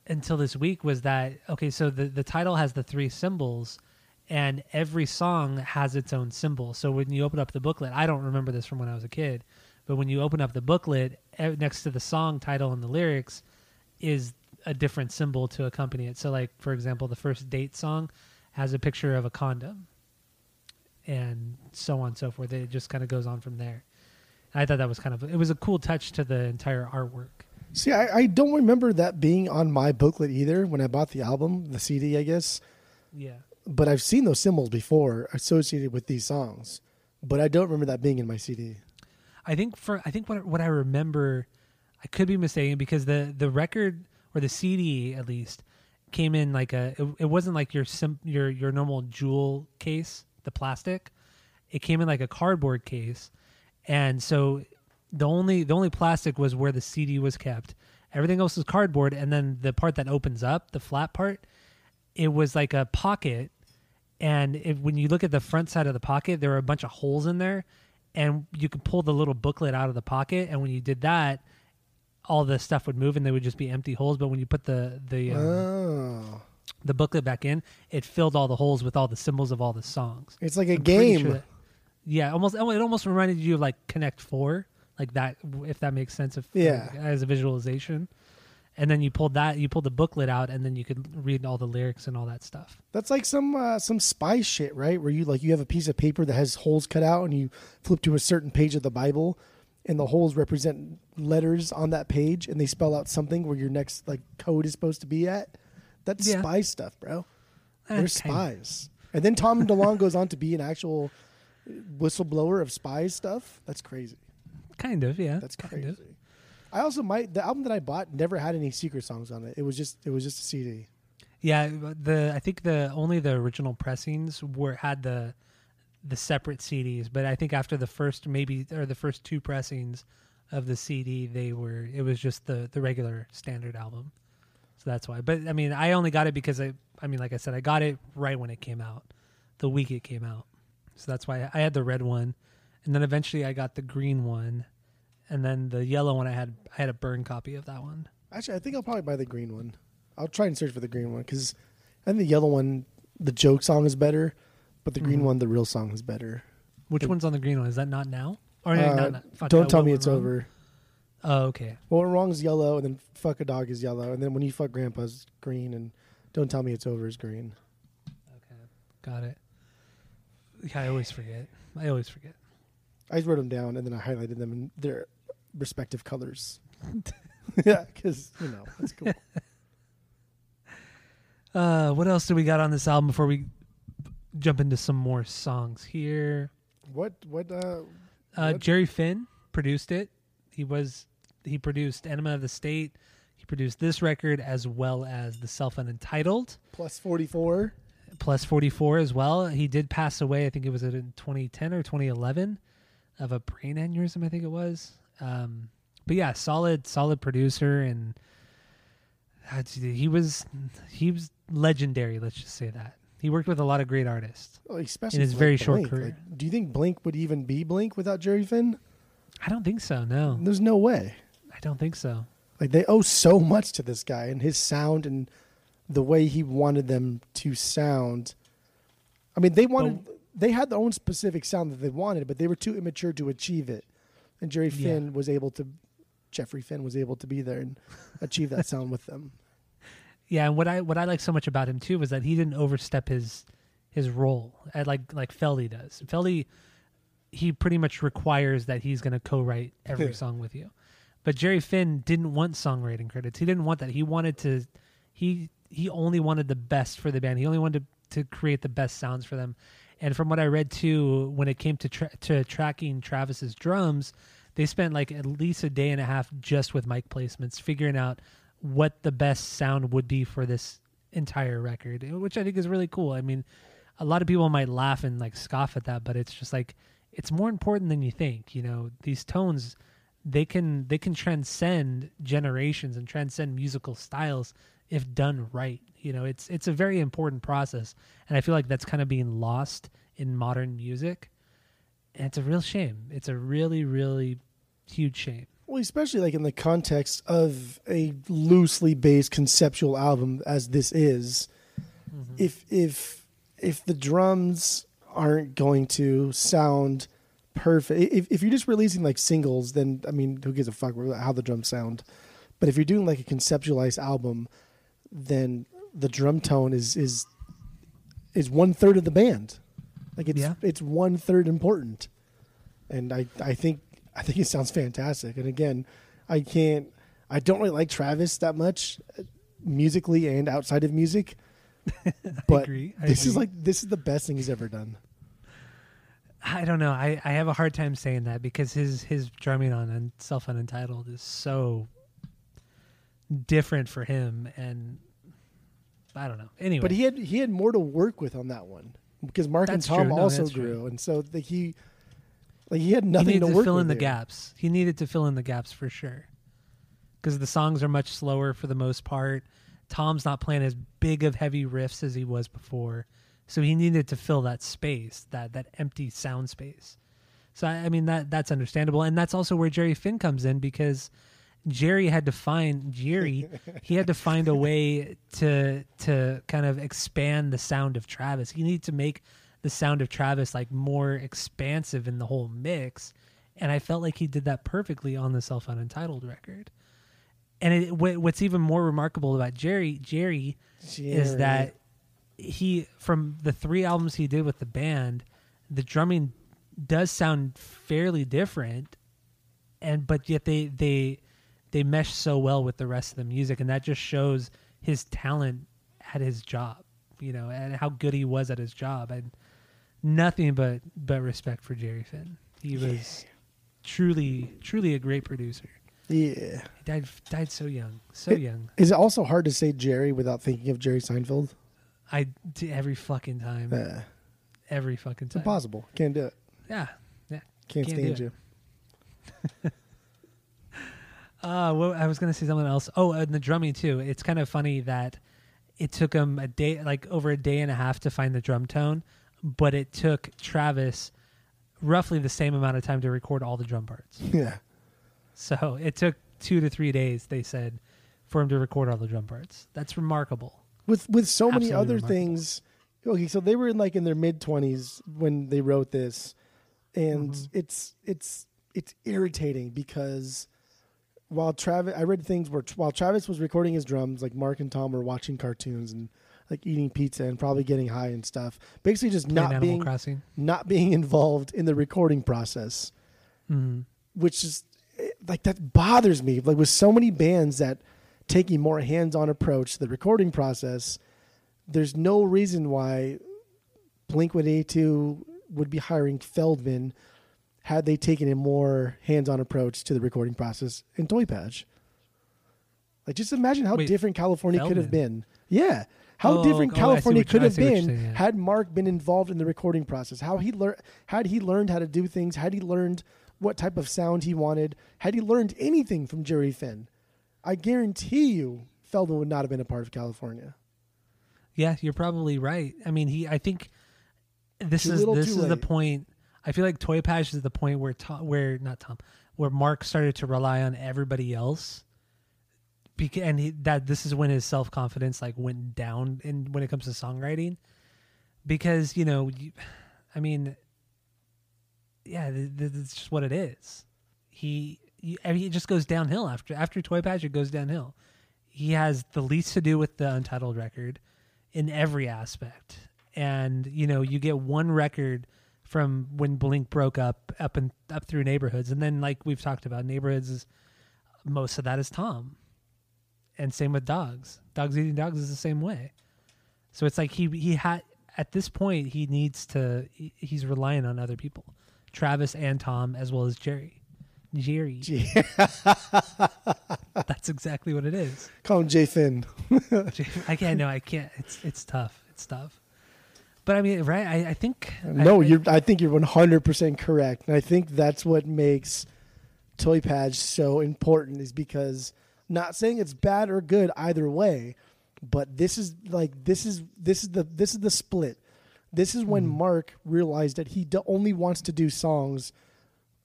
Speaker 1: until this week was that okay, so the the title has the three symbols, and every song has its own symbol. So when you open up the booklet, I don't remember this from when I was a kid, but when you open up the booklet, next to the song title and the lyrics is a different symbol to accompany it. So, like for example, the first date song has a picture of a condom, and so on and so forth. It just kind of goes on from there. And I thought that was kind of it was a cool touch to the entire artwork.
Speaker 2: See, I, I don't remember that being on my booklet either when I bought the album, the CD, I guess.
Speaker 1: Yeah.
Speaker 2: But I've seen those symbols before associated with these songs, but I don't remember that being in my CD.
Speaker 1: I think for I think what what I remember, I could be mistaken because the the record or the CD at least came in like a it, it wasn't like your sim, your your normal jewel case, the plastic. It came in like a cardboard case, and so the only the only plastic was where the CD was kept. Everything else was cardboard, and then the part that opens up, the flat part, it was like a pocket. And when you look at the front side of the pocket, there were a bunch of holes in there, and you could pull the little booklet out of the pocket. And when you did that, all the stuff would move, and they would just be empty holes. But when you put the the um,
Speaker 2: Oh.
Speaker 1: The booklet back in, it filled all the holes with all the symbols of all the songs.
Speaker 2: It's like a
Speaker 1: I'm
Speaker 2: game.
Speaker 1: sure that- yeah, almost. It almost reminded you of like Connect Four, like that, if that makes sense. If
Speaker 2: Yeah.
Speaker 1: as a visualization, and then you pulled that, you pulled the booklet out, and then you could read all the lyrics and all that stuff.
Speaker 2: That's like some uh, some spy shit, right? Where you like you have a piece of paper that has holes cut out, and you flip to a certain page of the Bible, and the holes represent letters on that page, and they spell out something where your next like code is supposed to be at. That's
Speaker 1: Yeah.
Speaker 2: spy stuff, bro. They're
Speaker 1: kind
Speaker 2: spies. And then Tom DeLonge goes on to be an actual whistleblower of spy stuff. That's crazy.
Speaker 1: Kind of, yeah.
Speaker 2: That's
Speaker 1: kind
Speaker 2: crazy.
Speaker 1: of.
Speaker 2: I also might the album that I bought never had any secret songs on it. It was just it was just a CD.
Speaker 1: Yeah, the I think the only the original pressings were had the the separate CDs, but I think after the first maybe or the first two pressings of the CD, they were it was just the the regular standard album. So that's why. But I mean, I only got it because I I mean, like I said, I got it right when it came out, the week it came out. So that's why I had the red one, and then eventually I got the green one, and then the yellow one I had I had a burn copy of that one.
Speaker 2: Actually, I think I'll probably buy the green one. I'll try and search for the green one because I think the yellow one, the joke song is better, but the green
Speaker 1: Mhm.
Speaker 2: one, the real song is better.
Speaker 1: Which one's on the green one? Is that not now? Or no,
Speaker 2: Uh,
Speaker 1: not, not, fuck,
Speaker 2: don't tell me it's over.
Speaker 1: Oh, okay.
Speaker 2: Well, went wrong is yellow, and then fuck a dog is yellow, and then when you fuck grandpa's green, and don't tell me it's over is green.
Speaker 1: Okay. Got it. Yeah, I always forget. I always forget.
Speaker 2: I just wrote them down and then I highlighted them in their respective colors. <laughs> yeah, because you know that's cool. <laughs>
Speaker 1: Uh, what else do we got on this album before we jump into some more songs here?
Speaker 2: what what uh
Speaker 1: Uh,
Speaker 2: What?
Speaker 1: Jerry Finn produced it. He was he produced Enema of the State. He produced this record as well as the self unentitled
Speaker 2: plus forty four?
Speaker 1: plus 44 as well. He did pass away. I think it was in 2010 or 2011 of a brain aneurysm. I think it was. Um, but yeah, solid, solid producer, and uh, he was he was legendary. Let's just say that he worked with a lot of great artists.
Speaker 2: Well, especially
Speaker 1: In his
Speaker 2: for,
Speaker 1: very
Speaker 2: like,
Speaker 1: short career.
Speaker 2: Like, do you think Blink would even be Blink without Jerry Finn?
Speaker 1: I don't think so. No,
Speaker 2: There's no way.
Speaker 1: I don't think so.
Speaker 2: Like they owe so much to this guy and his sound and the way he wanted them to sound. I mean, they wanted they had their own specific sound that they wanted, but they were too immature to achieve it. And Jerry
Speaker 1: Yeah.
Speaker 2: Finn was able to Jeffrey Finn was able to be there and achieve that sound with them. <laughs>
Speaker 1: Yeah, and what I what I like so much about him too was that he didn't overstep his his role at like like Feldy does. Feldy he pretty much requires that he's going to co-write every <laughs> song with you. But Jerry Finn didn't want songwriting credits. He didn't want that. He wanted to he he only wanted the best for the band. He only wanted to, to create the best sounds for them. And from what I read too, when it came to tra- to tracking Travis's drums, they spent like at least a day and a half just with mic placements, figuring out what the best sound would be for this entire record, which I think is really cool. I mean, a lot of people might laugh and like scoff at that, but it's just like it's more important than you think. You know, these tones they can they can transcend generations and transcend musical styles if done right. You know, it's it's a very important process, and I feel like that's kind of being lost in modern music, and it's a real shame. It's a really really huge shame.
Speaker 2: Well, especially like in the context of a loosely based conceptual album as this is, mm-hmm. if if if the drums aren't going to sound perfect, if if you're just releasing like singles, then I mean, who gives a fuck how the drums sound? But if you're doing like a conceptualized album, then the drum tone is is is one third of the band. Like it's
Speaker 1: Yeah.
Speaker 2: it's one third important, and I I think I think it sounds fantastic. And again, I can't I don't really like Travis that much, musically and outside of music. <laughs> But
Speaker 1: agree, I
Speaker 2: this is like this is the best thing he's ever done.
Speaker 1: I don't know. I, I have a hard time saying that because his his drumming on self unentitled is so different for him, and I don't know. Anyway,
Speaker 2: But he had he had more to work with on that one because Mark
Speaker 1: That's
Speaker 2: and Tom.
Speaker 1: No,
Speaker 2: also
Speaker 1: that's true.
Speaker 2: grew, and so the, he like he had nothing
Speaker 1: needed
Speaker 2: to
Speaker 1: to,
Speaker 2: work
Speaker 1: fill in the gaps. He needed to fill in the gaps for sure because the songs are much slower for the most part. Tom's not playing as big of heavy riffs as he was before, so he needed to fill that space, that that empty sound space. So I I mean that that's understandable, and that's also where Jerry Finn comes in because Jerry had to find Jerry. he had to find a way to to kind of expand the sound of Travis. He needed to make the sound of Travis like more expansive in the whole mix, and I felt like he did that perfectly on the Self Unentitled record. And it, what's even more remarkable about Jerry Jerry is that he from the three albums he did with the band, the drumming does sound fairly different, and but yet they they they mesh so well with the rest of the music, and that just shows his talent at his job, you know, and how good he was at his job. And nothing but but respect for Jerry Finn. He was truly truly a great producer.
Speaker 2: yeah.
Speaker 1: He died died so young, so
Speaker 2: It-
Speaker 1: young.
Speaker 2: Is it also hard to say Jerry without thinking of Jerry Seinfeld?
Speaker 1: I d- every fucking time,
Speaker 2: Uh,
Speaker 1: every fucking
Speaker 2: it's
Speaker 1: time.
Speaker 2: impossible. Can't do it.
Speaker 1: Yeah, yeah.
Speaker 2: Can't,
Speaker 1: Can't
Speaker 2: stand you. <laughs>
Speaker 1: Uh, well, I was gonna say something else. Oh, and the drumming too. It's kind of funny that it took him a day, like over a day and a half, to find the drum tone, but it took Travis roughly the same amount of time to record all the drum parts. <laughs>
Speaker 2: Yeah.
Speaker 1: So it took two to three days, they said, for him to record all the drum parts. That's remarkable.
Speaker 2: With with so many other
Speaker 1: remarkable.
Speaker 2: things okay so they were in like in their mid 20s when they wrote this and
Speaker 1: Mm-hmm.
Speaker 2: it's it's it's irritating because while Travis I read things where while Travis was recording his drums like Mark and Tom were watching cartoons and like eating pizza and probably getting high and stuff basically just
Speaker 1: Playing
Speaker 2: not
Speaker 1: Animal
Speaker 2: being
Speaker 1: Crossing.
Speaker 2: not being involved in the recording process
Speaker 1: hmm
Speaker 2: which is eh, like that bothers me. Like with so many bands that take a more hands-on approach to the recording process, there's no reason why Blink One Eighty Two would be hiring Feldmann had they taken a more hands-on approach to the recording process in Toy Patch. Like just imagine how
Speaker 1: Wait,
Speaker 2: different California could have been. Yeah. How
Speaker 1: Oh,
Speaker 2: different
Speaker 1: oh,
Speaker 2: California
Speaker 1: you-
Speaker 2: could have
Speaker 1: see what you're
Speaker 2: been
Speaker 1: saying, yeah.
Speaker 2: had Mark been involved in the recording process. How he learned had he learned how to do things, had he learned what type of sound he wanted, had he learned anything from Jerry Finn, I guarantee you Feldmann would not have been a part of California.
Speaker 1: Yeah, you're probably right. I mean, he. I think this
Speaker 2: Too
Speaker 1: is
Speaker 2: little,
Speaker 1: this is the point. I feel like Toy Patch is the point where Tom, where not Tom, where Mark started to rely on everybody else. Because and he, that this is when his self confidence like went down in when it comes to songwriting, because you know, you, I mean, yeah, th- th- it's just what it is. He, I mean, it just goes downhill after after Toy Patch. It goes downhill. He has the least to do with the Untitled record in every aspect. And you know, you get one record from when Blink broke up up and up through neighborhoods, and then like we've talked about, neighborhoods is most of that is Tom, and same with dogs. Dogs eating dogs is the same way. So it's like he he had at this point he needs to he's relying on other people, Travis and Tom as well as Jerry. Jerry. <laughs> That's exactly what it is.
Speaker 2: call him Jay Finn. <laughs>
Speaker 1: I can't. No, I can't. It's it's tough. It's tough. But I mean, right? I, I think
Speaker 2: No,
Speaker 1: I,
Speaker 2: you're. I think you're 100 percent correct, and I think that's what makes Toy Patch so important. Is because not saying it's bad or good either way, but this is like this is this is the this is the split. This is when mm-hmm. Mark realized that he do- only wants to do songs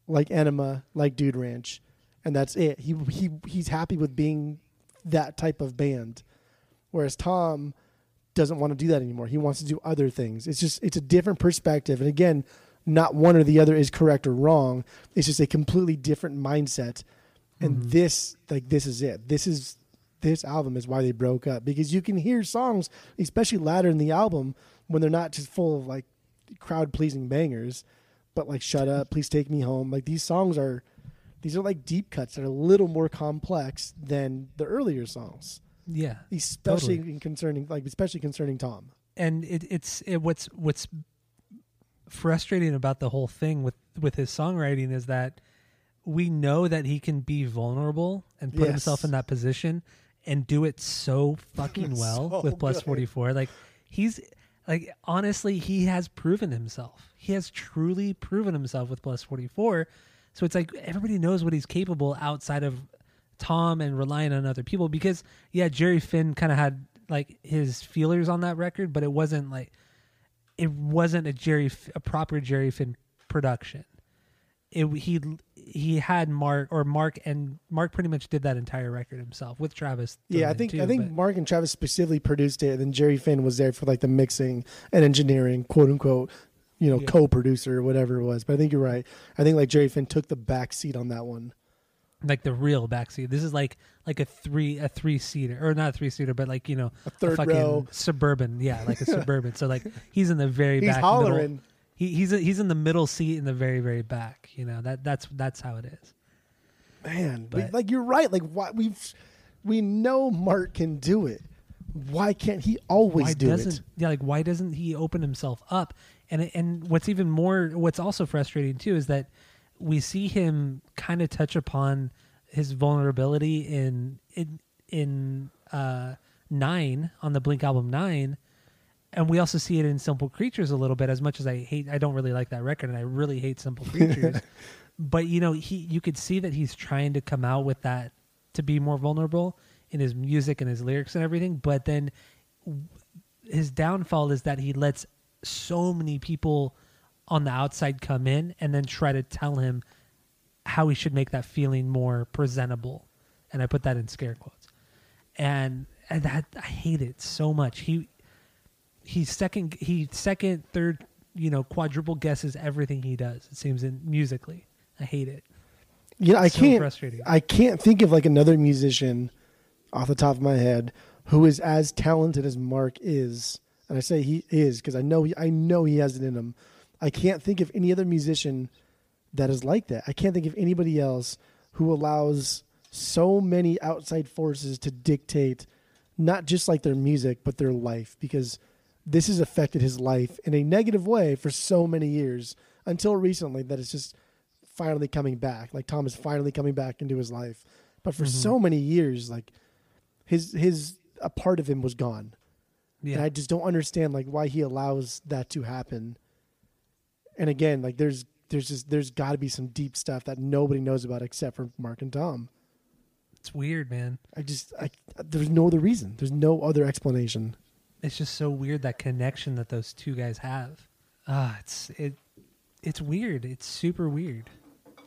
Speaker 2: like Enema, like Dude Ranch, and that's it. He he he's happy with being that type of band, whereas Tom doesn't want to do that anymore. He wants to do other things. It's just it's a different perspective. And again, not one or the other is correct or wrong. It's just a completely different mindset. And
Speaker 1: Mhm.
Speaker 2: this like this is it. This is this album is why they broke up because you can hear songs, especially later in the album, when they're not just full of like crowd pleasing bangers, but like "Shut Up," "Please Take Me Home." Like these songs are, these are like deep cuts that are a little more complex than the earlier songs,
Speaker 1: Yeah.
Speaker 2: especially
Speaker 1: Totally.
Speaker 2: concerning like especially concerning Tom.
Speaker 1: and it, it's it, what's what's frustrating about the whole thing with with his songwriting is that we know that he can be vulnerable and put
Speaker 2: Yes.
Speaker 1: himself in that position and do it so fucking <laughs> well
Speaker 2: So
Speaker 1: with plus
Speaker 2: good.
Speaker 1: 44 like he's like honestly he has proven himself he has truly proven himself with plus 44 so it's like everybody knows what he's capable outside of Tom and relying on other people because yeah, Jerry Finn kind of had like his feelers on that record, but it wasn't like it wasn't a Jerry a proper Jerry Finn production. It he he had Mark or Mark and Mark pretty much did that entire record himself with Travis.
Speaker 2: Yeah, I think
Speaker 1: too,
Speaker 2: I think
Speaker 1: but-
Speaker 2: Mark and Travis specifically produced it, and then Jerry Finn was there for like the mixing and engineering, quote unquote, you know,
Speaker 1: Yeah.
Speaker 2: co-producer or whatever it was. But I think you're right. I think like Jerry Finn took the back seat on that one.
Speaker 1: like the real back seat. This is like like a three a three seater or not a three seater, but like you know
Speaker 2: A third
Speaker 1: fucking
Speaker 2: row.
Speaker 1: suburban. Yeah, like a <laughs> suburban. So like he's in the very
Speaker 2: He's
Speaker 1: back. middle-
Speaker 2: hollering.
Speaker 1: He, he's he's in the middle seat in the very very back. You know that that's that's how it is.
Speaker 2: Man, we-
Speaker 1: But-
Speaker 2: like you're right. Like why we've we know Mark can do it. Why can't he always do it?
Speaker 1: yeah like why doesn't he open himself up? And and what's even more what's also frustrating too is that we see him kind of touch upon his vulnerability in in in uh nine on the Blink album nine. And we also see it in Simple Creatures a little bit. As much as I hate, I don't really like that record, and I really hate Simple <laughs> Creatures. but you know, he you could see that he's trying to come out with that to be more vulnerable in his music and his lyrics and everything. But then his downfall is that he lets so many people on the outside come in and then try to tell him how he should make that feeling more presentable. And I put that in scare quotes. And, and that I hate it so much. He he second he second third you know quadruple guesses everything he does. It seems in musically. I hate it.
Speaker 2: Know, I
Speaker 1: So
Speaker 2: can't.
Speaker 1: frustrating.
Speaker 2: I can't think of like another musician off the top of my head who is as talented as Mark is, and I say he is because I know he, I know he has it in him. I can't think of any other musician that is like that. I can't think of anybody else who allows so many outside forces to dictate not just like their music but their life because this has affected his life in a negative way for so many years until recently that it's just finally coming back. Like Tom is finally coming back into his life. But for so mm-hmm. many years, like his his a part of him was gone.
Speaker 1: Yeah.
Speaker 2: And I just don't understand like why he allows that to happen. And again, like there's there's just there's got to be some deep stuff that nobody knows about except for Mark and Tom.
Speaker 1: it's weird, man.
Speaker 2: I just I there's no other reason. There's no other explanation.
Speaker 1: It's just so weird that connection that those two guys have. Ah, it's it, it's weird. It's super weird.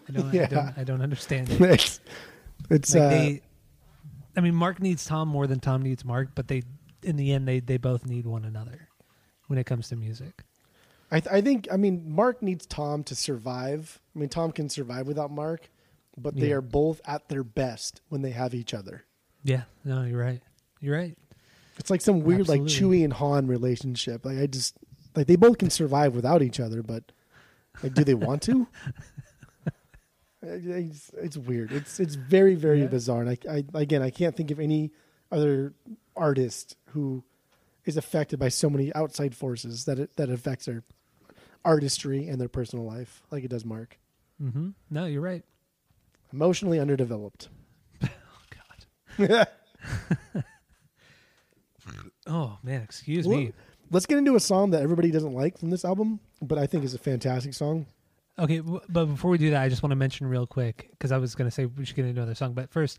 Speaker 1: I don't, I
Speaker 2: Yeah.
Speaker 1: don't, I don't understand <laughs> it.
Speaker 2: it's it's
Speaker 1: Like
Speaker 2: uh,
Speaker 1: they, I mean, Mark needs Tom more than Tom needs Mark, but they, in the end, they they both need one another when it comes to music.
Speaker 2: I, th- I think I mean Mark needs Tom to survive. I mean Tom can survive without Mark, but they
Speaker 1: Yeah.
Speaker 2: are both at their best when they have each other.
Speaker 1: Yeah, no, you're right. You're right.
Speaker 2: It's like some weird like
Speaker 1: Absolutely.
Speaker 2: Chewie and Han relationship. Like I just like they both can survive without each other, but like do they want to? <laughs> It's, it's weird. It's it's very very
Speaker 1: Yeah.
Speaker 2: bizarre. And I, I again I can't think of any other artist who is affected by so many outside forces that it, that affects their artistry and their personal life like it does Mark.
Speaker 1: Mm-hmm. No, you're right.
Speaker 2: Emotionally underdeveloped. <laughs>
Speaker 1: Oh God. <laughs> Oh man, excuse
Speaker 2: Well,
Speaker 1: me.
Speaker 2: Let's get into a song that everybody doesn't like from this album, but I think is a fantastic song.
Speaker 1: Okay, w- but before we do that, I just want to mention real quick because I was going to say we should get into another song. But first,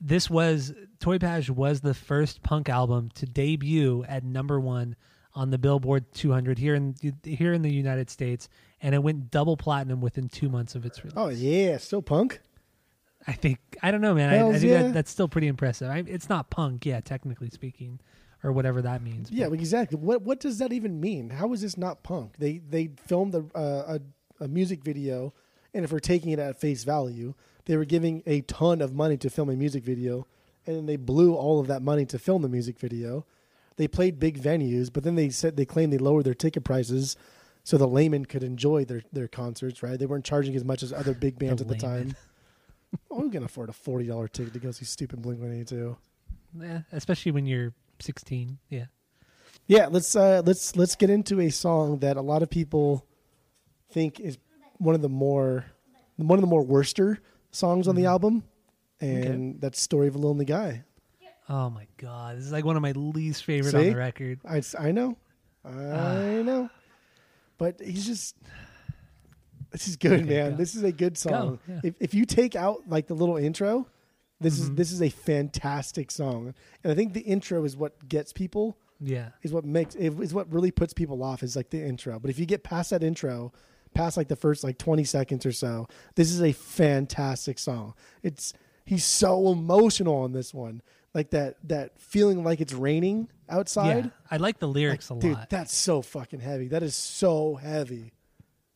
Speaker 1: this was Toy Page was the first punk album to debut at number one on the Billboard 200 here in here in the United States, and it went double platinum within two months of its release.
Speaker 2: Oh yeah, still punk.
Speaker 1: I think I don't know, man. I, I think
Speaker 2: yeah.
Speaker 1: that, that's still pretty impressive. I, it's not punk, yeah, technically speaking, or whatever that means.
Speaker 2: Yeah, exactly. What what does that even mean? How is this not punk? They they filmed a, uh, a a music video, and if we're taking it at face value, they were giving a ton of money to film a music video, and then they blew all of that money to film the music video. They played big venues, but then they said they claimed they lowered their ticket prices so the layman could enjoy their, their concerts. Right? They weren't charging as much as other big <laughs> bands at the
Speaker 1: layman.
Speaker 2: time. oh, who can afford a forty dollar ticket to go see stupid Blink One Eighty Two?
Speaker 1: Yeah, especially when you're 16. Yeah.
Speaker 2: Yeah, let's uh, let's let's get into a song that a lot of people think is one of the more one of the more worster songs on the album, and that's "Story of a Lonely Guy."
Speaker 1: Oh my god, this is like one of my least favorite
Speaker 2: See?
Speaker 1: on the record.
Speaker 2: I I know, I
Speaker 1: Ah.
Speaker 2: know, but he's just. This is good,
Speaker 1: Okay,
Speaker 2: man.
Speaker 1: go.
Speaker 2: This is a good song.
Speaker 1: yeah.
Speaker 2: If if you take out like the little intro, this is
Speaker 1: Mhm.
Speaker 2: this is a fantastic song, and I think the intro is what gets people
Speaker 1: Yeah.
Speaker 2: is what makes is what really puts people off is like the intro. But if you get past that intro, past like the first like 20 seconds or so, this is a fantastic song. It's he's so emotional on this one. Like that that feeling like it's raining outside.
Speaker 1: Yeah. I like the lyrics
Speaker 2: Like,
Speaker 1: a
Speaker 2: dude,
Speaker 1: lot.
Speaker 2: that's so fucking heavy. That is so heavy.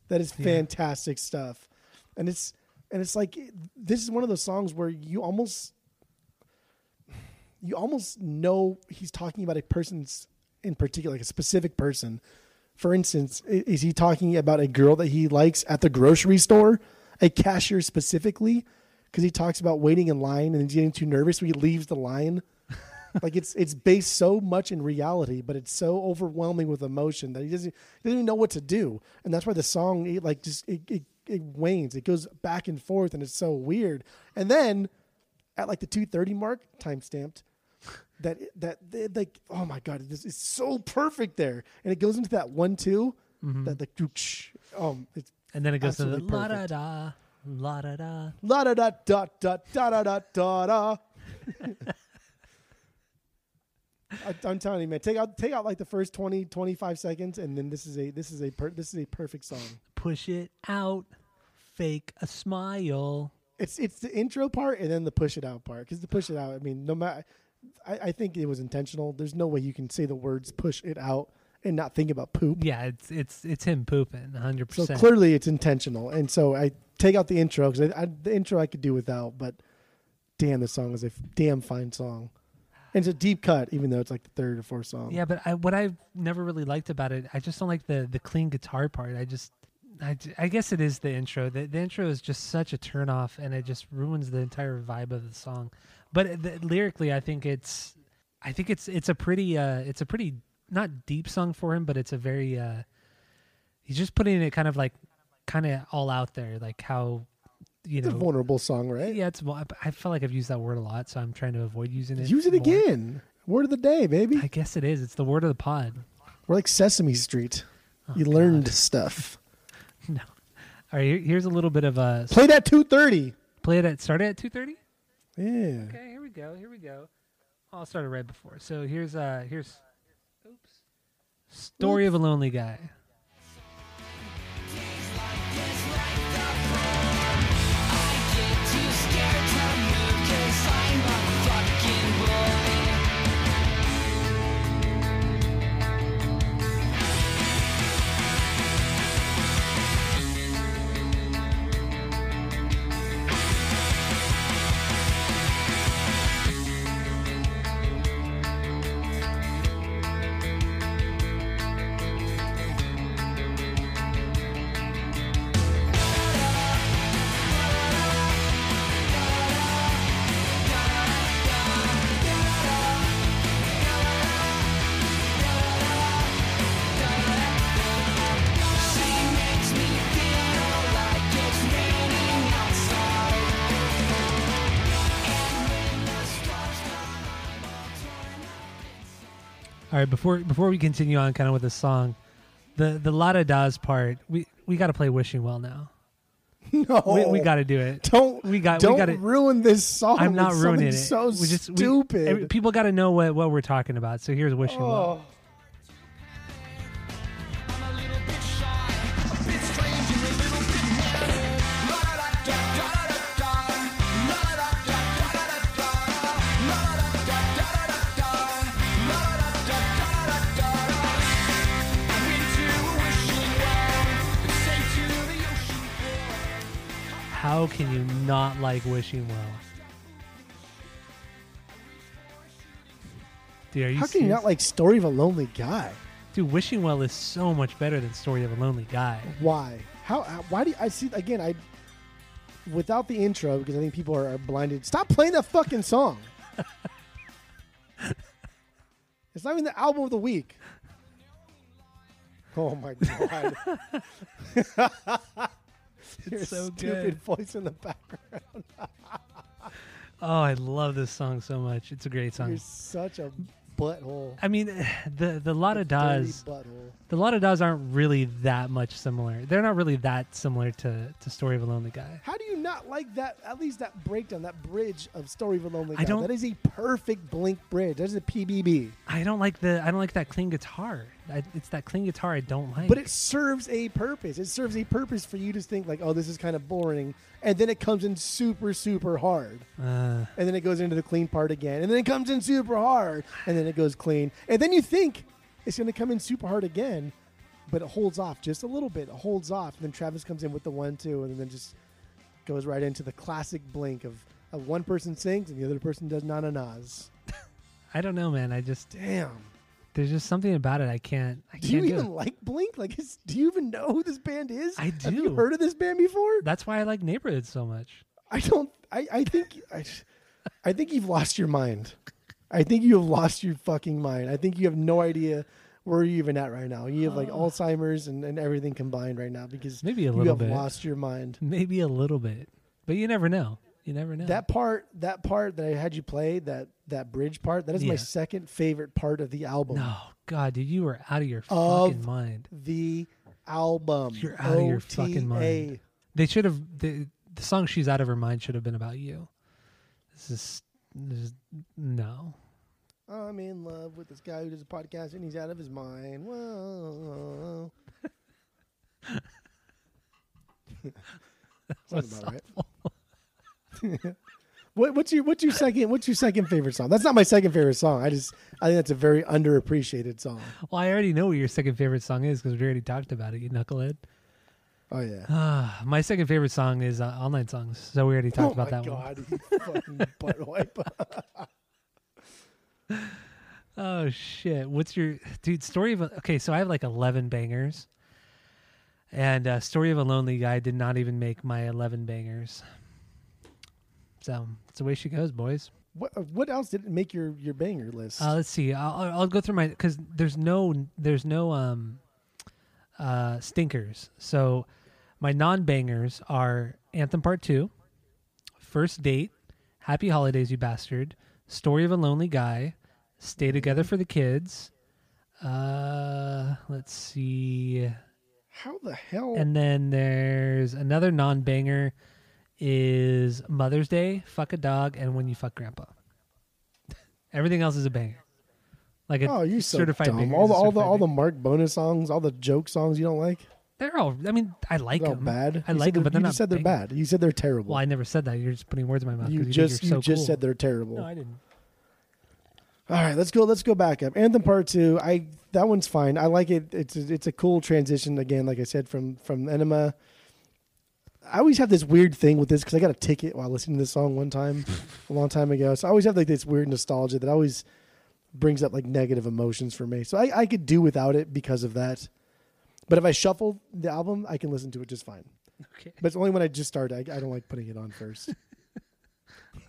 Speaker 2: That is
Speaker 1: Yeah.
Speaker 2: fantastic stuff. And it's and it's like this is one of those songs where you almost you almost know he's talking about a person's in particular, like a specific person. For instance, is he talking about a girl that he likes at the grocery store, a cashier specifically? Because he talks about waiting in line and he's getting too nervous, so he leaves the line. <laughs> like it's it's based so much in reality, but it's so overwhelming with emotion that he doesn't he doesn't even know what to do, and that's why the song it, like just it, it it wanes, it goes back and forth, and it's so weird. And then at like the two thirty mark, time stamped, that that like oh my god, it's, it's so perfect there, and it goes into that one two, that like dooch, um, it's
Speaker 1: and then it goes to the la da da, la da da.
Speaker 2: la da da da da da da da da. I, I'm telling you, man. Take out, take out like the first 20, 25 seconds, and then this is a, this is a, per, this is a perfect song.
Speaker 1: Push it out, fake a smile.
Speaker 2: It's, it's the intro part and then the push it out part. Because the push it out, I mean, no matter, I, I think it was intentional. There's no way you can say the words push it out and not think about poop.
Speaker 1: Yeah, it's it's it's him pooping,
Speaker 2: 100.
Speaker 1: percent So
Speaker 2: clearly it's intentional. And so I take out the intro because I, I, the intro I could do without, but damn, the song is a f- damn fine song. It's a deep cut, even though it's like the third or fourth song.
Speaker 1: Yeah, but I, what I've never really liked about it, I just don't like the the clean guitar part. I just, I, I guess it is the intro. The, the intro is just such a turn off, and it just ruins the entire vibe of the song. But the, lyrically, I think it's, I think it's it's a pretty uh it's a pretty not deep song for him, but it's a very uh he's just putting it kind of like kind of all out there, like how you
Speaker 2: It's a
Speaker 1: know.
Speaker 2: vulnerable song, right?
Speaker 1: Yeah, it's. I feel like I've used that word a lot, so I'm trying to avoid using it.
Speaker 2: Use it
Speaker 1: more.
Speaker 2: again. Word of the day, baby.
Speaker 1: I guess it is. It's the word of the pod.
Speaker 2: We're like Sesame Street.
Speaker 1: Oh,
Speaker 2: you
Speaker 1: God.
Speaker 2: learned stuff. <laughs>
Speaker 1: No. All right, here's a little bit of a
Speaker 2: play that two thirty.
Speaker 1: play it at start it at 2:30.
Speaker 2: Yeah.
Speaker 1: Okay, here we go. Here we go. Oh, I'll start it right before. So here's uh here's oops. Story of a lonely guy. All right, before before we continue on kind of with the song, the the Lada Das part, we we got to play Wishing Well now. <laughs>
Speaker 2: No.
Speaker 1: We, we got to do it.
Speaker 2: Don't
Speaker 1: we got- we
Speaker 2: don't
Speaker 1: gotta-
Speaker 2: ruin this song.
Speaker 1: I'm not ruining it.
Speaker 2: So
Speaker 1: we just
Speaker 2: stupid.
Speaker 1: every- people got to know what what we're talking about. So here's Wishing Well.
Speaker 2: oh.
Speaker 3: I'm
Speaker 1: How can you not like Wishing Well? Dude, are you
Speaker 2: How can you
Speaker 1: serious?
Speaker 2: not like Story of a Lonely Guy?
Speaker 1: Dude, Wishing Well is so much better than Story of a Lonely Guy.
Speaker 2: Why? How? how- Why do you, I see again? I without the intro because I think people are, are blinded. Stop playing that fucking song. <laughs> it's not even the album of the week. Oh my god! <laughs> <laughs> <laughs> Your
Speaker 1: so
Speaker 2: stupid
Speaker 1: good.
Speaker 2: voice in the background. <laughs>
Speaker 1: Oh, I love this song so much. It's a great song.
Speaker 2: You're such a butthole.
Speaker 1: I mean, <sighs> the the Lotta
Speaker 2: butthole.
Speaker 1: the Lotta Daz aren't really that much similar. They're not really that similar to to Story of a Lonely Guy.
Speaker 2: How do you not like that? At least that breakdown, that bridge of Story of a Lonely Guy.
Speaker 1: I don't-
Speaker 2: That is a perfect Blink bridge. That is a PBB.
Speaker 1: I don't like the I don't like that clean guitar. I, it's that clean guitar I don't like.
Speaker 2: But it serves a purpose. It serves a purpose for you to think like, oh, this is kind of boring, and then it comes in super, super hard,
Speaker 1: uh,
Speaker 2: and then it goes into the clean part again, and then it comes in super hard, and then it goes clean, and then you think it's going to come in super hard again, but it holds off just a little bit. It holds off, and then Travis comes in with the one, two, and then just goes right into the classic blink of, of one person sings and the other person does na na nas. <laughs>
Speaker 1: I don't know, man. I just
Speaker 2: Damn.
Speaker 1: There's just something about it I can't I
Speaker 2: Do you
Speaker 1: can't do.
Speaker 2: even
Speaker 1: it.
Speaker 2: like Blink? Like, is, do you even know who this band is?
Speaker 1: I
Speaker 2: Have you
Speaker 1: do.
Speaker 2: heard of this band before?
Speaker 1: That's why I like Neighborhood so much.
Speaker 2: I don't. I, I think. I, I think you've lost your mind. I think you have lost your fucking mind. I think you have no idea where you're even at right now. You have like oh. Alzheimer's and, and everything combined right now because
Speaker 1: Maybe a little you
Speaker 2: have
Speaker 1: bit.
Speaker 2: lost your mind.
Speaker 1: Maybe a little bit. But you never know. You never know.
Speaker 2: That part, that part that I had you play, that that bridge part, that is my
Speaker 1: Yeah.
Speaker 2: second favorite part of the album.
Speaker 1: No, God, dude, you were out of your
Speaker 2: Of-
Speaker 1: fucking mind.
Speaker 2: The album.
Speaker 1: You're out of your fucking
Speaker 2: OTA.
Speaker 1: mind. They should have the, the song "She's Out of Her Mind" should have been about you. This is, this is no.
Speaker 2: I'm in love with this guy who does a podcast and he's out of his mind. Whoa. <laughs> Sounds about right. <laughs> what, what's your what's your second what's your second favorite song? That's not my second favorite song. I just I think that's a very underappreciated song.
Speaker 1: Well, I already know what your second favorite song is because we already talked about it. You knucklehead.
Speaker 2: Oh yeah.
Speaker 1: Ah, <sighs> my second favorite song is uh, "Online Songs," so we already talked
Speaker 2: oh
Speaker 1: about
Speaker 2: my
Speaker 1: that one.
Speaker 2: god, you fucking <laughs> butt wipe. <laughs>
Speaker 1: Oh shit! What's your dude story of? Okay, so I have like eleven bangers, and uh, "Story of a Lonely Guy" did not even make my eleven bangers. So it's the way she goes, boys.
Speaker 2: what what else did it make your your banger list?
Speaker 1: Uh, let's see. I'll, I'll I'll go through my because there's no there's no um uh stinkers. So my non bangers are Anthem Part Two, First Date, Happy Holidays, You Bastard, Story of a Lonely Guy, Stay Together for the Kids. Uh, let's see.
Speaker 2: How the hell?
Speaker 1: And then there's another non banger is Mother's Day, Fuck a Dog, and When You Fuck Grandpa. <laughs> Everything else is a banger. Like a
Speaker 2: oh, you so
Speaker 1: certified
Speaker 2: dumb.
Speaker 1: banger
Speaker 2: All the all the all the. Mark bonus songs, all the joke songs you don't like.
Speaker 1: They're all. I mean, I like
Speaker 2: They're
Speaker 1: them.
Speaker 2: bad.
Speaker 1: I
Speaker 2: You
Speaker 1: like them, but
Speaker 2: they're- you
Speaker 1: not
Speaker 2: said they're bad. You said they're terrible.
Speaker 1: Well, I never said that. You're just putting words in my mouth.
Speaker 2: you
Speaker 1: 'cause
Speaker 2: just
Speaker 1: you're
Speaker 2: you
Speaker 1: so
Speaker 2: just
Speaker 1: cool.
Speaker 2: said they're terrible.
Speaker 1: No, I didn't.
Speaker 2: All right, let's go. Let's go back up. Anthem Part Two. I that one's fine. I like it. It's a, it's a cool transition again. Like I said from from Enema. I always have this weird thing with this because I got a ticket while listening to this song one time, <laughs> a long time ago. So I always have like this weird nostalgia that always brings up like negative emotions for me. So I, I could do without it because of that. But if I shuffle the album, I can listen to it just fine.
Speaker 1: Okay.
Speaker 2: But it's only when I just start. I, I don't like putting it on first. <laughs>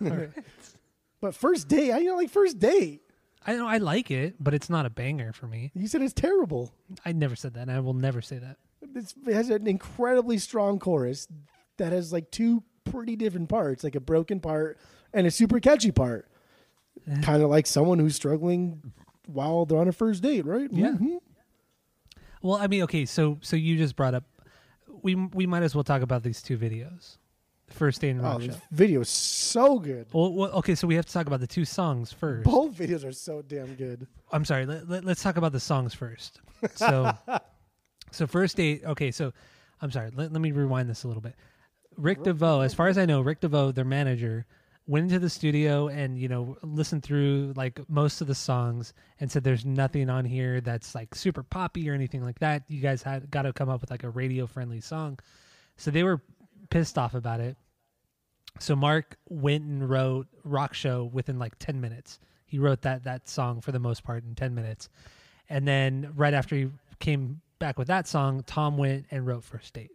Speaker 2: <laughs>
Speaker 1: All right.
Speaker 2: But first day, I you know like first date.
Speaker 1: I know I like it, but it's not a banger for me.
Speaker 2: You said it's terrible.
Speaker 1: I never said that, and I will never say that.
Speaker 2: It has an incredibly strong chorus that has like two pretty different parts, like a broken part and a super catchy part. Kind of like someone who's struggling while they're on a first date, right?
Speaker 1: Yeah.
Speaker 2: Mhm.
Speaker 1: Well, I mean, okay, so so you just brought up. We we might as well talk about these two videos. First day in rock
Speaker 2: Oh,
Speaker 1: show.
Speaker 2: this video is so good.
Speaker 1: Well, well, okay, so we have to talk about the two songs first.
Speaker 2: Both videos are so damn good.
Speaker 1: I'm sorry. Let, let, us talk about the songs first. So, <laughs> so first date. Okay, so I'm sorry. Let, let me rewind this a little bit. Rick mm-hmm. DeVoe, as far as I know, Rick DeVoe, their manager, went into the studio and you know listened through like most of the songs and said, "There's nothing on here that's like super poppy or anything like that. You guys had got to come up with like a radio friendly song." So they were pissed off about it. So Mark went and wrote Rock Show within like 10 minutes. He wrote that that song for the most part in 10 minutes. And then right after he came back with that song, Tom went and wrote First Date.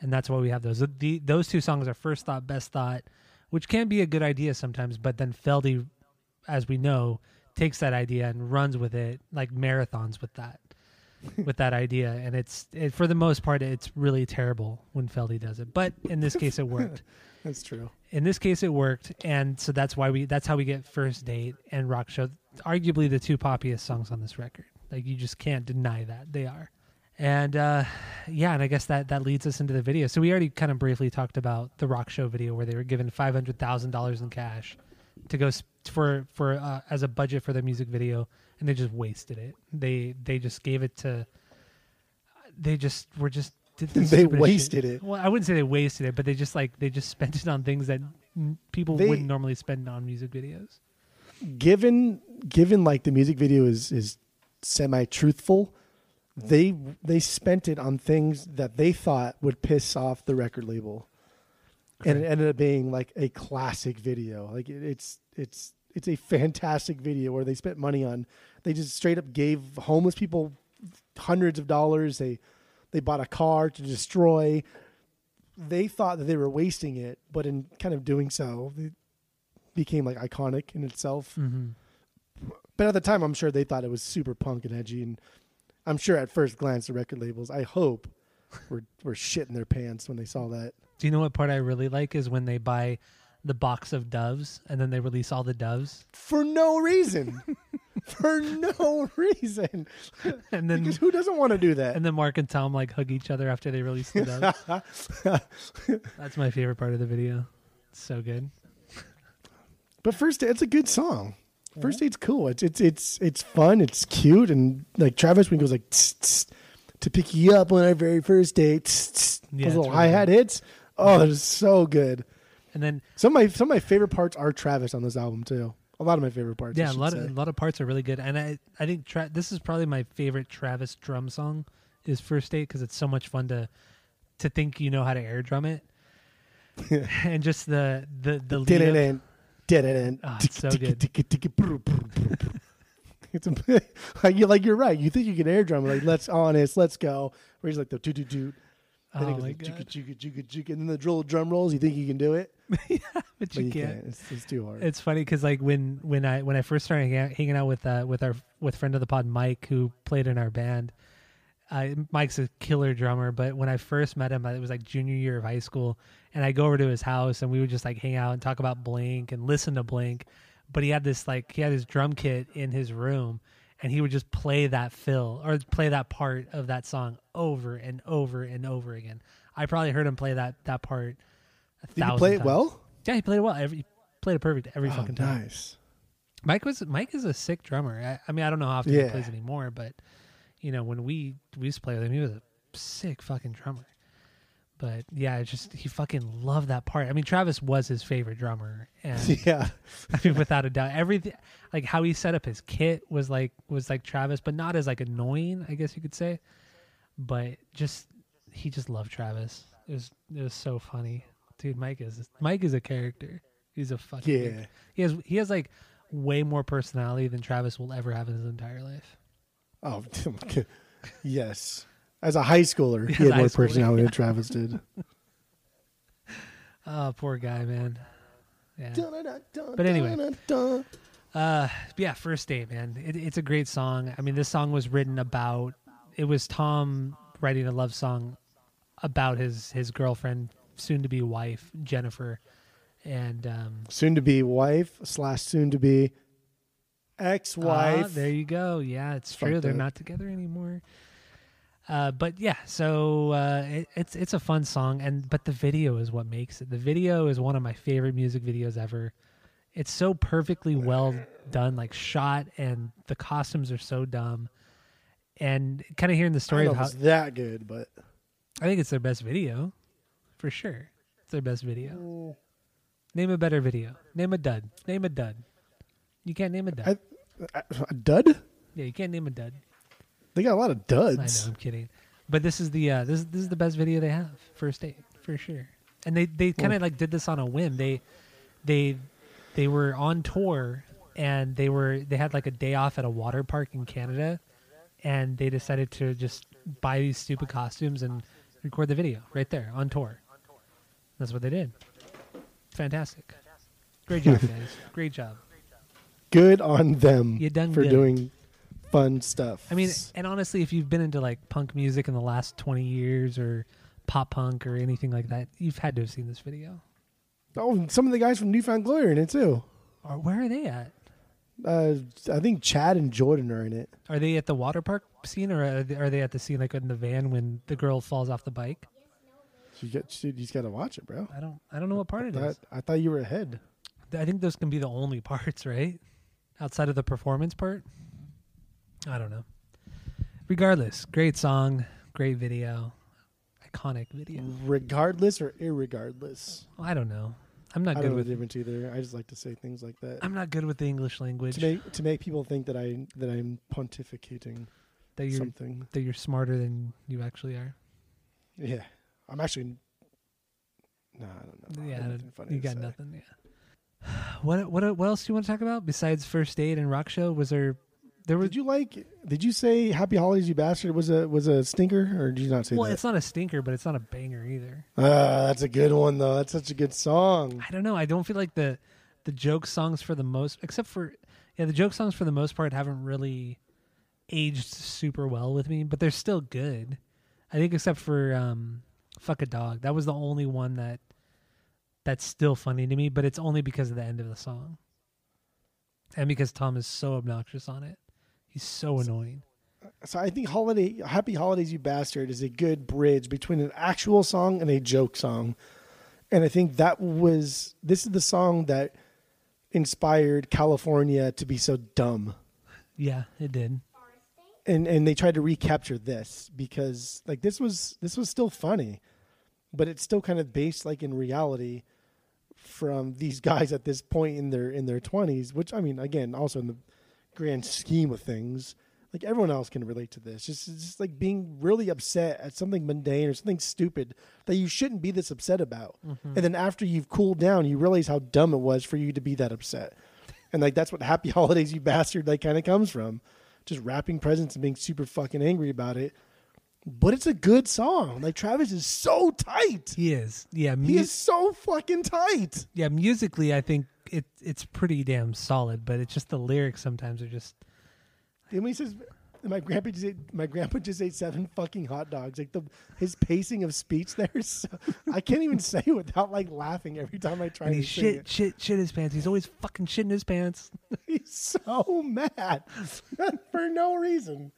Speaker 1: And that's why we have those. The, those two songs are First Thought, Best Thought, which can be a good idea sometimes, but then Feldy, as we know, takes that idea and runs with it like marathons with that. <laughs> with that idea and it's it, for the most part it's really terrible when Feldy does it but in this case it worked <laughs>
Speaker 2: That's true.
Speaker 1: in this case it worked and so that's why we that's how we get first date and rock show arguably the two poppiest songs on this record like you just can't deny that they are and uh yeah and i guess that that leads us into the video so we already kind of briefly talked about the rock show video where they were given $500000 in cash to go sp- for for uh, as a budget for their music video and they just wasted it they they just gave it to they just were just <laughs>
Speaker 2: They wasted
Speaker 1: shit.
Speaker 2: it.
Speaker 1: Well, I wouldn't say they wasted it, but they just like they just <laughs> spent it on things that people
Speaker 2: They-
Speaker 1: wouldn't normally spend on music videos.
Speaker 2: given given like the music video is is semi truthful they they spent it on things that they thought would piss off the record label. And it ended up being like a classic video. Like it, it's it's it's a fantastic video where they spent money on they just straight up gave homeless people hundreds of dollars. They they bought a car to destroy. They thought that they were wasting it but in kind of doing so it became like iconic in itself.
Speaker 1: Mm-hmm.
Speaker 2: but at the time, I'm sure they thought it was super punk and edgy, and I'm sure at first glance the record labels, I hope, were were shitting their pants when they saw that.
Speaker 1: Do you know what part I really like is when they buy the box of doves and then they release all the doves,
Speaker 2: For no reason, <laughs> for no reason. <laughs>
Speaker 1: and then
Speaker 2: Because who doesn't want to do that?
Speaker 1: and then Mark and Tom like hug each other after they release the doves. <laughs> That's my favorite part of the video. It's so good.
Speaker 2: But first, it's a good song. First date's cool. It's it's it's it's fun. It's cute, and like Travis when he goes like "Tss, tss," to pick you up on our very first date. tss, tss,"
Speaker 1: Yeah,
Speaker 2: those
Speaker 1: it's
Speaker 2: little
Speaker 1: really
Speaker 2: hi hat hits. Oh, that is so good.
Speaker 1: And then
Speaker 2: Some of my some of my favorite parts are Travis on this album too. A lot of my favorite parts. I
Speaker 1: yeah, a
Speaker 2: should
Speaker 1: lot
Speaker 2: say.
Speaker 1: of a lot of parts are really good, and I I think tra- this is probably my favorite Travis drum song is First Date because it's so much fun to to think you know how to air drum it, <laughs> and just the the the lead up- It's so good.
Speaker 2: It's <laughs> like you're like you're right. You think you can air drum like let's honest, let's go. Where he's like the doo doo doo. Then
Speaker 1: Oh
Speaker 2: goes
Speaker 1: my
Speaker 2: like,
Speaker 1: god!
Speaker 2: "Jooka, jooka, jooka, jooka," and then the drill drum rolls. You think you can do it, <laughs>
Speaker 1: but
Speaker 2: but
Speaker 1: you
Speaker 2: you
Speaker 1: can't.
Speaker 2: can't. It's, it's too hard.
Speaker 1: It's funny because like when when I when I first started hanging out, hanging out with uh, with our with friend of the pod Mike who played in our band. Uh, Mike's a killer drummer, but when I first met him, it was like junior year of high school, and I go over to his house and we would just like hang out and talk about Blink and listen to Blink. But he had this like he had his drum kit in his room, and he would just play that fill or play that part of that song over and over and over again. I probably heard him play that that part. A
Speaker 2: Did
Speaker 1: thousand
Speaker 2: play it
Speaker 1: times.
Speaker 2: well?
Speaker 1: Yeah, he played it well. Every he played it perfect every
Speaker 2: Oh,
Speaker 1: fucking time.
Speaker 2: nice.
Speaker 1: Mike was Mike is a sick drummer. I, I mean, I don't know how often he plays anymore, but you know, when we we used to play with him, he was a sick fucking drummer. But yeah, it's just he fucking loved that part. I mean, Travis was his favorite drummer, and <laughs>
Speaker 2: Yeah,
Speaker 1: I mean, without a doubt, everything like how he set up his kit was like was like Travis, but not as like annoying, I guess you could say. But just he just loved Travis. It was it was so funny, dude. Mike is Mike is a character. He's a fucking
Speaker 2: yeah.
Speaker 1: character. He has he has like way more personality than Travis will ever have in his entire life.
Speaker 2: Oh, <laughs> yes. As a high schooler, he had more
Speaker 1: schooler,
Speaker 2: personality than Travis did. <laughs>
Speaker 1: Oh, poor guy, man. Yeah.
Speaker 2: but
Speaker 1: But anyway. Uh, yeah, first date, man. It, it's a great song. I mean, this song was written about. It was Tom writing a love song about his his girlfriend, soon to be wife Jennifer, and um,
Speaker 2: soon to be wife slash soon to be ex
Speaker 1: ah, there you go. Yeah, it's true. They're
Speaker 2: up.
Speaker 1: not together anymore. Uh, but yeah, so uh, it, it's it's a fun song, and but the video is what makes it. The video is one of my favorite music videos ever. It's so perfectly well done, like shot, and the costumes are so dumb. And kind of hearing the story of how
Speaker 2: it's that good, but
Speaker 1: I think it's their best video, for sure. It's their best video. Name a better video. Name a dud. Name a dud. You can't name a dud.
Speaker 2: I- a dud.
Speaker 1: yeah, you can't name a dud.
Speaker 2: They got a lot of duds.
Speaker 1: I know. I'm kidding. But this is the uh, this this is the best video they have. First date for sure. and they they kind of like did this on a whim. They they they were on tour and they were they had like a day off at a water park in Canada, and they decided to just buy these stupid costumes and record the video right there on tour. That's what they did. Fantastic. Great job, <laughs> guys. Great job.
Speaker 2: Good on them
Speaker 1: You done
Speaker 2: for
Speaker 1: good.
Speaker 2: doing fun stuff.
Speaker 1: I mean, and honestly, if you've been into like punk music in the last 20 years or pop punk or anything like that, you've had to have seen this video.
Speaker 2: oh, and some of the guys from New Found Glory are in it too.
Speaker 1: Or where are they at?
Speaker 2: Uh, I think Chad and Jordan are in it.
Speaker 1: Are they at the water park scene or are they, are they at the scene like in the van when the girl falls off the bike?
Speaker 2: You, got, dude, you just got to watch it, bro.
Speaker 1: I don't I don't know what part it
Speaker 2: That,
Speaker 1: is.
Speaker 2: I thought you were ahead.
Speaker 1: I think those can be the only <laughs> parts, right? Outside of the performance part? I don't know. Regardless, great song, great video, iconic video.
Speaker 2: Regardless or irregardless.
Speaker 1: I don't know. I'm not
Speaker 2: I
Speaker 1: good with
Speaker 2: the difference either. I just like to say things like that
Speaker 1: I'm not good with the English language.
Speaker 2: to make to make people think that I that I'm pontificating
Speaker 1: that you're
Speaker 2: something.
Speaker 1: that you're smarter than you actually are.
Speaker 2: Yeah, I'm actually. No, I don't know. I
Speaker 1: yeah, don't-
Speaker 2: funny
Speaker 1: you
Speaker 2: to
Speaker 1: got
Speaker 2: say.
Speaker 1: nothing. Yeah. What what what else do you want to talk about besides first date and rock show? Was there there was
Speaker 2: Did you like? Did you say "Happy Holidays, You Bastard" was a was a stinker, or did you not say
Speaker 1: well,
Speaker 2: that?
Speaker 1: it's not a stinker, but it's not a banger either.
Speaker 2: Ah, that's a good one though. That's such a good song.
Speaker 1: I don't know. I don't feel like the the joke songs for the most, except for yeah, the joke songs for the most part haven't really aged super well with me, but they're still good. I think except for um, "Fuck a Dog," that was the only one that that's still funny to me, but it's only because of the end of the song, and because Tom is so obnoxious on it. He's so annoying.
Speaker 2: So I think "Holiday Happy Holidays, You Bastard" is a good bridge between an actual song and a joke song, and I think that was this is the song that inspired California to be so dumb.
Speaker 1: Yeah, it did.
Speaker 2: and and they tried to recapture this because like this was this was still funny but it's still kind of based like in reality from these guys at this point in their in their 20s which i mean again also in the grand scheme of things like everyone else can relate to this. Just just like being really upset at something mundane or something stupid that you shouldn't be this upset about. Mm-hmm. And then after you've cooled down you realize how dumb it was for you to be that upset. And like that's what happy <laughs> holidays you bastard like kind of comes from. Just wrapping presents and being super fucking angry about it. But it's a good song. Like Travis is so tight.
Speaker 1: He is. Yeah,
Speaker 2: He is so fucking tight.
Speaker 1: yeah. Musically, I think it it's pretty damn solid, but it's just the lyrics sometimes are just
Speaker 2: And when he says, "My grandpa just ate, my grandpa just ate seven fucking hot dogs," like the his pacing of speech there, is so, I can't even say it without like laughing every time I try
Speaker 1: and
Speaker 2: to
Speaker 1: shit,
Speaker 2: it.
Speaker 1: shit, shit his pants. He's always fucking shitting his pants. <laughs>
Speaker 2: He's so mad <laughs> for no reason.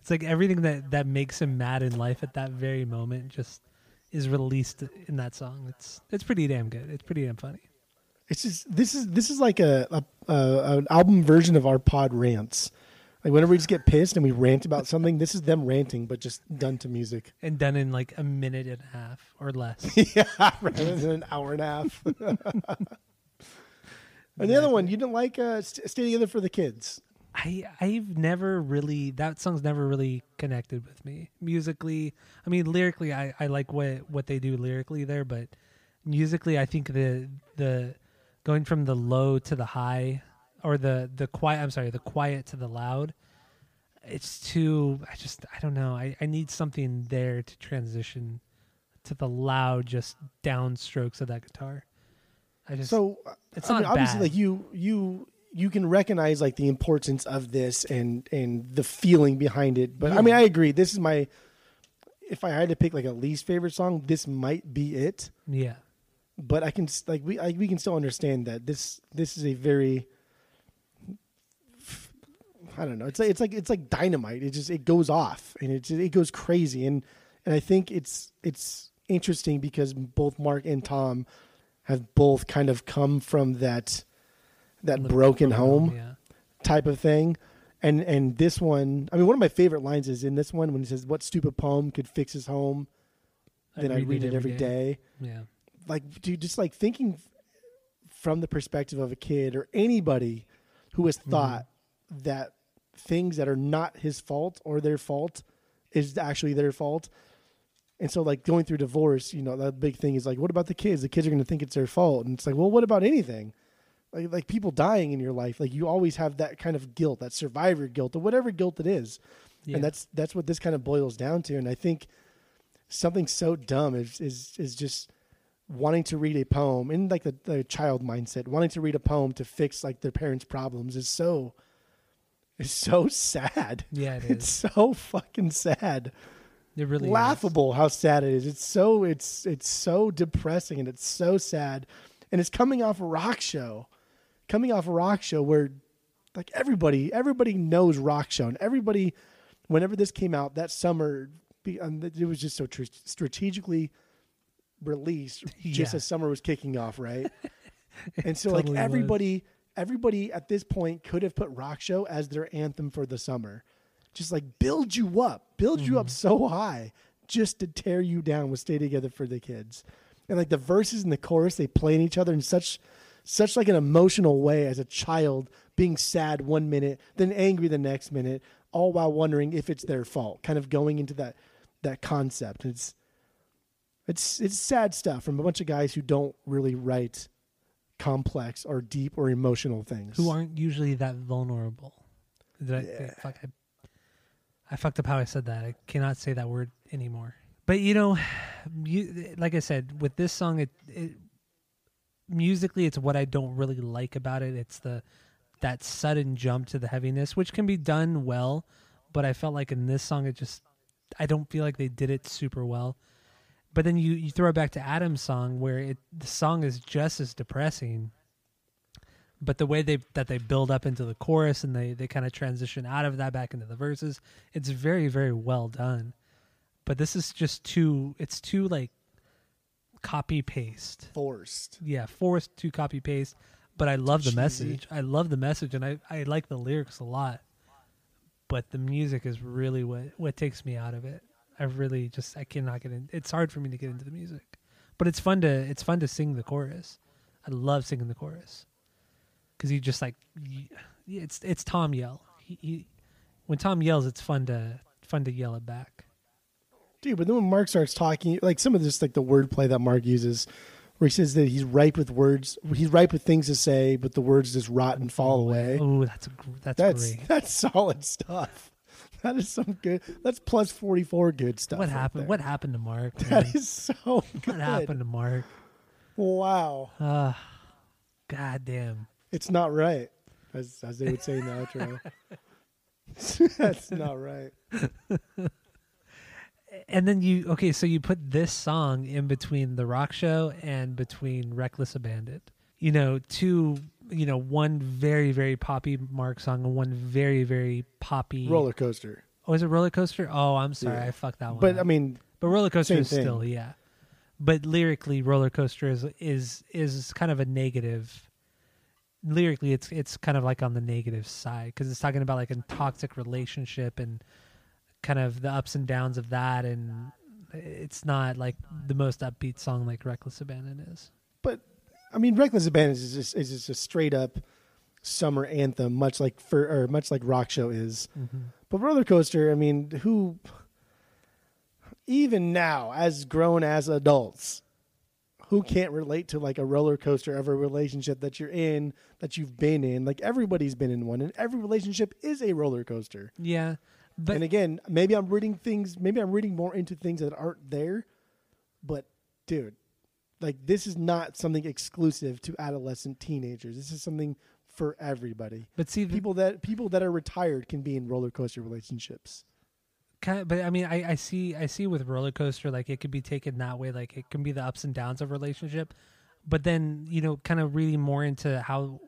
Speaker 1: It's like everything that that makes him mad in life at that very moment just is released in that song. It's it's pretty damn good. It's pretty damn funny.
Speaker 2: It's just this is this is like a, a, a an album version of our pod rants. Like whenever we just get pissed and we rant about something, this is them ranting, but just done to music.
Speaker 1: And done in like a minute and a half or less. <laughs>
Speaker 2: yeah, rather than an hour and a half. <laughs> and the other one, you didn't like uh, "Stay Together for the Kids."
Speaker 1: I I've never really that song's never really connected with me musically. I mean lyrically, I, I like what what they do lyrically there, but musically, I think the the going from the low to the high or the the quiet. I'm sorry, the quiet to the loud. It's too. I just I don't know. I I need something there to transition to the loud, just downstrokes of that guitar. I just
Speaker 2: So
Speaker 1: It's
Speaker 2: I mean,
Speaker 1: not
Speaker 2: obviously
Speaker 1: bad.
Speaker 2: like you you you can recognize like the importance of this and and the feeling behind it. But I mean, I agree. This is my if I had to pick like a least favorite song, this might be it.
Speaker 1: yeah.
Speaker 2: but I can like we I, we can still understand that this this is a very I don't know. It's like it's like it's like dynamite. It just it goes off and it just, it goes crazy and and I think it's it's interesting because both Mark and Tom have both kind of come from that that broken home
Speaker 1: Yeah.
Speaker 2: type of thing. And and this one, I mean, one of my favorite lines is in this one when he says, "What stupid poem could fix his home?" Then I read it every day
Speaker 1: Yeah.
Speaker 2: like dude just like thinking from the perspective of a kid or anybody who has thought that things that are not his fault or their fault is actually their fault And so, like going through divorce, you know, that big thing is like, what about the kids? The kids are going to think it's their fault, and it's like, well, what about anything? Like, like people dying in your life, like you always have that kind of guilt, that survivor guilt, or whatever guilt it is,
Speaker 1: Yeah.
Speaker 2: and that's that's what this kind of boils down to. And I think something so dumb is is is just wanting to read a poem in like the, the child mindset, wanting to read a poem to fix like their parents' problems is so is so sad.
Speaker 1: Yeah, it <laughs>
Speaker 2: It's so fucking sad.
Speaker 1: It really is.
Speaker 2: Laughable how sad it is. It's so it's it's so depressing and it's so sad. And it's coming off a rock show. Coming off a rock show where like everybody everybody knows rock show and everybody whenever this came out that summer um, it was just so tr- strategically released <laughs> just
Speaker 1: Yeah.
Speaker 2: as summer was kicking off right <laughs> and so like
Speaker 1: totally was.
Speaker 2: everybody everybody at this point could have put rock show as their anthem for the summer just like build you up build you up
Speaker 1: Mm-hmm.
Speaker 2: so high just to tear you down with stay together for the kids and like the verses and the chorus they play in each other in such such like an emotional way as a child being sad one minute then angry the next minute all while wondering if it's their fault kind of going into that that concept it's it's it's sad stuff from a bunch of guys who don't really write complex or deep or emotional things
Speaker 1: Who aren't usually that vulnerable. Did I,
Speaker 2: Yeah.
Speaker 1: fuck, I, I fucked up how I said that. I cannot say that word anymore. But you know, <sighs> you, like I said, with this song, it, it musically, it's what I don't really like about it. It's the that sudden jump to the heaviness, which can be done well, but I felt like in this song, it just I don't feel like they did it super well. But then you you throw it back to Adam's song, where it the song is just as depressing, but the way they that they build up into the chorus and they they kind of transition out of that back into the verses, it's very very well done. But this is just too it's too like copy paste
Speaker 2: forced
Speaker 1: yeah, forced to copy paste. But I love the
Speaker 2: Cheesy.
Speaker 1: message. I love the message, and I, I like the lyrics a lot. But the music is really what what takes me out of it. I really just I cannot get in. It's hard for me to get into the music, but it's fun to it's fun to sing the chorus. I love singing the chorus because you just like it's it's Tom yell. He, he when Tom yells, it's fun to fun to yell it back.
Speaker 2: Dude but then when mark starts talking like some of this like the wordplay that mark uses where he says that he's ripe with words he's ripe with things to say but the words just rot and fall away
Speaker 1: Oh, that's a, that's,
Speaker 2: that's
Speaker 1: great.
Speaker 2: that's solid stuff <laughs> that is some good that's plus 44 good stuff
Speaker 1: What
Speaker 2: right
Speaker 1: happened?
Speaker 2: there.
Speaker 1: What happened to Mark? <laughs> man?
Speaker 2: that is so good
Speaker 1: what happened to Mark?
Speaker 2: wow
Speaker 1: Uh, God damn.
Speaker 2: it's not right as as they would say in the outro <laughs> that's not right
Speaker 1: And then you okay, so you put this song in between the rock show and between Reckless Abandoned. You know, two you know, one very, very poppy Mark song and one very, very poppy
Speaker 2: roller coaster
Speaker 1: Oh, is it roller coaster? Oh, I'm sorry,
Speaker 2: Yeah.
Speaker 1: I fucked that one.
Speaker 2: but
Speaker 1: up.
Speaker 2: i mean
Speaker 1: But roller coaster is
Speaker 2: thing.
Speaker 1: still, yeah. But lyrically, roller coaster is is is kind of a negative. Lyrically, it's it's kind of like on the negative side because it's talking about like a toxic relationship and kind of the ups and downs of that, and it's not like the most upbeat song like "Reckless Abandon" is.
Speaker 2: but I mean, Reckless Abandon is just is just a straight up summer anthem, much like for or much like Rock Show is. Mm-hmm. But Roller Coaster, I mean, who even now, as grown as adults, who can't relate to like a roller coaster of a relationship that you're in, that you've been in? Like everybody's been in one, and every relationship is a roller coaster.
Speaker 1: Yeah, but
Speaker 2: and again, maybe I'm reading things. Maybe I'm reading more into things that aren't there. But dude, like this is not something exclusive to adolescent teenagers. This is something for everybody.
Speaker 1: but see,
Speaker 2: People that people that are retired can be in roller coaster relationships.
Speaker 1: kind of, but I mean, I, I see, I see with roller coaster, like it could be taken that way, like it can be the ups and downs of relationship, but then you know, kind of reading more into how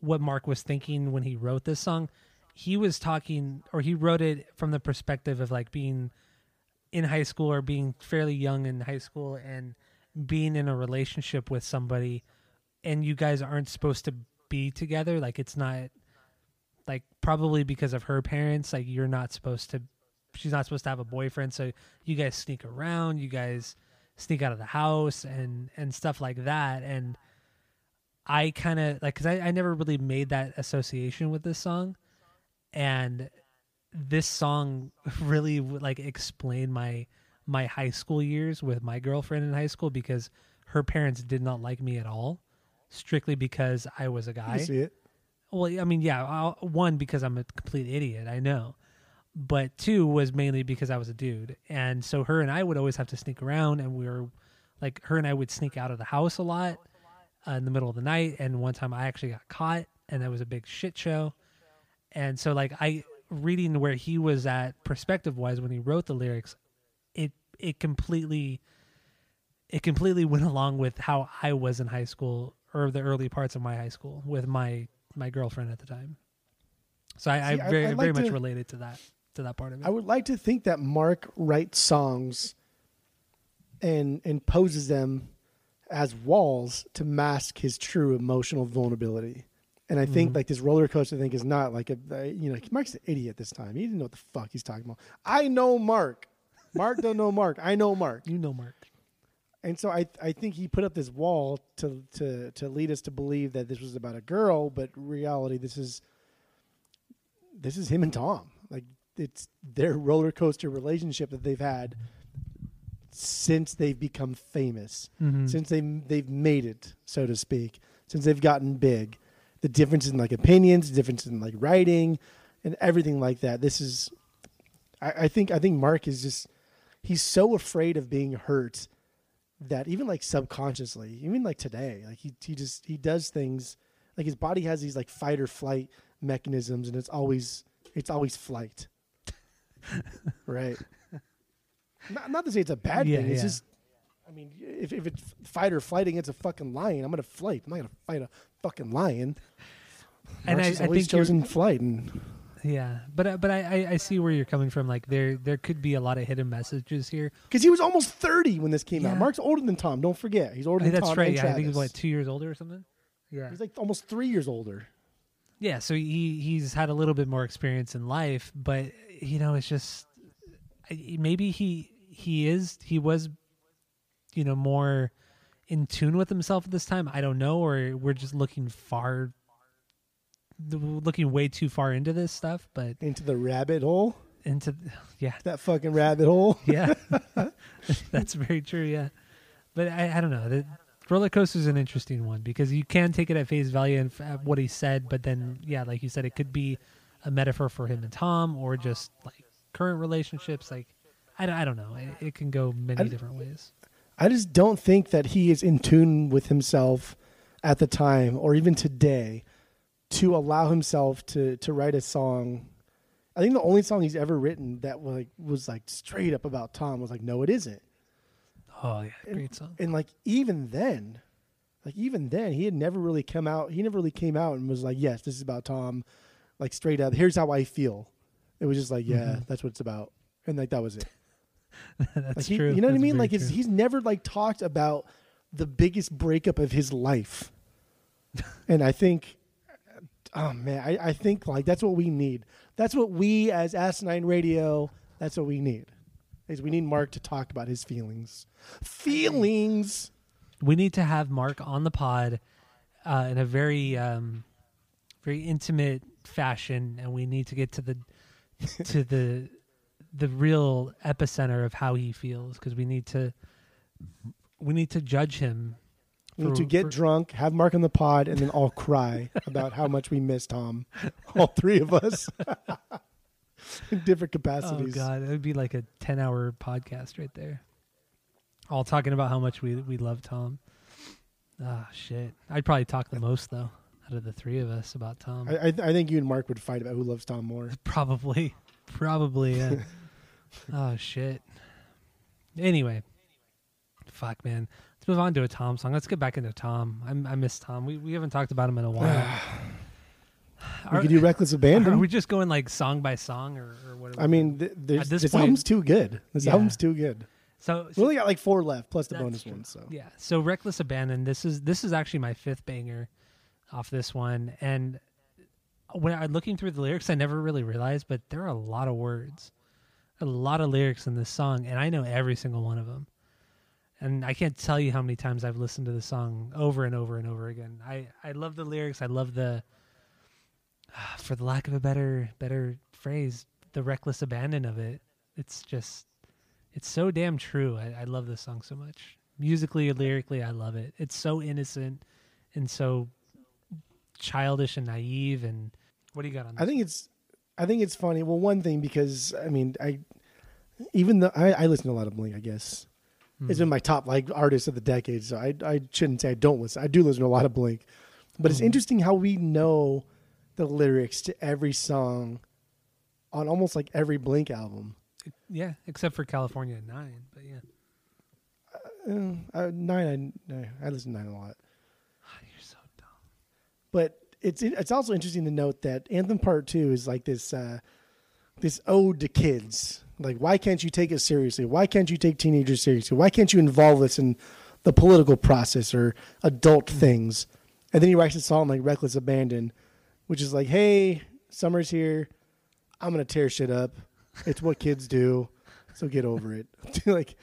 Speaker 1: what Mark was thinking when he wrote this song, he was talking, or he wrote it from the perspective of like being in high school or being fairly young in high school and being in a relationship with somebody, and you guys aren't supposed to be together, like it's not like probably because of her parents like you're not supposed to she's not supposed to have a boyfriend. So you guys sneak around you guys sneak out of the house and and stuff like that. And i kind of like because I, I never really made that association with this song and this song <laughs> really like explain my my high school years with my girlfriend in high school because her parents did not like me at all, strictly because I was a guy.
Speaker 2: see it.
Speaker 1: Well, I mean, yeah, I'll, one because I'm a complete idiot, I know, but two was mainly because I was a dude, and so her and I would always have to sneak around, and we were like, her and I would sneak out of the house a lot uh, in the middle of the night, and one time I actually got caught, and that was a big shit show, and so like I reading where he was at perspective wise when he wrote the lyrics, it it completely it completely went <laughs> along with how I was in high school or the early parts of my high school with my my girlfriend at the time. So I,
Speaker 2: See,
Speaker 1: I very
Speaker 2: like
Speaker 1: very much
Speaker 2: to-
Speaker 1: related to that to that part of it.
Speaker 2: I would like to think that Mark writes songs and and poses them as walls to mask his true emotional vulnerability. And I think
Speaker 1: Mhm.
Speaker 2: like this roller coaster thing is not like a uh, you know Mark's an idiot this time. He didn't know what the fuck he's talking about. I know Mark. Mark don't know Mark. I know Mark.
Speaker 1: you know, Mark.
Speaker 2: And so I I think he put up this wall to to to lead us to believe that this was about a girl, but reality this is this is him and Tom. Like it's their roller coaster relationship that they've had since they've become famous,
Speaker 1: Mhm.
Speaker 2: since they they've made it, so to speak, since they've gotten big. The difference in like opinions, the difference in like writing, and everything like that. This is, I, I think, I think Mark is just he's so afraid of being hurt that even like subconsciously, even like today, like he he just he does things like his body has these like fight or flight mechanisms, and it's always it's always flight, <laughs> right? Not, not to say it's a bad
Speaker 1: Yeah,
Speaker 2: thing. It's
Speaker 1: yeah.
Speaker 2: just, I mean, if if it's fight or flight against a fucking lion, I'm gonna fight. I'm not gonna fight a fucking lion.
Speaker 1: And I- I
Speaker 2: always
Speaker 1: think
Speaker 2: chosen flight, and
Speaker 1: Yeah, but I- but I, I I see where you're coming from. Like there there could be a lot of hidden messages here.
Speaker 2: because he was almost thirty when this came
Speaker 1: Yeah.
Speaker 2: out. Mark's older than Tom. Don't forget, he's older
Speaker 1: Hey,
Speaker 2: than
Speaker 1: that's
Speaker 2: Tom
Speaker 1: right. Yeah, I think he's what two years older or something. Yeah,
Speaker 2: He's like almost three years older.
Speaker 1: yeah. So he he's had a little bit more experience in life, but you know, it's just maybe he he is he was you know more in tune with himself at this time. I don't know, or we're just looking far, looking way too far into this stuff. But
Speaker 2: into the rabbit hole.
Speaker 1: into yeah,
Speaker 2: That fucking rabbit hole. <laughs>
Speaker 1: yeah, <laughs> that's very true. Yeah, but I, I don't know. The roller coaster is an interesting one because you can take it at face value and f- what he said, but then yeah, like you said, it could be a metaphor for him and Tom, or just like current relationships. Like I, don't- I don't know. It, it can go many
Speaker 2: I-
Speaker 1: different ways.
Speaker 2: I just don't think that he is in tune with himself at the time or even today to allow himself to to write a song. I think the only song he's ever written that was like was like straight up about Tom was like no it isn't.
Speaker 1: Oh yeah, great song.
Speaker 2: And like even then like even then he had never really come out he never really came out and was like yes this is about Tom like straight up here's how I feel. It was just like yeah
Speaker 1: Mhm.
Speaker 2: that's what it's about. And like that was it. <laughs>
Speaker 1: that's
Speaker 2: Like he,
Speaker 1: true.
Speaker 2: You know what I mean? Like
Speaker 1: true.
Speaker 2: he's never like talked about the biggest breakup of his life. <laughs> and I think, oh man, I, I think like that's what we need. That's what we as Asinine Radio. That's what we need. Is we need Mark to talk about his feelings. Feelings.
Speaker 1: we need to have Mark on the pod uh, in a very um, very intimate fashion, and we need to get to the <laughs> to the the real epicenter of how he feels because we need to we need to judge him.
Speaker 2: We need to get
Speaker 1: for-
Speaker 2: drunk, have Mark on the pod, and then all cry <laughs> about how much we miss Tom. All three of us. <laughs> in different capacities.
Speaker 1: Oh god, it would be like a ten hour podcast right there, all talking about how much we we love Tom. Ah shit, I'd probably talk the most though out of the three of us about Tom.
Speaker 2: I, I, I think you and Mark would fight about who loves Tom more. <laughs>
Speaker 1: Probably. Probably, yeah. Oh shit. Anyway. Fuck man. Let's move on to a Tom song. Let's get back into Tom. I, I miss Tom. We we haven't talked about him in a while. <sighs>
Speaker 2: we
Speaker 1: are,
Speaker 2: could do Reckless abandon.
Speaker 1: are we just going like song by song or, or whatever?
Speaker 2: I mean, th-
Speaker 1: this
Speaker 2: this,
Speaker 1: point-
Speaker 2: album's too good. This
Speaker 1: Yeah.
Speaker 2: album's too good.
Speaker 1: so,
Speaker 2: We only got like four left, plus the bonus
Speaker 1: true.
Speaker 2: one. So
Speaker 1: Yeah. So Reckless Abandon. This is this is actually my fifth banger off this one, and when I'm looking through the lyrics, I never really realized, but there are a lot of words, a lot of lyrics in this song, and I know every single one of them. And I can't tell you how many times I've listened to the song over and over and over again. I I love the lyrics. I love the, <sighs> for the lack of a better better phrase, the reckless abandon of it. It's just It's so damn true. I, I love this song so much. Musically lyrically, I love it. It's so innocent and so childish and naive. And what do you got on this?
Speaker 2: I think it's I think it's funny. Well, one thing because I mean I even though I, I listen to a lot of Blink, I guess it's been my top like artist of the decade. So I I shouldn't say I don't listen. I do listen to a lot of Blink, but it's interesting how we know the lyrics to every song on almost like every Blink album.
Speaker 1: yeah, except for California Nine. But yeah.
Speaker 2: Uh, uh, nine, I, I listen to nine a lot.
Speaker 1: You're so dumb.
Speaker 2: but it's it's also interesting to note that Anthem Part Two is like this uh, this ode to kids. Like, why can't you take it seriously? Why can't you take teenagers seriously? Why can't you involve this in the political process or adult things? And then he writes a song like "Reckless Abandon," which is like, "Hey, summer's here. I'm gonna tear shit up. It's what kids do. So get over it." <laughs> like, like,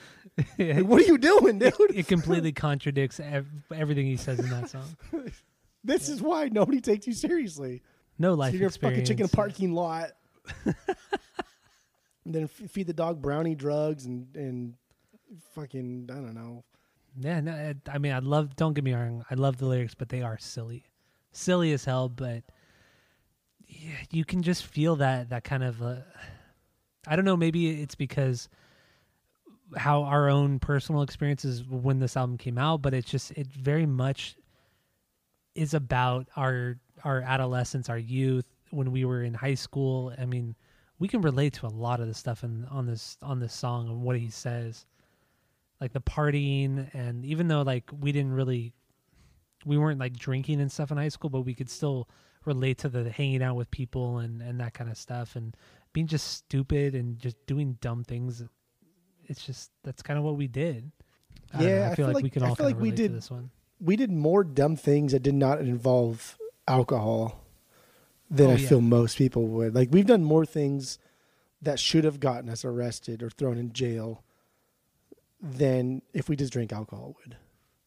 Speaker 2: <laughs> what are you doing, dude?
Speaker 1: It completely <laughs> contradicts ev- everything he says in that song.
Speaker 2: This is why nobody takes you seriously.
Speaker 1: No
Speaker 2: So
Speaker 1: life
Speaker 2: you're
Speaker 1: experience.
Speaker 2: fucking chicken parking lot. and <laughs> then f- feed the dog brownie drugs and and fucking I don't know.
Speaker 1: Yeah, no, I mean, I love. Don't get me wrong, I love the lyrics, but they are silly, silly as hell. But yeah, you can just feel that that kind of. Uh, I don't know. Maybe it's because how our own personal experiences when this album came out, but it's just it very much is about our our adolescence, our youth when we were in high school. I mean, we can relate to a lot of the stuff in on this on this song and what he says. Like the partying and even though like we didn't really we weren't like drinking and stuff in high school but we could still relate to the hanging out with people and and that kind of stuff and being just stupid and just doing dumb things. It's just that's kind of what we did. I know,
Speaker 2: Yeah,
Speaker 1: I
Speaker 2: I
Speaker 1: feel
Speaker 2: feel
Speaker 1: like,
Speaker 2: like-
Speaker 1: we can
Speaker 2: I
Speaker 1: all
Speaker 2: feel
Speaker 1: kind
Speaker 2: like
Speaker 1: of
Speaker 2: we
Speaker 1: relate to
Speaker 2: did-
Speaker 1: this one
Speaker 2: We did more dumb things that did not involve alcohol than
Speaker 1: Oh,
Speaker 2: I
Speaker 1: yeah.
Speaker 2: feel most people would. Like we've done more things that should have gotten us arrested or thrown in jail than if we just drink alcohol would.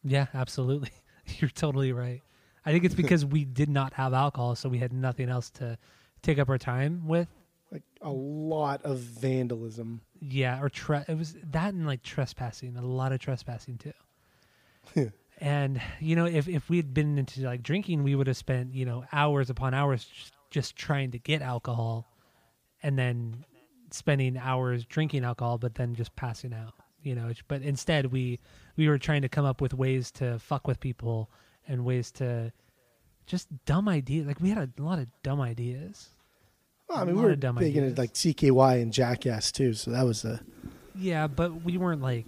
Speaker 1: yeah absolutely <laughs> you're totally right i think it's <laughs> because we did not have alcohol so we had nothing else to take up our time with
Speaker 2: Like a lot of vandalism.
Speaker 1: Yeah, or tre- it was that and like trespassing, a lot of trespassing too. <laughs> and you know, if if we had been into like drinking, we would have spent you know hours upon hours just, trying to get alcohol, and then spending hours drinking alcohol, but then just passing out. You know, but instead we we were trying to come up with ways to fuck with people and ways to just dumb ideas. Like we had a lot of dumb ideas.
Speaker 2: Well, I mean, we were
Speaker 1: of dumb
Speaker 2: big into
Speaker 1: ideas.
Speaker 2: like CKY and Jackass too, so that was a
Speaker 1: Yeah, but we weren't like.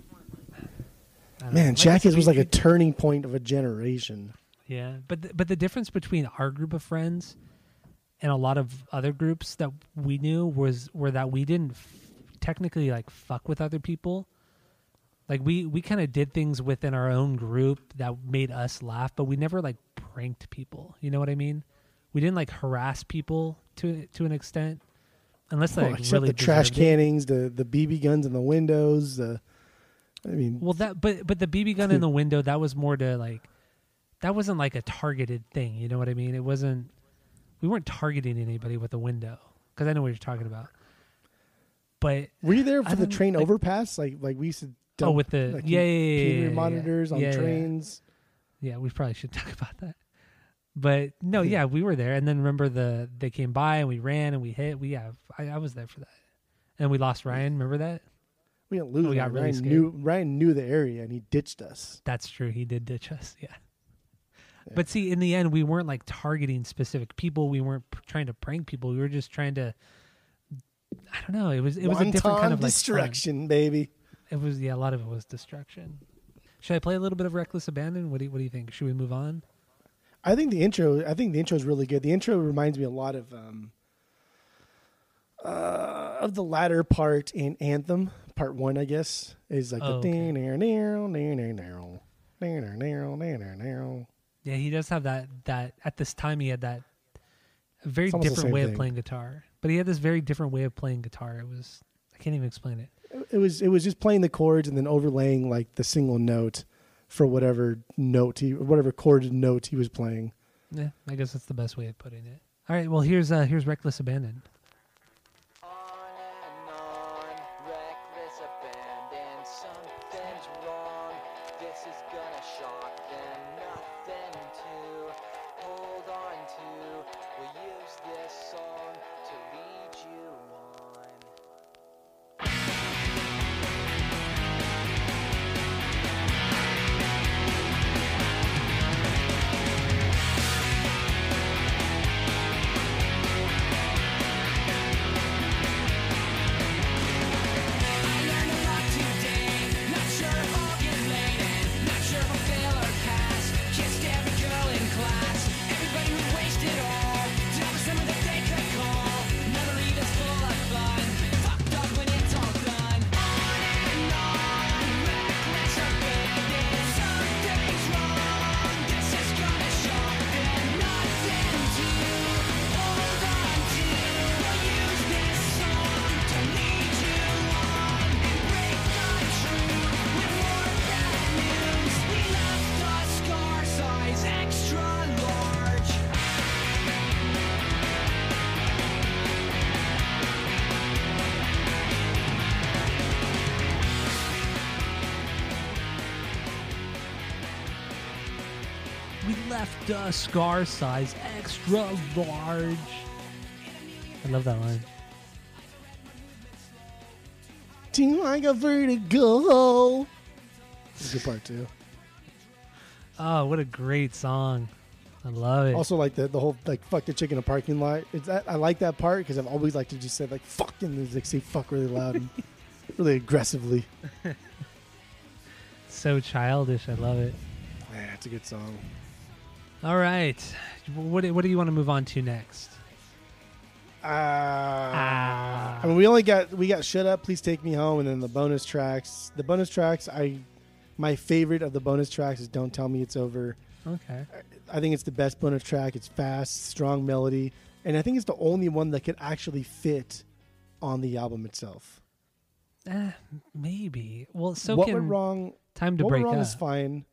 Speaker 1: I know.
Speaker 2: man.
Speaker 1: Like
Speaker 2: Jackass was like a turning point of a generation.
Speaker 1: Yeah, but th- but the difference between our group of friends and a lot of other groups that we knew was were that we didn't f- technically like fuck with other people. Like we we kind of did things within our own group that made us laugh, but we never like pranked people. You know what I mean? We didn't like harass people to to an extent, unless they
Speaker 2: Oh,
Speaker 1: like, really
Speaker 2: the trash
Speaker 1: deserved it.
Speaker 2: cannings, the the BB guns in the windows. The I mean,
Speaker 1: Well, that but but the BB gun in <laughs> the window that was more to like that wasn't like a targeted thing. You know what I mean? It wasn't. We weren't targeting anybody with the window because I know what you're talking about. But
Speaker 2: were you there
Speaker 1: I
Speaker 2: for the train
Speaker 1: like-
Speaker 2: overpass? Like like we used to.
Speaker 1: oh, with the
Speaker 2: like,
Speaker 1: yeah, yeah, yeah, yeah,
Speaker 2: peer
Speaker 1: yeah, yeah.
Speaker 2: monitors on
Speaker 1: Yeah, yeah, yeah.
Speaker 2: trains.
Speaker 1: Yeah, we probably should <laughs> talk about that. But no, yeah, we were there, and then remember the they came by and we ran and we hit. We yeah, I, I was there for that, and we lost Ryan. Remember that?
Speaker 2: We didn't lose.
Speaker 1: We got
Speaker 2: Ryan.
Speaker 1: really
Speaker 2: Ryan
Speaker 1: scared.
Speaker 2: knew Ryan knew the area and he ditched us.
Speaker 1: That's true. He did ditch us. <laughs> Yeah.
Speaker 2: Yeah.
Speaker 1: But see, in the end, we weren't like targeting specific people. We weren't p- trying to prank people. We were just trying to. I don't know. It was it was a different kind of like fun.
Speaker 2: destruction, baby.
Speaker 1: It was yeah. A lot of it was destruction. Should I play a little bit of Reckless Abandon? What do you, what do you think? Should we move on?
Speaker 2: I think the intro. I think the intro is really good. The intro reminds me a lot of um, uh, of the latter part in Anthem, part one. I guess is like
Speaker 1: Oh,
Speaker 2: the
Speaker 1: okay. Yeah, he does have that that at this time he had that a very
Speaker 2: It's almost the
Speaker 1: different way of playing guitar. But he had this very different way of playing guitar. It was I can't even explain it.
Speaker 2: It was it was just playing the chords and then overlaying like the single note for whatever note he whatever chord note he was playing.
Speaker 1: Yeah, I guess that's the best way of putting it. All right, well here's uh here's Reckless Abandon.
Speaker 3: On and on, reckless abandon. We left a scar size extra large.
Speaker 1: I love that line.
Speaker 2: Team like a vertigo. That's a good part too.
Speaker 1: Oh, what a great song. I love it.
Speaker 2: Also, like the, the whole like fuck the chick in a parking lot. It's that, I like that part because I've always liked to just say like fuck and like say fuck really loud and <laughs> really aggressively. <laughs>
Speaker 1: so childish. I love it.
Speaker 2: Man, it's a good song.
Speaker 1: All right. What, do- what do you want to move on to next?
Speaker 2: Uh,
Speaker 1: Ah.
Speaker 2: I mean, we only got we got shut up. Please take me home, and then the bonus tracks. The bonus tracks, I my favorite of the bonus tracks is "Don't Tell Me It's Over."
Speaker 1: Okay.
Speaker 2: I think it's the best bonus track. It's fast, strong melody, and I think it's the only one that could actually fit on the album itself.
Speaker 1: Eh, maybe. Well, so
Speaker 2: what
Speaker 1: can
Speaker 2: went wrong?
Speaker 1: Time to
Speaker 2: what
Speaker 1: Break
Speaker 2: went wrong
Speaker 1: Up.
Speaker 2: is fine.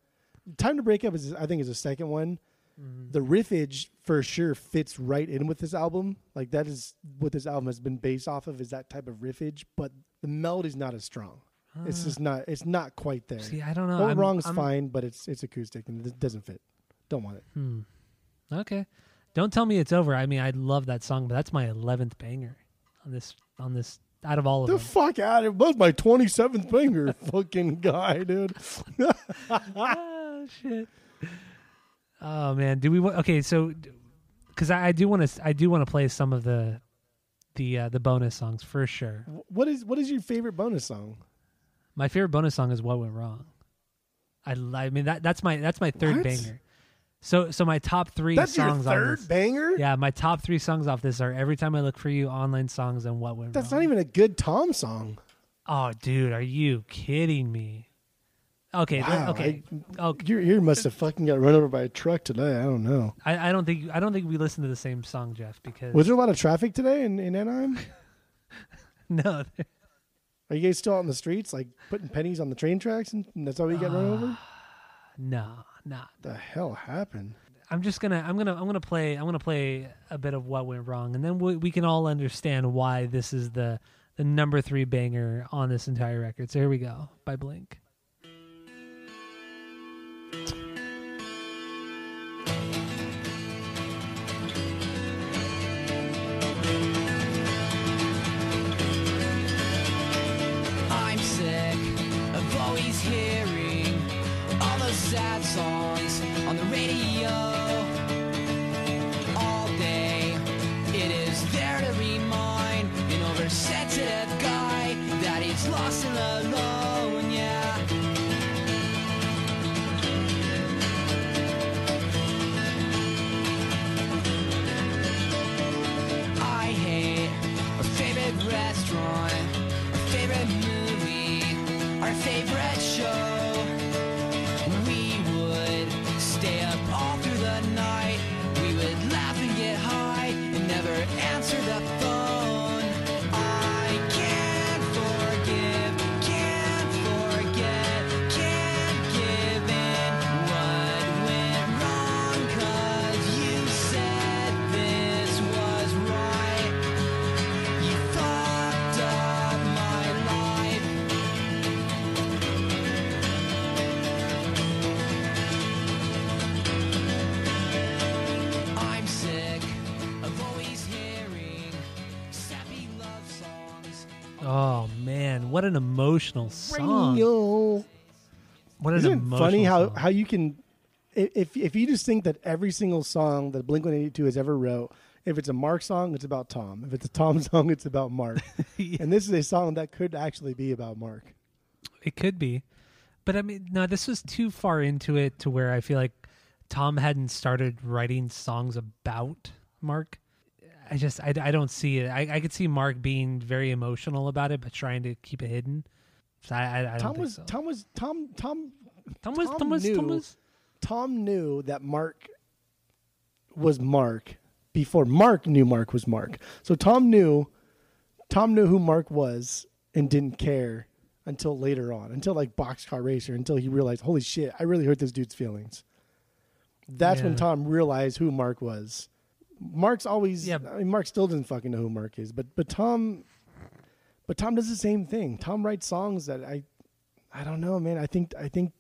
Speaker 2: Time to break up is I think is the second one.
Speaker 1: Mm-hmm.
Speaker 2: The riffage for sure fits right in with this album. Like that is what this album has been based off of is that type of riffage, but the melody's not as strong. It's just not. It's not quite there.
Speaker 1: See, I don't know.
Speaker 2: What Went
Speaker 1: I'm-
Speaker 2: wrong is
Speaker 1: I'm-
Speaker 2: fine, but it's it's acoustic and it doesn't fit. Don't want it.
Speaker 1: Hmm. Okay. Don't tell me it's over. I mean, I love that song, but that's my 11th banger on this on this out of all of
Speaker 2: The
Speaker 1: them.
Speaker 2: fuck out! It was my twenty seventh finger, <laughs> fucking guy, dude.
Speaker 1: oh <laughs> <laughs> shit. Oh man, do we wa- Okay, so cuz I, I do want to I do want to play some of the the uh, the bonus songs for sure.
Speaker 2: What is what is your favorite bonus song?
Speaker 1: My favorite bonus song is What Went Wrong. I I mean that that's my that's my third
Speaker 2: What?
Speaker 1: banger. So so my top 3
Speaker 2: That's your
Speaker 1: songs on
Speaker 2: third
Speaker 1: this.
Speaker 2: banger.
Speaker 1: Yeah, my top 3 songs off this are Every Time I Look for You, Online Songs and What Went
Speaker 2: That's
Speaker 1: Wrong.
Speaker 2: That's not even a good Tom song.
Speaker 1: Oh, dude, are you kidding me? Okay,
Speaker 2: Wow,
Speaker 1: okay. oh,
Speaker 2: Your ear must have fucking got run over by a truck today. I don't know.
Speaker 1: I, I don't think I don't think we listened to the same song, Jeff. Because
Speaker 2: Was there a lot of traffic today in, in Anaheim? <laughs>
Speaker 1: no,
Speaker 2: Are you guys still out in the streets, like putting pennies on the train tracks, and that's how you get run over? <sighs>
Speaker 1: no, no.
Speaker 2: The hell happened?
Speaker 1: I'm just gonna I'm gonna I'm gonna play I'm gonna play a bit of what went wrong, and then we, we can all understand why this is the the number three banger on this entire record. So here we go by Blink. Man, what an emotional song!
Speaker 2: Radio.
Speaker 1: What an
Speaker 2: Isn't it funny how,
Speaker 1: song.
Speaker 2: how you can, if if you just think that every single song that Blink One Eighty Two has ever wrote, if it's a Mark song, it's about Tom. If it's a Tom <laughs> song, it's about Mark. <laughs> and this is a song that could actually be about Mark.
Speaker 1: It could be. But I mean, no, this was too far into it to where I feel like Tom hadn't started writing songs about Mark. I just, I, I don't see it. I, I could see Mark being very emotional about it, but trying to keep it hidden. So I, I,
Speaker 2: Tom
Speaker 1: think
Speaker 2: was
Speaker 1: so.
Speaker 2: Tom was Tom Tom
Speaker 1: Tom was,
Speaker 2: Tom
Speaker 1: Tom was, Tom
Speaker 2: knew-
Speaker 1: was.
Speaker 2: Tom knew that Mark was Mark before Mark knew Mark was Mark. So Tom knew Tom knew who Mark was and didn't care until later on, until like Boxcar Racer, until he realized, holy shit, I really hurt this dude's feelings. That's when Tom realized who Mark was. Mark's always
Speaker 1: Yeah.
Speaker 2: I mean Mark still doesn't fucking know who Mark is, but but Tom but Tom does the same thing. Tom writes songs that I I don't know, man. I think I think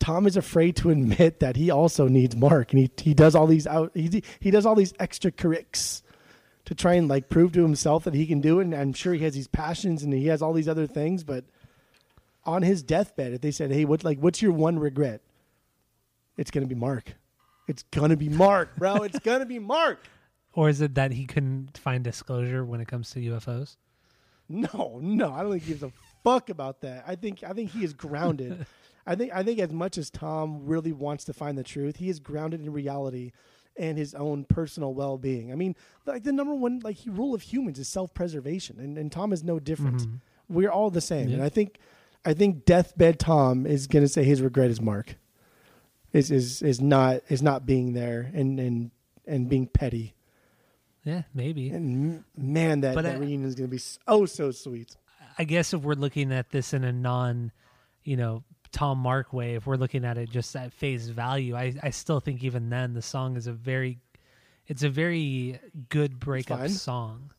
Speaker 2: Tom is afraid to admit that he also needs Mark, and he he does all these out he he does all these extra currics to try and like prove to himself that he can do it. And I'm sure he has these passions and he has all these other things, but on his deathbed, if they said, "Hey, what like what's your one regret?" It's gonna be Mark. It's gonna be Mark, bro. It's gonna be Mark. <laughs>
Speaker 1: Or is it that he couldn't find disclosure when it comes to UFOs?
Speaker 2: No, no, I don't think he gives a fuck about that. I think I think he is grounded. <laughs> I think I think as much as Tom really wants to find the truth, he is grounded in reality and his own personal well being. I mean, like the number one like rule of humans is self preservation, and, and Tom is no different. Mm-hmm. We're all the same, and I think I think deathbed Tom is gonna say his regret is Mark. Is is is not is not being there and and and being petty.
Speaker 1: Yeah, maybe.
Speaker 2: And man, that,
Speaker 1: But
Speaker 2: that
Speaker 1: I-
Speaker 2: reunion is gonna be so so sweet.
Speaker 1: I guess if we're looking at this in a non, you know, Tom Mark way, if we're looking at it just at face value, I, I still think even then the song is a very, it's a very good breakup song.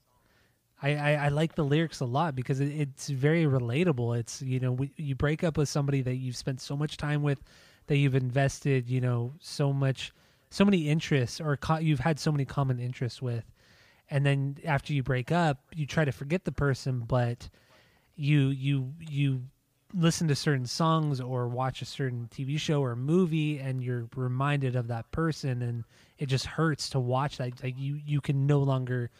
Speaker 1: I, I, I like the lyrics a lot because it, it's very relatable. It's you know we, you break up with somebody that you've spent so much time with, that you've invested you know so much, so many interests or co- you've had so many common interests with, and then after you break up, you try to forget the person, but you you you listen to certain songs or watch a certain TV show or movie and you're reminded of that person and it just hurts to watch that. Like you you can no longer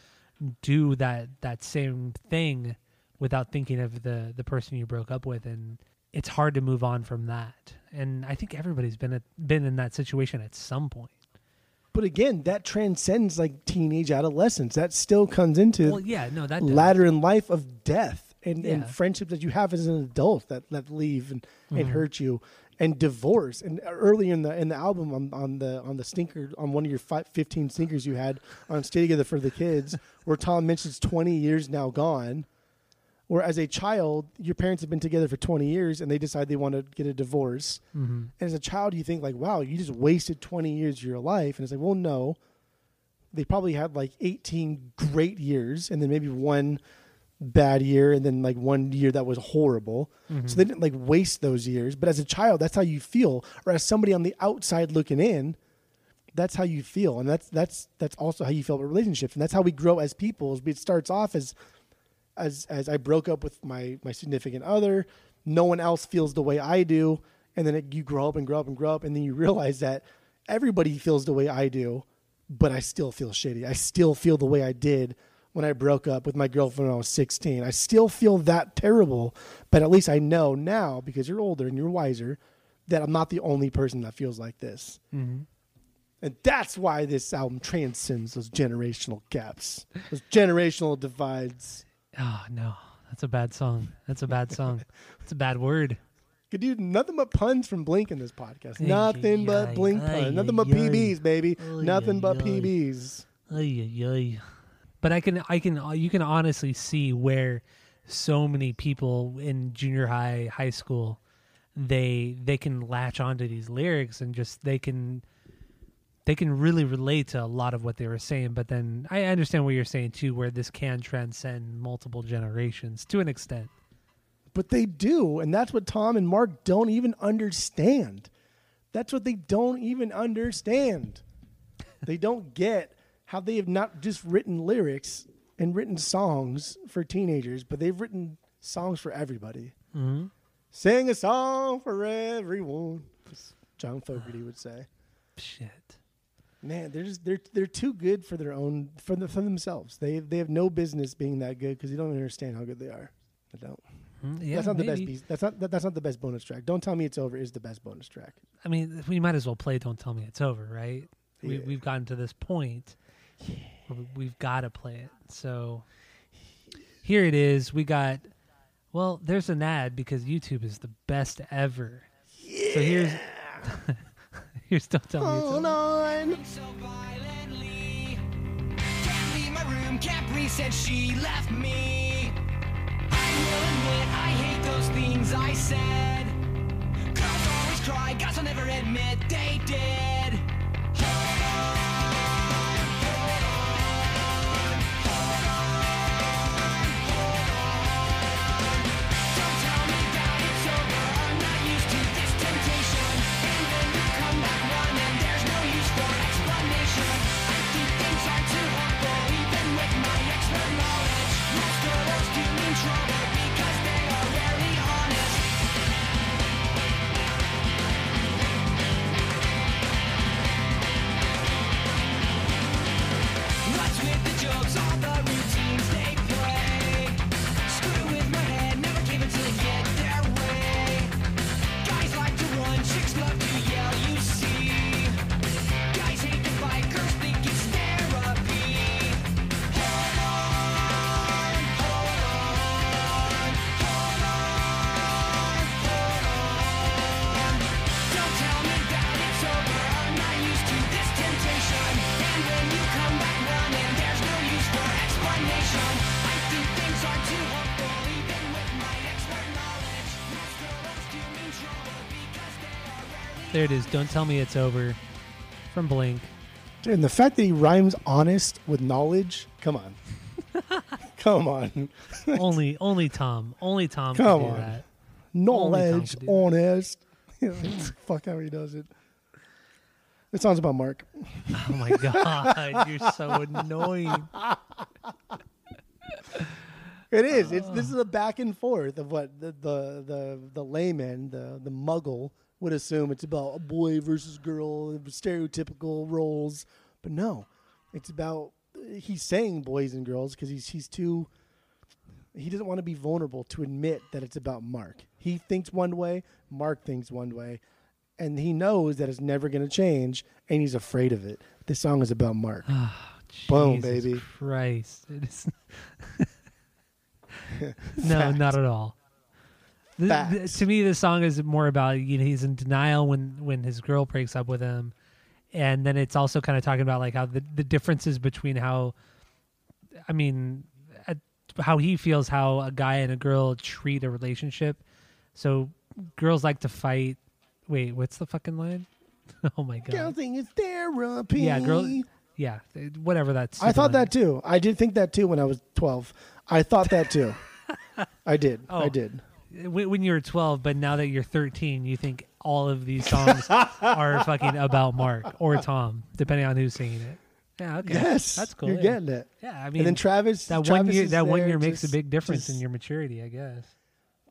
Speaker 1: do that that same thing without thinking of the the person you broke up with and it's hard to move on from that and I think everybody's been at, been in that situation at some point
Speaker 2: But again, that transcends like teenage adolescence. That still comes into
Speaker 1: well yeah no that does.
Speaker 2: latter in life of death and, and
Speaker 1: Yeah.
Speaker 2: friendships that you have as an adult that, that leave and, and
Speaker 1: Mm-hmm.
Speaker 2: hurt you and divorce and early in the in the album on, on the on the stinker on one of your fi 15 stinkers you had on stay together for the kids where tom mentions 20 years now gone where as a child your parents have been together for 20 years and they decide they want to get a divorce
Speaker 1: Mhm.
Speaker 2: and as a child, you think like, wow, you just wasted 20 years of your life. And it's like, well, no. They probably had like 18 great years and then maybe one bad year and then like one year that was horrible. So they didn't like waste those years. But as a child, that's how you feel. Or as somebody on the outside looking in, that's how you feel. And that's that's that's also how you feel about relationships. And that's how we grow as people. It starts off as as as I broke up with my my significant other, no one else feels the way I do, and then it, you grow up and grow up and grow up, and then you realize that everybody feels the way I do, but I still feel shitty. I still feel the way I did when I broke up with my girlfriend when I was 16. I still feel that terrible, but at least I know now because you're older and you're wiser that I'm not the only person that feels like this.
Speaker 1: Mhm.
Speaker 2: And that's why this album transcends those generational gaps, those generational divides.
Speaker 1: Oh no that's a bad song that's a bad song it's a bad word
Speaker 2: Could do nothing but puns from Blink in this podcast.
Speaker 1: Ay,
Speaker 2: Nothing
Speaker 1: ay,
Speaker 2: but
Speaker 1: ay,
Speaker 2: Blink puns. Nothing but. PBs, baby. Nothing but. PBs.
Speaker 1: But I can, I can, you can honestly see where so many people in junior high, high school, they they can latch onto these lyrics and just they can, they can really relate to a lot of what they were saying. But then I understand what you're saying too, where this can transcend multiple generations to an extent.
Speaker 2: But they do, and that's what Tom and Mark don't even understand. That's what they don't even understand. they don't get how they have not just written lyrics and written songs for teenagers, but they've written songs for everybody.
Speaker 1: hmm
Speaker 2: Sing a song for everyone. John Fogerty would say.
Speaker 1: Shit.
Speaker 2: Man, they're just they're they're too good for their own for the, for themselves. They they have no business being that good because you don't understand how good they are. I don't.
Speaker 1: Mm, Yeah,
Speaker 2: that's not the best piece. That's not that, that's not the best bonus track. Don't tell me it's over is the best bonus track.
Speaker 1: I mean, we might as well play Don't Tell Me It's Over, right? We,
Speaker 2: Yeah.
Speaker 1: we've gotten to this point where we- we've got to play it. So here it is. We got, well, there's an ad because YouTube is the best ever. Yeah. So here's, <laughs> here's Don't Tell Me
Speaker 2: Hold on.
Speaker 3: Can't leave my room, Capri said she left me. I will admit I hate those things I said. Girls always cry, guys will never admit they did.
Speaker 1: There it is. Don't Tell Me It's Over from Blink.
Speaker 2: Dude, and the fact that he rhymes honest with knowledge, come on. <laughs> come on. <laughs>
Speaker 1: only, only Tom. Only Tom
Speaker 2: Come
Speaker 1: can do
Speaker 2: on.
Speaker 1: that.
Speaker 2: Knowledge,
Speaker 1: could do that.
Speaker 2: honest. <laughs> Fuck how he does it. It sounds about Mark.
Speaker 1: Oh my god, you're so annoying.
Speaker 2: It is. It's this uh. is a back and forth of what the the the, the layman, the the muggle would assume it's about a boy versus girl, stereotypical roles, but no, it's about he's saying boys and girls because he's he's too he doesn't want to be vulnerable to admit that it's about Mark. He thinks one way, Mark thinks one way, and he knows that it's never going to change, and he's afraid of it. This song is about Mark. <sighs> Oh, Boom,
Speaker 1: Jesus
Speaker 2: baby.
Speaker 1: Christ. It is <laughs> <laughs> No, not at all. The- the-
Speaker 2: Facts.
Speaker 1: to me the song is more about you know he's in denial when when his girl breaks up with him and then it's also kind of talking about like how the, the differences between how i mean how he feels how a guy and a girl treat a relationship so girls like to fight wait what's the fucking line <laughs> oh my
Speaker 2: Girl
Speaker 1: god
Speaker 2: think it's therapy.
Speaker 1: yeah girl yeah whatever that's
Speaker 2: I thought that too. I did think that too when I was 12. I thought that too. <laughs> I did. I
Speaker 1: Oh.
Speaker 2: did.
Speaker 1: When, when you were 12 but now that you're 13 you think all of these songs <laughs> are fucking about mark or tom depending on who's singing it yeah okay
Speaker 2: Yes.
Speaker 1: that's cool
Speaker 2: You're
Speaker 1: yeah.
Speaker 2: getting it.
Speaker 1: yeah i mean
Speaker 2: and then Travis.
Speaker 1: that
Speaker 2: Travis
Speaker 1: one year, that one year makes a big difference in your maturity i guess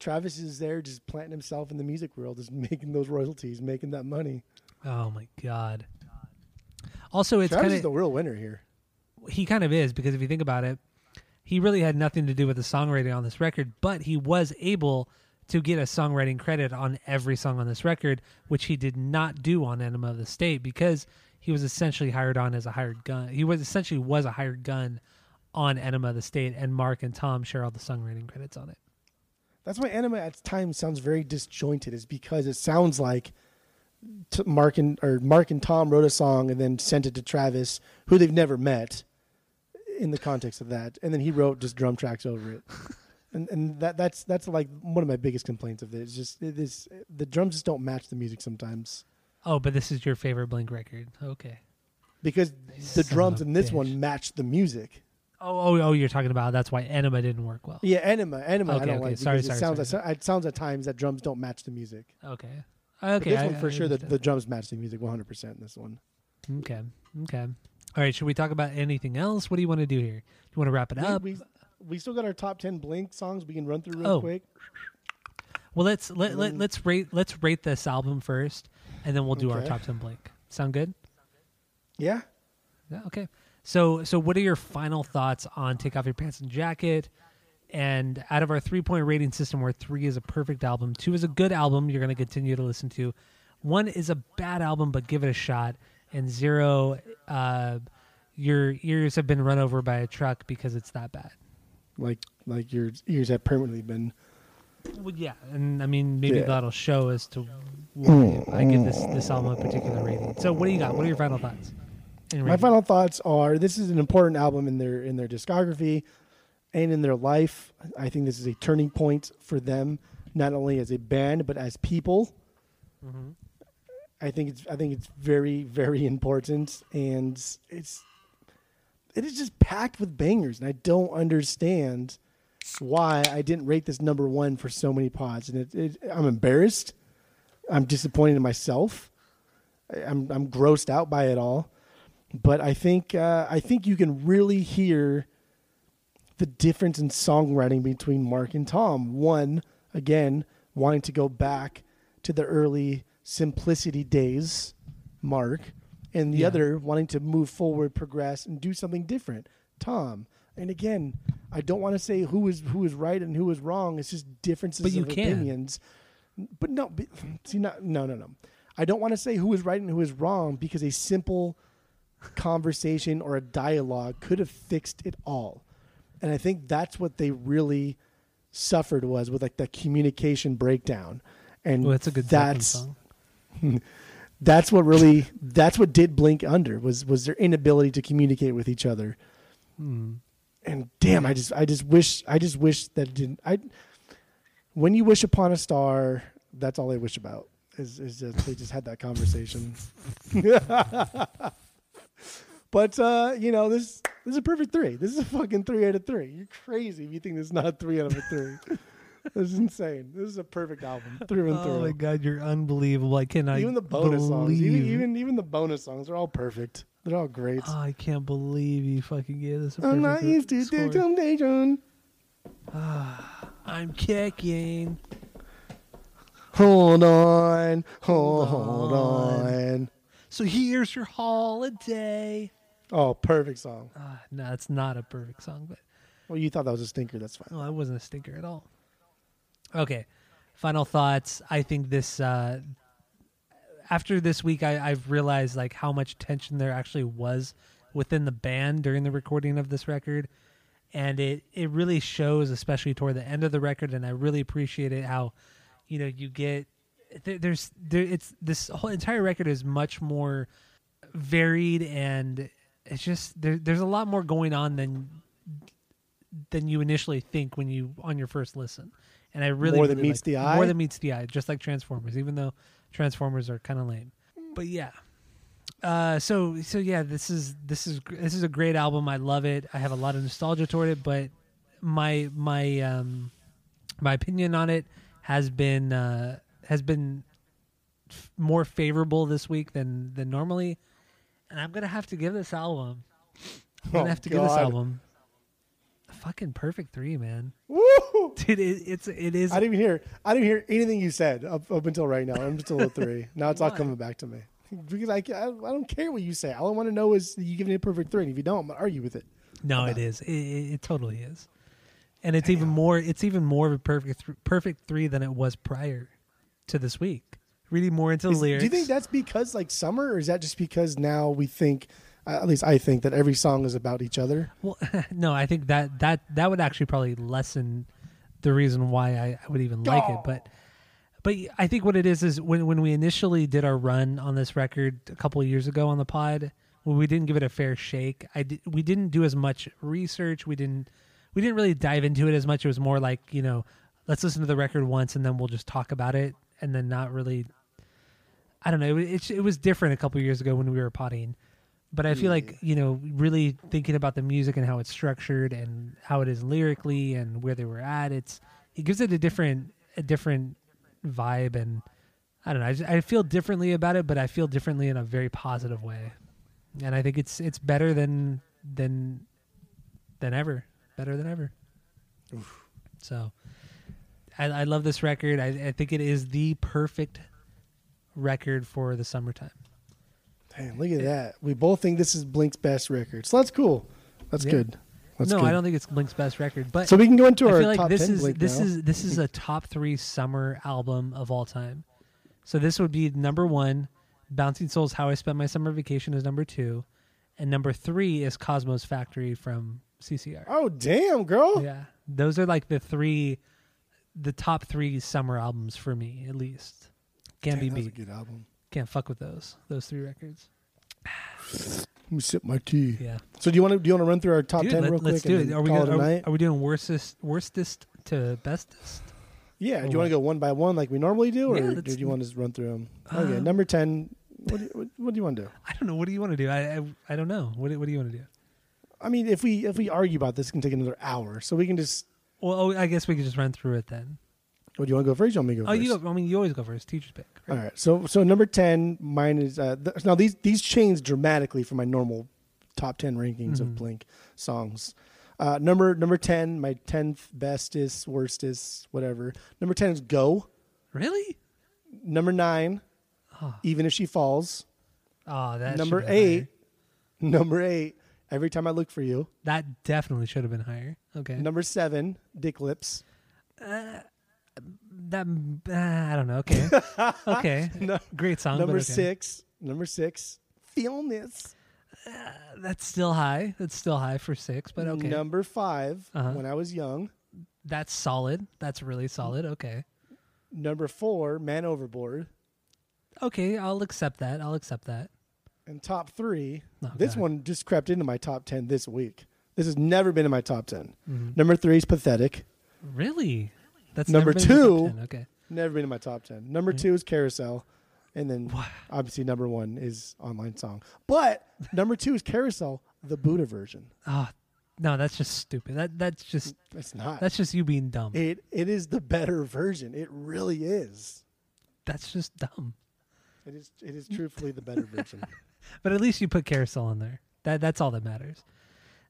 Speaker 2: Travis is there just planting himself in the music world, just <laughs> making those royalties, making that money.
Speaker 1: oh my god also it's
Speaker 2: Travis
Speaker 1: kind
Speaker 2: is the real winner here.
Speaker 1: he kind of is because if you think about it he really had nothing to do with the songwriting on this record but he was able to get a songwriting credit on every song on this record which he did not do on enema of the state because he was essentially hired on as a hired gun he was essentially was a hired gun on enema of the state and mark and tom share all the songwriting credits on it
Speaker 2: That's why Enema at times sounds very disjointed. Is because it sounds like Mark and or Mark and Tom wrote a song and then sent it to Travis, who they've never met, in the context of that, and then he wrote just drum tracks over it. <laughs> And, and that that's that's like one of my biggest complaints of it. It's just it is the drums just don't match the music sometimes
Speaker 1: oh but this is your favorite blink record okay
Speaker 2: because the
Speaker 1: Son
Speaker 2: drums in this
Speaker 1: bitch.
Speaker 2: one match the music.
Speaker 1: oh oh oh you're talking about that's why enema didn't work well
Speaker 2: Yeah, anima, anima.
Speaker 1: Okay,
Speaker 2: I don't
Speaker 1: okay.
Speaker 2: like
Speaker 1: Sorry,
Speaker 2: because
Speaker 1: sorry,
Speaker 2: it sounds it sounds at times that drums don't match the music.
Speaker 1: okay
Speaker 2: But
Speaker 1: okay
Speaker 2: this
Speaker 1: I-
Speaker 2: one for
Speaker 1: I
Speaker 2: sure, the, the drums match the music 100. percent in This one.
Speaker 1: Okay. Okay. All right, should we talk about anything else? What do you want to do here? Do you want to wrap it
Speaker 2: We,
Speaker 1: up?
Speaker 2: we, we still got our top ten Blink songs we can run through real
Speaker 1: Oh.
Speaker 2: quick.
Speaker 1: Well, let's let, let let's rate let's rate this album first, and then we'll do our top ten Blink. Sound good?
Speaker 2: Yeah.
Speaker 1: Yeah. Okay. So so what are your final thoughts on Take Off Your Pants and Jacket? And out of our three point rating system, where three is a perfect album, two is a good album you're going to continue to listen to, one is a bad album but give it a shot, and zero, uh, your ears have been run over by a truck because it's that bad.
Speaker 2: Like like your ears have permanently been.
Speaker 1: Well, yeah, and I mean maybe
Speaker 2: Yeah.
Speaker 1: that'll show as to why I give this this album a particular rating. So what do you got? What are your final thoughts?
Speaker 2: My final thoughts are: this is an important album in their in their discography and in their life. I think this is a turning point for them, not only as a band but as people.
Speaker 1: Mhm.
Speaker 2: I think it's I think it's very very important, and it's it is just packed with bangers, and I don't understand why I didn't rate this number one for so many pods, and it, it, I'm embarrassed. I'm disappointed in myself. I'm I'm grossed out by it all, but I think uh, I think you can really hear the difference in songwriting between Mark and Tom. One, again, wanting to go back to the early simplicity days, Mark, and the
Speaker 1: Yeah.
Speaker 2: other wanting to move forward, progress, and do something different, Tom. And again, I don't want to say who is who is right and who is wrong. It's just differences
Speaker 1: But you
Speaker 2: of
Speaker 1: can.
Speaker 2: opinions. But no, but, <laughs> see, not no, no, no. I don't want to say who is right and who is wrong because a simple conversation or a dialogue could have fixed it all. And I think that's what they really suffered was with like the communication breakdown. And
Speaker 1: Well, that's a good
Speaker 2: that's
Speaker 1: song.
Speaker 2: That's what really that's what did Blink under was was their inability to communicate with each other.
Speaker 1: Hmm.
Speaker 2: And damn, I just I just wish I just wish that it didn't I when you wish upon a star, that's all I wish about. Is is just they just had that conversation. <laughs> but uh, you know, this this is a perfect three. This is a fucking three out of three. You're crazy if you think this is not three out of a three. <laughs> <laughs> this is insane. This is a perfect album. Through and
Speaker 1: Oh
Speaker 2: through.
Speaker 1: my god, you're unbelievable! I cannot
Speaker 2: even the bonus songs, even, even even the bonus songs are all perfect. They're all great.
Speaker 1: Oh, I can't believe you fucking gave this a
Speaker 2: I'm not used to temptation.
Speaker 1: I'm kicking.
Speaker 2: Hold on, hold,
Speaker 1: Hold
Speaker 2: on.
Speaker 1: So here's your holiday.
Speaker 2: Oh, perfect song.
Speaker 1: Uh, no, it's not a perfect song, but
Speaker 2: Well, you thought that was a stinker. That's fine.
Speaker 1: well, that wasn't a stinker at all. Okay, final thoughts. I think this. Uh, after this week, I, I've realized like how much tension there actually was within the band during the recording of this record, and it it really shows, especially toward the end of the record. And I really appreciate it how, you know, you get there, there's there it's this whole entire record is much more varied and it's just there, there's a lot more going on than than you initially think when you on your first listen. And I really
Speaker 2: More than
Speaker 1: really
Speaker 2: meets the eye?
Speaker 1: More than meets the eye, just like Transformers, even though Transformers are kind of lame. But yeah. Uh, so so yeah, this is this is this is a great album. I love it. I have a lot of nostalgia toward it, but my my um my opinion on it has been uh has been f- more favorable this week than than normally, and I'm gonna have to give this album. I'm gonna
Speaker 2: Oh,
Speaker 1: have to give this album fucking perfect three, man.
Speaker 2: Woo! <laughs>
Speaker 1: Dude, it, it's it is.
Speaker 2: I didn't even hear. I didn't hear anything you said up, up until right now. I'm still at three. <laughs> Now it's all coming back to me because I, I, I don't care what you say. All I want to know is you giving it a perfect three. And if you don't, I'm gonna argue with it.
Speaker 1: No, it is. It, it, it totally is, and it's even more. It's even more of a perfect th- perfect three than it was prior to this week. Reading more into the
Speaker 2: Is-
Speaker 1: lyrics.
Speaker 2: do you think that's because like summer, or is that just because now we think, Uh, at least I think that every song is about each other?
Speaker 1: Well, <laughs> no, I think that that that would actually probably lessen the reason why I, I would even like it.
Speaker 2: Oh.
Speaker 1: But but I think what it is is when when we initially did our run on this record a couple of years ago on the pod, when we didn't give it a fair shake. I did, we didn't do as much research. We didn't we didn't really dive into it as much. It was more like you know, let's listen to the record once and then we'll just talk about it, and then not really. I don't know. It, it, it was different a couple of years ago when we were potting. But I feel like you know, really thinking about the music and how it's structured and how it is lyrically and where they were at, it's it gives it a different a different vibe and I don't know. I, just, I feel differently about it, but I feel differently in a very positive way. and I think it's it's better than than than ever, better than ever. So, I, I love this record. I, I think it is the perfect record for the summertime.
Speaker 2: Damn, look at that. We both think this is Blink's best record. So that's cool. That's
Speaker 1: Yeah.
Speaker 2: good. That's
Speaker 1: no,
Speaker 2: good.
Speaker 1: I don't think it's Blink's best record, but
Speaker 2: So we can go into
Speaker 1: I
Speaker 2: our
Speaker 1: feel like
Speaker 2: top
Speaker 1: this
Speaker 2: 10
Speaker 1: is
Speaker 2: Blink
Speaker 1: this
Speaker 2: now.
Speaker 1: is this is a top three summer album of all time. So this would be number one. Bouncing Souls, How I Spent My Summer Vacation is number two, and number three is Cosmo's Factory from CCR.
Speaker 2: Oh damn, girl.
Speaker 1: Yeah, those are like the three, the top three summer albums for me at least. Can't
Speaker 2: Damn,
Speaker 1: be
Speaker 2: that was a
Speaker 1: beat.
Speaker 2: good album.
Speaker 1: Can't fuck with those. Those three records. <sighs>
Speaker 2: Let me sip my tea.
Speaker 1: Yeah,
Speaker 2: So do you want to do you want to run through our top
Speaker 1: Dude,
Speaker 2: ten
Speaker 1: let,
Speaker 2: real quick?
Speaker 1: Let's do it. Are we gonna, are, are we doing worstest worstest to bestest?
Speaker 2: Yeah.
Speaker 1: or
Speaker 2: Do you want to go one by one like we normally do, or
Speaker 1: Yeah,
Speaker 2: do you want to just run through them? Okay.
Speaker 1: Uh,
Speaker 2: number ten. What do, you, what, what do you want to do?
Speaker 1: I don't know. What do you want to do? I I, I don't know. What do- what do you want to do?
Speaker 2: I mean, if we if we argue about this, it can take another hour. So we can just.
Speaker 1: Well, oh, I guess we could just run through it then.
Speaker 2: What do you want to go first? You want me to go
Speaker 1: Oh,
Speaker 2: first?
Speaker 1: you. Go, I mean, you always go first. Teacher's pick.
Speaker 2: All
Speaker 1: Right?
Speaker 2: right. So so number ten, mine is uh, th- now these these change dramatically from my normal top ten rankings
Speaker 1: Mhm.
Speaker 2: of Blink songs. Uh, number number ten, my tenth bestest, worstest, whatever. Number ten is "Go."
Speaker 1: Really?
Speaker 2: Number nine,
Speaker 1: Oh,
Speaker 2: "Even If She Falls."
Speaker 1: oh that
Speaker 2: number eight,
Speaker 1: higher.
Speaker 2: number eight, "Every Time I Look for You."
Speaker 1: That definitely should have been higher. Okay.
Speaker 2: Number seven, "Dick Lips."
Speaker 1: That uh, I don't know. Okay. <laughs> okay.
Speaker 2: No-
Speaker 1: Great song.
Speaker 2: number
Speaker 1: okay.
Speaker 2: six, number six, "Feel This."
Speaker 1: That's still high. That's still high for six. But okay.
Speaker 2: Number 5
Speaker 1: Uh-huh.
Speaker 2: "When I Was Young."
Speaker 1: That's solid. That's really solid. Okay.
Speaker 2: Number four, "Man Overboard."
Speaker 1: Okay. I'll accept that. I'll accept that.
Speaker 2: And top three,
Speaker 1: Oh,
Speaker 2: this
Speaker 1: God.
Speaker 2: one just crept into my top 10 this week. This has never been in my top 10.
Speaker 1: Mhm.
Speaker 2: Number three is Pathetic.
Speaker 1: Really? That's
Speaker 2: Number
Speaker 1: never been in top
Speaker 2: two-
Speaker 1: 10. Okay.
Speaker 2: Never been in my top 10. Number
Speaker 1: Mm.
Speaker 2: two is Carousel. And then obviously number one is Online Song. But <laughs> number two is Carousel, the Buddha version.
Speaker 1: Oh no, that's just stupid. That that's just
Speaker 2: It's not.
Speaker 1: that's just you being dumb.
Speaker 2: it, it is the better version. It really is.
Speaker 1: That's just dumb.
Speaker 2: It is it is truthfully the better version. <laughs>
Speaker 1: But at least you put carousel on there. That that's all that matters.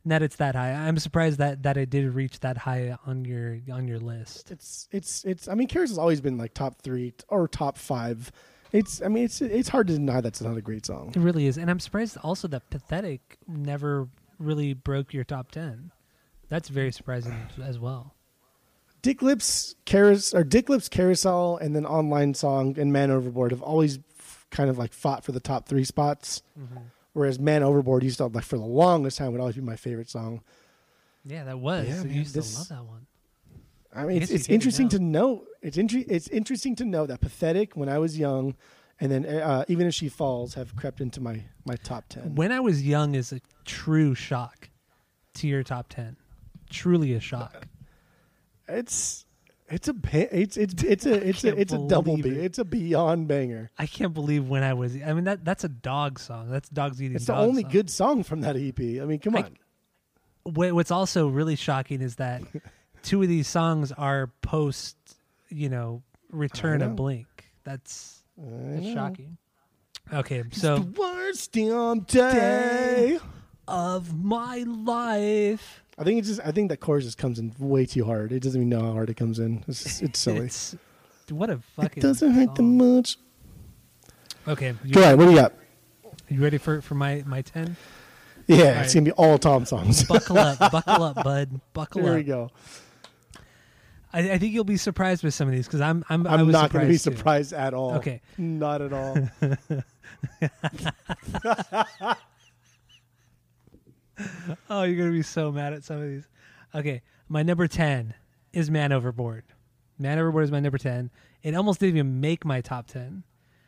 Speaker 1: That it's that high. I'm surprised that that it did reach that high on your on your list.
Speaker 2: It's it's it's I mean Carousel's always been like top 3 or top 5. It's I mean it's it's hard to deny that's not a great song.
Speaker 1: It really is, and I'm surprised also that pathetic never really broke your top ten. That's very surprising as well.
Speaker 2: Dick Lips, Carousel, or Dick Lips, Carousel, and then Online Song and Man Overboard have always f- kind of like fought for the top three spots. Mm-hmm. Whereas Man Overboard used to like for the longest time would always be my favorite song.
Speaker 1: Yeah, that was.
Speaker 2: Yeah,
Speaker 1: I
Speaker 2: man,
Speaker 1: used
Speaker 2: this-
Speaker 1: to love that one.
Speaker 2: I mean,
Speaker 1: I
Speaker 2: it's, it's
Speaker 1: you get it
Speaker 2: interesting to note. It's inter- It's interesting to know that Pathetic when I was young, and then uh, even if she falls, have crept into my my top ten.
Speaker 1: When I was young is a true shock to your top ten. Truly a shock.
Speaker 2: It's it's a it's it's <laughs> it's a it's a it's a double B.
Speaker 1: it.
Speaker 2: It's a beyond banger.
Speaker 1: I can't believe when I was. I mean that that's a dog song. That's dogs eating.
Speaker 2: It's the
Speaker 1: dog
Speaker 2: only
Speaker 1: song.
Speaker 2: good song from that EP. I mean, come on.
Speaker 1: What- What's also really shocking is that <laughs> two of these songs are post, you know, return of Blink. That's, that's shocking. Okay, so the
Speaker 2: worst damn day.
Speaker 1: of my life.
Speaker 2: I think it's just I think that chorus just comes in way too hard. It doesn't even know how hard it comes in. It's just, it's silly.
Speaker 1: It's what a fucking.
Speaker 2: it doesn't hurt that much.
Speaker 1: Okay, you,
Speaker 2: Go ahead. What do you got?
Speaker 1: you ready for for my my ten?
Speaker 2: Yeah,
Speaker 1: right.
Speaker 2: it's gonna be all Tom songs.
Speaker 1: Buckle up, <laughs> buckle up, bud, buckle
Speaker 2: there
Speaker 1: up.
Speaker 2: There we go.
Speaker 1: I, I think you'll be surprised with some of these because I'm I'm I
Speaker 2: I'm
Speaker 1: was
Speaker 2: not gonna be
Speaker 1: too.
Speaker 2: surprised at all.
Speaker 1: Okay.
Speaker 2: not at all. <laughs> <laughs> <laughs>
Speaker 1: Oh, you're gonna be so mad at some of these. Okay, my number ten is Man Overboard. Man Overboard is my number ten. It almost didn't even make my top ten.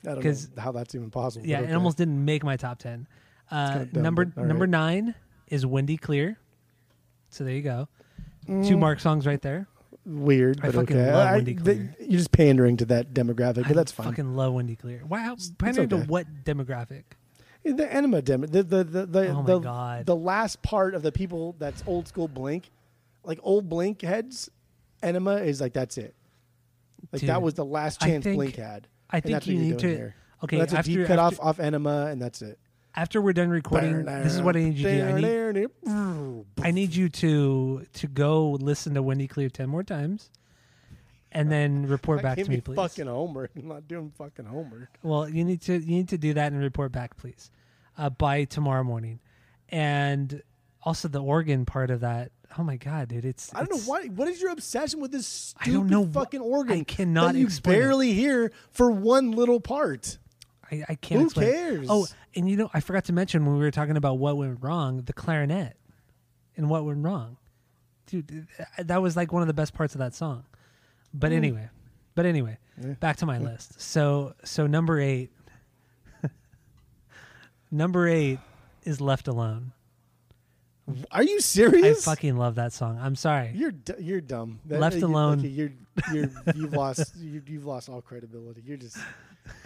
Speaker 2: I don't
Speaker 1: 'Cause-
Speaker 2: know how that's even possible.
Speaker 1: Yeah,
Speaker 2: but
Speaker 1: it almost didn't make my top ten. Uh,
Speaker 2: dumb,
Speaker 1: number number
Speaker 2: right.
Speaker 1: nine is Wendy Clear. So there you go.
Speaker 2: Mm.
Speaker 1: Two mark songs right there.
Speaker 2: weird,
Speaker 1: I
Speaker 2: but
Speaker 1: fucking
Speaker 2: okay.
Speaker 1: love
Speaker 2: I-
Speaker 1: Wendy
Speaker 2: th-
Speaker 1: Clear.
Speaker 2: you're just pandering to that demographic, but
Speaker 1: I
Speaker 2: that's fine.
Speaker 1: Fucking love Wendy Clear. Wow, pandering to what demographic?
Speaker 2: The enema demo, the the the the,
Speaker 1: Oh my
Speaker 2: the,
Speaker 1: God.
Speaker 2: the last part of the people that's old school Blink, like old Blink heads, enema is like that's it. Like that
Speaker 1: Dude,
Speaker 2: was the last
Speaker 1: I
Speaker 2: chance
Speaker 1: think-
Speaker 2: Blink had.
Speaker 1: I
Speaker 2: And
Speaker 1: think
Speaker 2: that's
Speaker 1: you
Speaker 2: what you're
Speaker 1: need
Speaker 2: doing
Speaker 1: to.
Speaker 2: here.
Speaker 1: Okay,
Speaker 2: that's a
Speaker 1: after,
Speaker 2: deep cut
Speaker 1: after-
Speaker 2: off off enema, and that's it.
Speaker 1: after we're done recording, this is what I need you to do. I need, I need you to to go listen to Wendy Clear ten more times, and then <laughs> report back to me, please.
Speaker 2: fucking homework. <laughs> I'm not doing fucking homework.
Speaker 1: Well, you need to you need to do that and report back, please, uh, by tomorrow morning, and also the organ part of that. Oh my god, dude! It's
Speaker 2: I don't know
Speaker 1: it's-
Speaker 2: why. What is your obsession with this
Speaker 1: I
Speaker 2: stupid
Speaker 1: don't know wh-
Speaker 2: fucking organ?
Speaker 1: I cannot
Speaker 2: you
Speaker 1: explain it.
Speaker 2: barely hear for one little part.
Speaker 1: I, I can't.
Speaker 2: Who
Speaker 1: explain
Speaker 2: cares?
Speaker 1: Oh, and you know, I forgot to mention when we were talking about what went wrong, the clarinet, and what went wrong, dude. That was like one of the best parts of that song. But
Speaker 2: Hmm.
Speaker 1: anyway, but anyway, back to my list. So, so number eight, <laughs> number eight is "Left Alone."
Speaker 2: Are you serious?
Speaker 1: I fucking love that song. I'm sorry.
Speaker 2: You're d- you're dumb. That-
Speaker 1: Left
Speaker 2: you-
Speaker 1: alone.
Speaker 2: okay, you're you're <laughs> you've lost you, you've lost all credibility. You're just.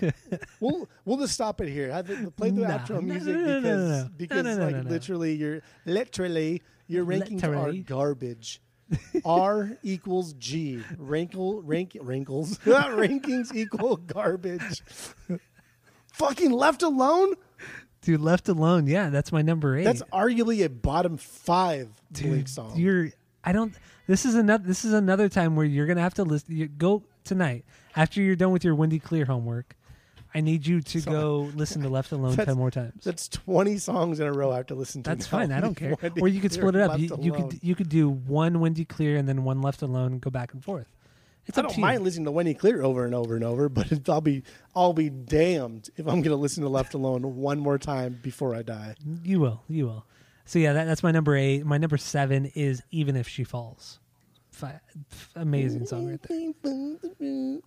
Speaker 2: <laughs> we'll we'll just stop it here. Have it, play the
Speaker 1: Nah,
Speaker 2: outro music because because like literally you're literally your rankings
Speaker 1: Literally.
Speaker 2: are garbage. R equals G. Rankle rank wrinkles. <laughs> rankings equal garbage. Fucking left alone.
Speaker 1: Dude, "Left Alone." Yeah, that's my number eight.
Speaker 2: That's arguably a bottom five
Speaker 1: Dude,
Speaker 2: Blink song.
Speaker 1: You're I don't this is another this is another time where you're gonna have to listen you go tonight after you're done with your Wendy Clear homework. I need you to
Speaker 2: So-
Speaker 1: go listen to Left Alone <laughs>
Speaker 2: That's-
Speaker 1: ten more times.
Speaker 2: That's twenty songs in a row I have to listen to.
Speaker 1: That's
Speaker 2: now.
Speaker 1: fine. I don't <laughs> care.
Speaker 2: Wendy
Speaker 1: Or you could
Speaker 2: Clear,
Speaker 1: split it up.
Speaker 2: Left
Speaker 1: You, you
Speaker 2: Alone.
Speaker 1: could you could do one Wendy Clear and then one Left Alone go back and forth. It's
Speaker 2: I
Speaker 1: up
Speaker 2: don't
Speaker 1: to
Speaker 2: mind
Speaker 1: you.
Speaker 2: listening to Wendy Clear over and over and over, but it- <laughs> I'll be I'll be damned if I'm going to listen to Left Alone one more time before I die.
Speaker 1: You will. You will. So yeah, that, that's my number eight. My number seven is Even If She Falls. Fi- f- amazing song right there.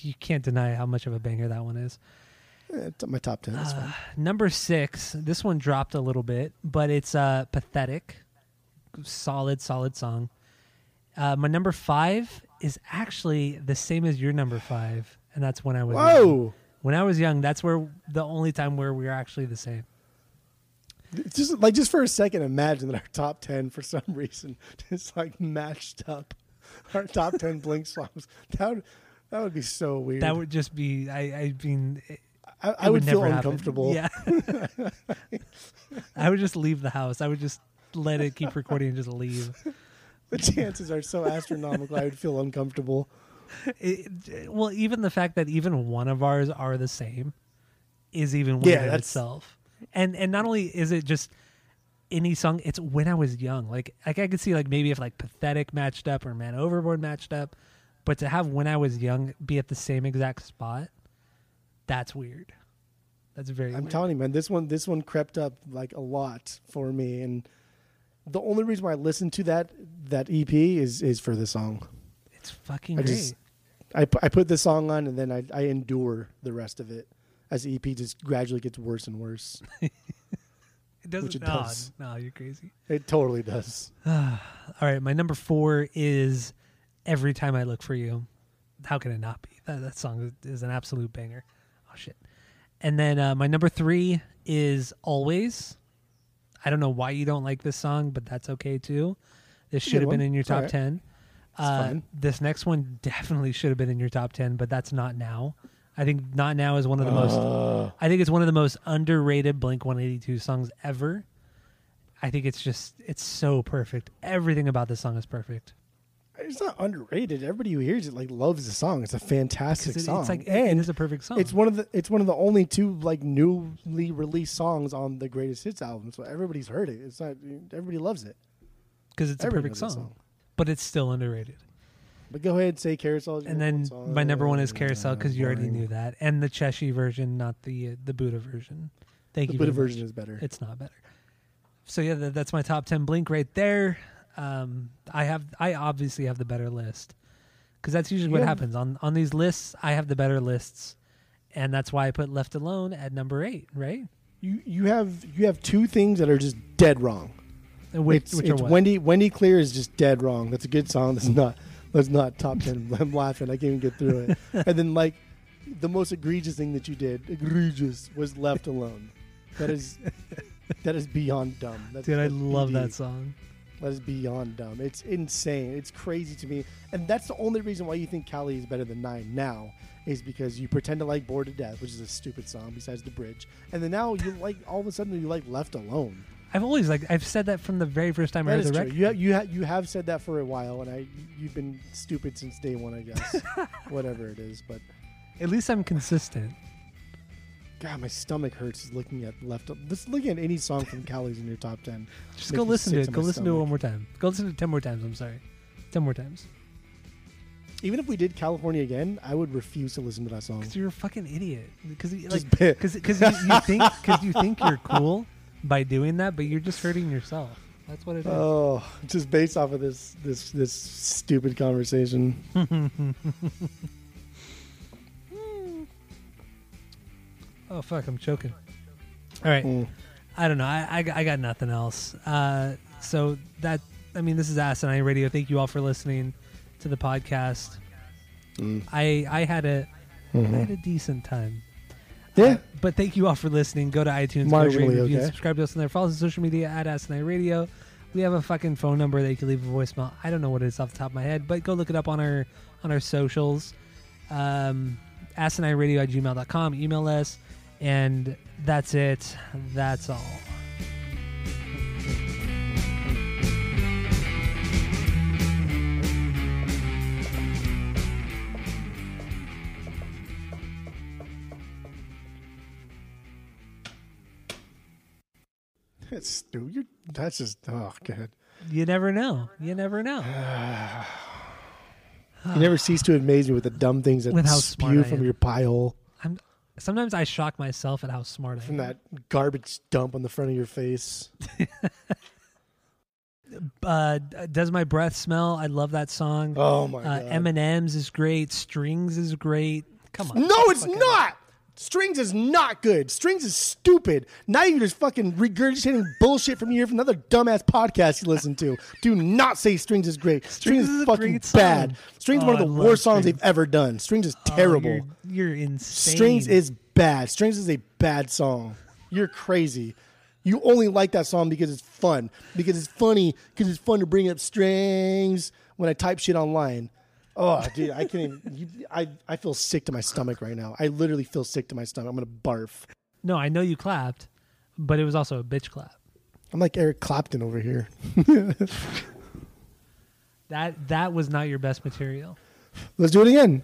Speaker 1: You can't deny how much of a banger that one is.
Speaker 2: Eh, It's my top ten. Fine.
Speaker 1: Number six, this one dropped a little bit, but it's uh, pathetic. Solid, solid song. Uh, my number five is actually the same as your number five, and that's when I was young.
Speaker 2: Whoa!
Speaker 1: When I was young, that's where the only time where we were actually the same.
Speaker 2: Just like just for a second, imagine that our top ten for some reason <laughs> just like matched up our top ten Blink songs. That would that would be so weird.
Speaker 1: That would just be. I. I mean, it,
Speaker 2: I, I
Speaker 1: it
Speaker 2: would, feel
Speaker 1: never happen.
Speaker 2: uncomfortable.
Speaker 1: Yeah. <laughs> I would just leave the house. I would just let it keep recording and just leave. <laughs>
Speaker 2: The chances are so astronomical. I would feel uncomfortable.
Speaker 1: It, <laughs> it- well, even the fact that even one of ours are the same is even weird
Speaker 2: Yeah,
Speaker 1: in itself. And and not only is it just any song, it's when I was young. Like like I could see like maybe if like pathetic matched up or man overboard matched up, but to have when I was young be at the same exact spot, that's weird. That's very.
Speaker 2: I'm
Speaker 1: weird.
Speaker 2: telling you, man, this one this one crept up like a lot for me, and the only reason why I listened to that that EP is is for the song.
Speaker 1: it's fucking
Speaker 2: I
Speaker 1: great.
Speaker 2: just I I put the song on, and then I I endure the rest of it as the EP just gradually gets worse and worse. <laughs>
Speaker 1: it doesn't.
Speaker 2: which it
Speaker 1: no,
Speaker 2: does.
Speaker 1: no, you're crazy.
Speaker 2: It totally does. <sighs>
Speaker 1: All right, my number four is "Every Time I Look for You." How can it not be? That, that song is, an absolute banger. Oh shit! And then uh, my number three is "Always." I don't know why you don't like this song, but that's okay too. This should have been in your top
Speaker 2: alright.
Speaker 1: ten. Uh, this next one definitely should have been in your top ten, but that's not now. I think "Not Now" is one of the most.
Speaker 2: Uh,
Speaker 1: I think it's one of the most underrated Blink 182 songs ever. I think it's just it's so perfect. Everything about this song is perfect.
Speaker 2: It's not underrated. Everybody who hears it like loves the song. It's a fantastic
Speaker 1: it-
Speaker 2: song.
Speaker 1: it's like
Speaker 2: and
Speaker 1: it is a perfect song.
Speaker 2: it's one of the it's one of the only two like newly released songs on the greatest hits album. So everybody's heard it. It's not everybody loves it.
Speaker 1: because it's a perfect song,
Speaker 2: song.
Speaker 1: but it's still underrated.
Speaker 2: But go ahead, and say carousel.
Speaker 1: And then my number one is Carousel because you already knew that, and the Chessie version, not the uh, the Buddha version. Thank
Speaker 2: The
Speaker 1: you.
Speaker 2: Buddha version
Speaker 1: much.
Speaker 2: is better.
Speaker 1: It's not better. So yeah, that, that's my top ten Blink right there. Um, I have I obviously have the better list because that's usually what happens on on these lists. I have the better lists, and that's why I put Left Alone at number eight. Right?
Speaker 2: you you have you have two things that are just dead wrong.
Speaker 1: Which,
Speaker 2: it's
Speaker 1: which are
Speaker 2: it's? Wendy Wendy Clear is just dead wrong. That's a good song. That's not that's not top ten. <laughs> I'm laughing. I can't even get through it. <laughs> and then like the most egregious thing that you did, egregious, was left alone. That is that is beyond dumb. That's,
Speaker 1: Dude, I love
Speaker 2: BD.
Speaker 1: that song.
Speaker 2: That is beyond dumb. It's insane. It's crazy to me. And that's the only reason why you think Cali is better than nine now, is because you pretend to like Bored to Death, which is a stupid song besides the bridge, and then now you like all of a sudden you like Left Alone.
Speaker 1: I've always like I've said that from the very first time I
Speaker 2: That
Speaker 1: heard
Speaker 2: is
Speaker 1: the
Speaker 2: true.
Speaker 1: record.
Speaker 2: You have, you ha- you have said that for a while, and I you've been stupid since day one, I guess. <laughs> Whatever it is, but
Speaker 1: At least I'm consistent.
Speaker 2: God, my stomach hurts looking at Left. Just looking at any song from Cali's in your top ten.
Speaker 1: Just go listen to it. Go listen to it one more time. Go listen to it ten more times. I'm sorry, ten more times.
Speaker 2: Even if we did California again, I would refuse to listen to that song.
Speaker 1: Because you're a fucking idiot. Because like because you, you think <laughs> because you think you're cool by doing that, but you're just hurting yourself. That's what it is.
Speaker 2: Oh, just based off of this this this stupid conversation. <laughs>
Speaker 1: oh fuck, I'm choking. All right.
Speaker 2: Mm.
Speaker 1: I don't know. I, I, I got nothing else. Uh, so that I mean, this is Asinine Radio. Thank you all for listening to the podcast.
Speaker 2: Mm.
Speaker 1: I I had a I
Speaker 2: Mhm.
Speaker 1: had a decent time.
Speaker 2: Yeah.
Speaker 1: Uh, but thank you all for listening. Go to iTunes, go rate, review,
Speaker 2: okay.
Speaker 1: subscribe to us on there. Follow us on social media at Asinine Radio. We have a fucking phone number that you can leave a voicemail. I don't know what it is off the top of my head, but go look it up on our on our socials. Um, asinine at gmail.com. Email us. And that's it. That's all.
Speaker 2: It's stupid. You're, that's just oh god.
Speaker 1: You never know. You never know. <sighs>
Speaker 2: You never cease to amaze me with the dumb things that
Speaker 1: With
Speaker 2: spew from your pie hole,
Speaker 1: sometimes I shock myself at how smart I am.
Speaker 2: from that garbage dump on the front of your face. <laughs>
Speaker 1: Uh, does my breath smell? I love that song.
Speaker 2: Oh my
Speaker 1: uh,
Speaker 2: god.
Speaker 1: M&M's is great. Strings is great. Come on.
Speaker 2: No, it's not. Strings is not good. Strings is stupid. Now you're just fucking regurgitating bullshit from here from another dumbass podcast you listen to. Do not say Strings is great. Strings,
Speaker 1: Strings is
Speaker 2: is fucking bad. Strings is
Speaker 1: Oh,
Speaker 2: one of the oh,
Speaker 1: love
Speaker 2: worst songs
Speaker 1: Strings.
Speaker 2: they've ever done. Strings is
Speaker 1: Oh,
Speaker 2: terrible.
Speaker 1: you're, you're insane.
Speaker 2: Strings is bad. Strings is a bad song. You're crazy. You only like that song because it's fun. Because it's funny. Because it's fun to bring up strings when I type shit online. Oh, dude, I can't even. You, I, I feel sick to my stomach right now. I literally feel sick to my stomach. I'm going to barf.
Speaker 1: No, I know you clapped, but it was also a bitch clap.
Speaker 2: I'm like Eric Clapton over here. <laughs>
Speaker 1: That that was not your best material.
Speaker 2: Let's do it again.